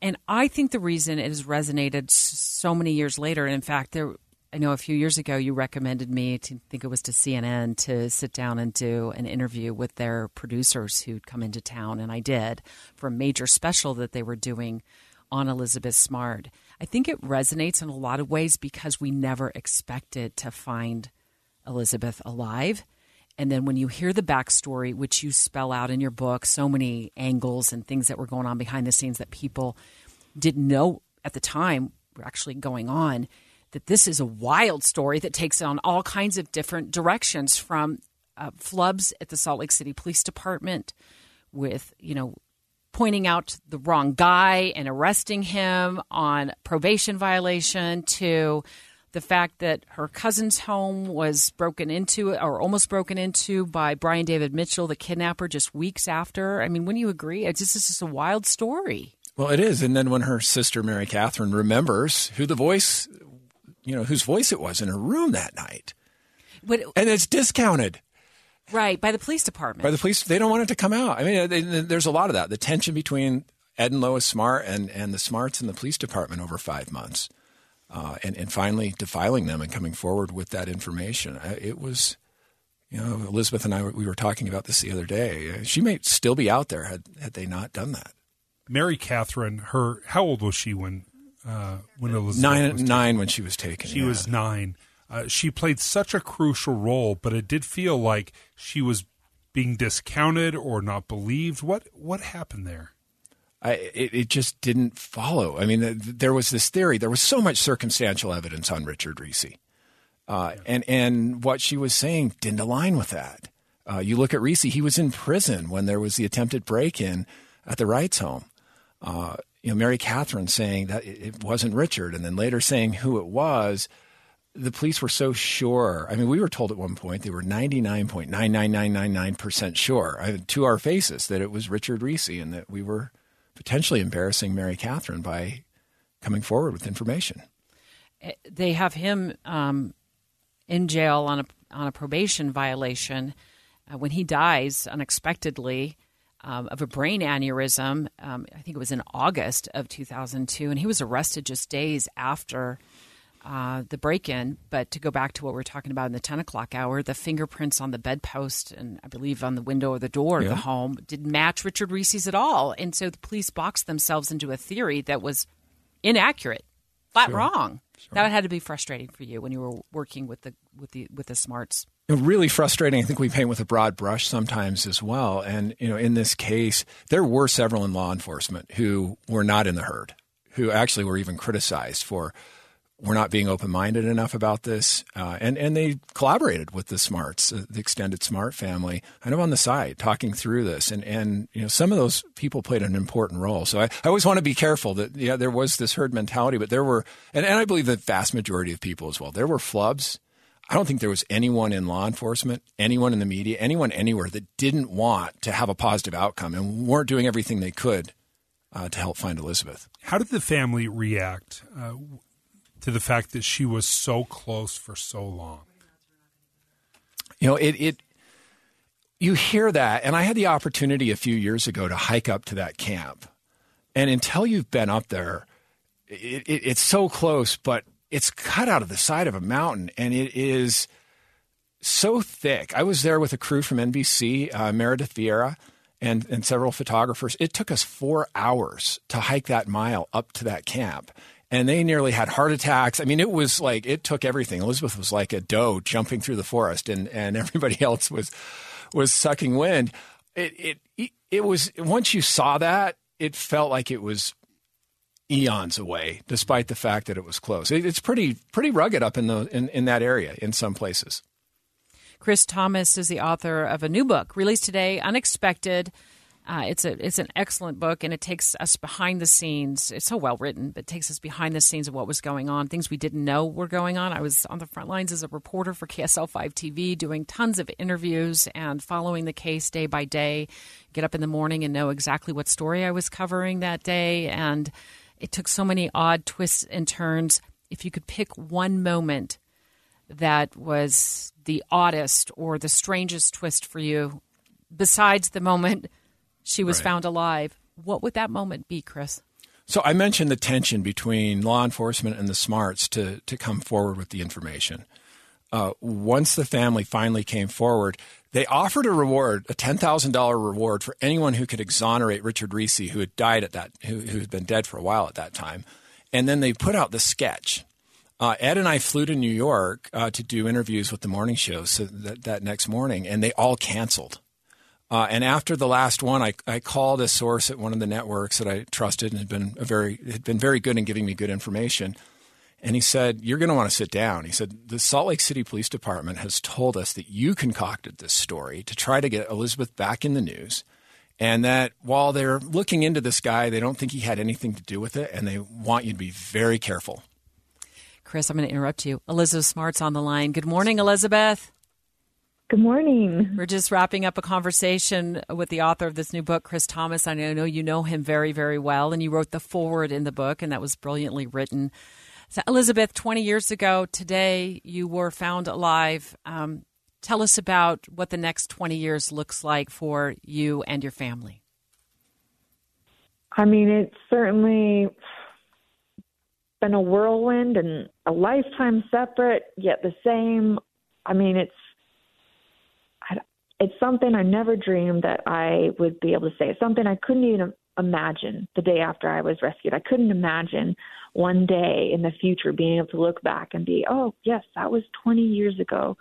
[SPEAKER 3] And I think the reason it has resonated so many years later, and in fact, there, I know a few years ago you recommended me to I think it was to CNN to sit down and do an interview with their producers who'd come into town, and I did for a major special that they were doing on Elizabeth Smart. I think it resonates in a lot of ways because we never expected to find Elizabeth alive. And then when you hear the backstory, which you spell out in your book, so many angles and things that were going on behind the scenes that people didn't know at the time were actually going on, that this is a wild story that takes on all kinds of different directions from uh, flubs at the Salt Lake City Police Department with, you know, pointing out the wrong guy and arresting him on probation violation to the fact that her cousin's home was broken into or almost broken into by Brian David Mitchell, the kidnapper, just weeks after. I mean, wouldn't you agree? It's just, it's just a wild story.
[SPEAKER 22] Well, it is. And then when her sister, Mary Catherine, remembers who the voice, you know, whose voice it was in her room that night.
[SPEAKER 3] But,
[SPEAKER 22] and it's discounted.
[SPEAKER 3] Right, by the police department.
[SPEAKER 22] By the police. They don't want it to come out. I mean, they, there's a lot of that. The tension between Ed and Lois Smart and, and the Smarts in the police department over five months. Uh, and, and finally defiling them and coming forward with that information. It was, you know, Elizabeth and I, we were talking about this the other day. She may still be out there had, had they not done that.
[SPEAKER 4] Mary Catherine, her, how old was she when, uh, when Elizabeth
[SPEAKER 22] nine,
[SPEAKER 4] was
[SPEAKER 22] nine when she was taken.
[SPEAKER 4] She
[SPEAKER 22] yeah.
[SPEAKER 4] was nine. Uh, she played such a crucial role, but it did feel like she was being discounted or not believed. What what happened there?
[SPEAKER 22] I, it, it just didn't follow. I mean, there was this theory. There was so much circumstantial evidence on Richard Ricci, uh, yeah. and and what she was saying didn't align with that. Uh, you look at Ricci; he was in prison when there was the attempted break-in at the Wrights home. Uh, you know, Mary Catherine saying that it wasn't Richard, and then later saying who it was the police were so sure. I mean, we were told at one point they were 99.99999% sure I to our faces that it was Richard Ricci and that we were potentially embarrassing Mary Catherine by coming forward with information.
[SPEAKER 3] Eh, they have him um, in jail on a, on a probation violation. Uh, when he dies unexpectedly um, of a brain aneurysm, um, I think it was in August of 2002, and he was arrested just days after – uh, the break in. But to go back to what we are talking about in the 10 o'clock hour, the fingerprints on the bedpost and I believe on the window or the door yeah. of the home didn't match Richard Ricci's at all. And so the police boxed themselves into a theory that was inaccurate, flat sure. wrong. Sure. That had to be frustrating for you when you were working with the with the with the smarts.
[SPEAKER 22] really frustrating. I think we paint with a broad brush sometimes as well. And you know, in this case, there were several in law enforcement who were not in the herd, who actually were even criticized for we're not being open minded enough about this. Uh, and, and they collaborated with the Smarts, uh, the extended Smart family, kind of on the side, talking through this. And, and you know, some of those people played an important role. So I, I always want to be careful that, yeah, there was this herd mentality, but there were, and, and I believe the vast majority of people as well, there were flubs. I don't think there was anyone in law enforcement, anyone in the media, anyone anywhere that didn't want to have a positive outcome and weren't doing everything they could uh, to help find Elizabeth.
[SPEAKER 4] How did the family react? To the fact that she was so close for so long.
[SPEAKER 22] You know, it, it you hear that, and I had the opportunity a few years ago to hike up to that camp, and until you've been up there, it, it, it's so close, but it's cut out of the side of a mountain, and it is so thick. I was there with a crew from NBC, uh, Meredith Vieira, and, and several photographers. It took us four hours to hike that mile up to that camp and they nearly had heart attacks. I mean, it was like it took everything. Elizabeth was like a doe jumping through the forest, and and everybody else was was sucking wind. It it it was once you saw that, it felt like it was eons away, despite the fact that it was close. It, it's pretty pretty rugged up in the in, in that area in some places.
[SPEAKER 3] Chris Thomas is the author of a new book released today, Unexpected uh, it's a it's an excellent book, and it takes us behind the scenes. It's so well written, but takes us behind the scenes of what was going on, things we didn't know were going on. I was on the front lines as a reporter for KSL Five TV, doing tons of interviews and following the case day by day. Get up in the morning and know exactly what story I was covering that day, and it took so many odd twists and turns. If you could pick one moment that was the oddest or the strangest twist for you, besides the moment she was right. found alive. What would that moment be, Chris?
[SPEAKER 22] So I mentioned the tension between law enforcement and the smarts to to come forward with the information. Uh, once the family finally came forward, they offered a reward, a ten thousand dollar reward for anyone who could exonerate Richard Ricci, who had died at that, who, who had been dead for a while at that time. And then they put out the sketch uh, Ed and I flew to New York uh, to do interviews with the morning show so that, that next morning, and they all canceled. Uh, and after the last one, I, I called a source at one of the networks that I trusted and had been a very had been very good in giving me good information. And he said, "You're going to want to sit down." He said, "The Salt Lake City Police Department has told us that you concocted this story to try to get Elizabeth back in the news." And that while they're looking into this guy, they don't think he had anything to do with it, and they want you to be very careful.
[SPEAKER 3] Chris, I'm going to interrupt you. Elizabeth Smart's on the line. Good morning, Elizabeth.
[SPEAKER 28] Good morning.
[SPEAKER 3] We're just wrapping up a conversation with the author of this new book, Chris Thomas. I know you know him very, very well, and you wrote the foreword in the book, and that was brilliantly written. So, Elizabeth, 20 years ago today, you were found alive. Um, tell us about what the next 20 years looks like for you and your family.
[SPEAKER 28] I mean, it's certainly been a whirlwind and a lifetime separate, yet the same. I mean, it's it's something I never dreamed that I would be able to say. It's something I couldn't even imagine the day after I was rescued. I couldn't imagine one day in the future being able to look back and be, oh, yes, that was 20 years ago.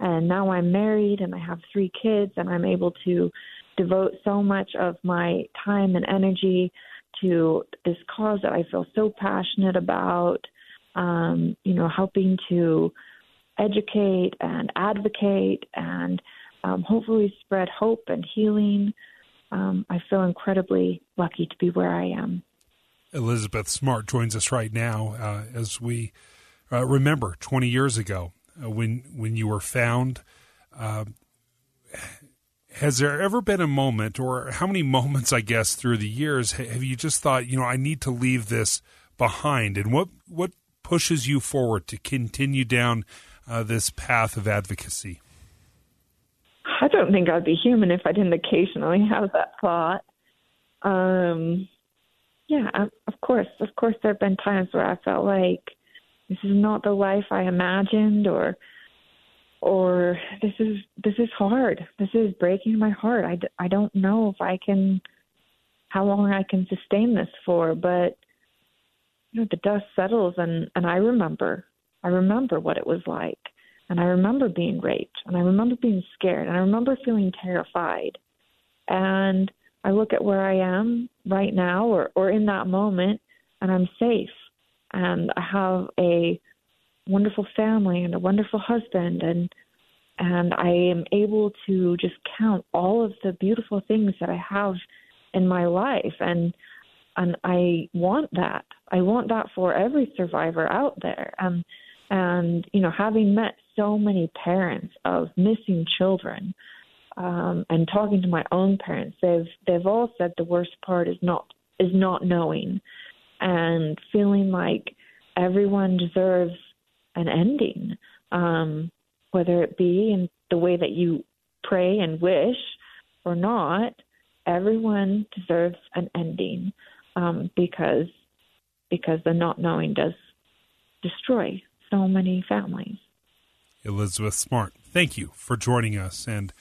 [SPEAKER 28] And now I'm married and I have three kids and I'm able to devote so much of my time and energy to this cause that I feel so passionate about, um, you know, helping to educate and advocate and um, hopefully spread hope and healing. Um, I feel incredibly lucky to be where I am.
[SPEAKER 4] Elizabeth Smart joins us right now uh, as we uh, remember 20 years ago uh, when when you were found. Um, has there ever been a moment, or how many moments, I guess, through the years, have you just thought, you know, I need to leave this behind? And what what pushes you forward to continue down uh, this path of advocacy?
[SPEAKER 28] I don't think I'd be human if I didn't occasionally have that thought. Um, yeah, of course, of course, there have been times where I felt like this is not the life I imagined, or or this is this is hard. This is breaking my heart. I, I don't know if I can how long I can sustain this for, but you know the dust settles and and I remember I remember what it was like. And I remember being raped and I remember being scared and I remember feeling terrified. And I look at where I am right now or, or in that moment and I'm safe. And I have a wonderful family and a wonderful husband and and I am able to just count all of the beautiful things that I have in my life and and I want that. I want that for every survivor out there. Um and you know having met so many parents of missing children um, and talking to my own parents they've they've all said the worst part is not is not knowing and feeling like everyone deserves an ending um, whether it be in the way that you pray and wish or not everyone deserves an ending um, because because the not knowing does destroy so many families.
[SPEAKER 4] Elizabeth Smart, thank you for joining us, and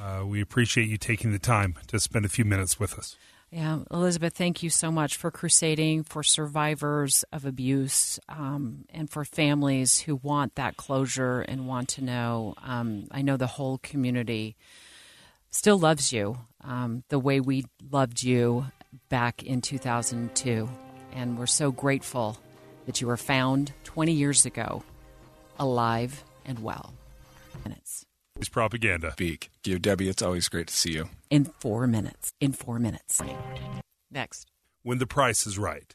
[SPEAKER 4] uh, we appreciate you taking the time to spend a few minutes with us.
[SPEAKER 3] Yeah, Elizabeth, thank you so much for crusading for survivors of abuse um, and for families who want that closure and want to know. Um, I know the whole community still loves you um, the way we loved you back in 2002. And we're so grateful that you were found 20 years ago, alive and well. Minutes.
[SPEAKER 4] It's propaganda.
[SPEAKER 22] Speak. You, Debbie, it's always great to see you.
[SPEAKER 3] In four minutes. In four minutes. Next.
[SPEAKER 4] When the price is right.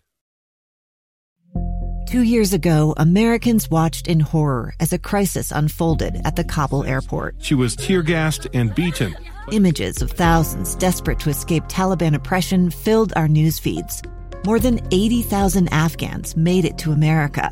[SPEAKER 29] Two years ago, Americans watched in horror as a crisis unfolded at the Kabul airport.
[SPEAKER 30] She was tear gassed and beaten.
[SPEAKER 29] Images of thousands desperate to escape Taliban oppression filled our news feeds. More than 80,000 Afghans made it to America.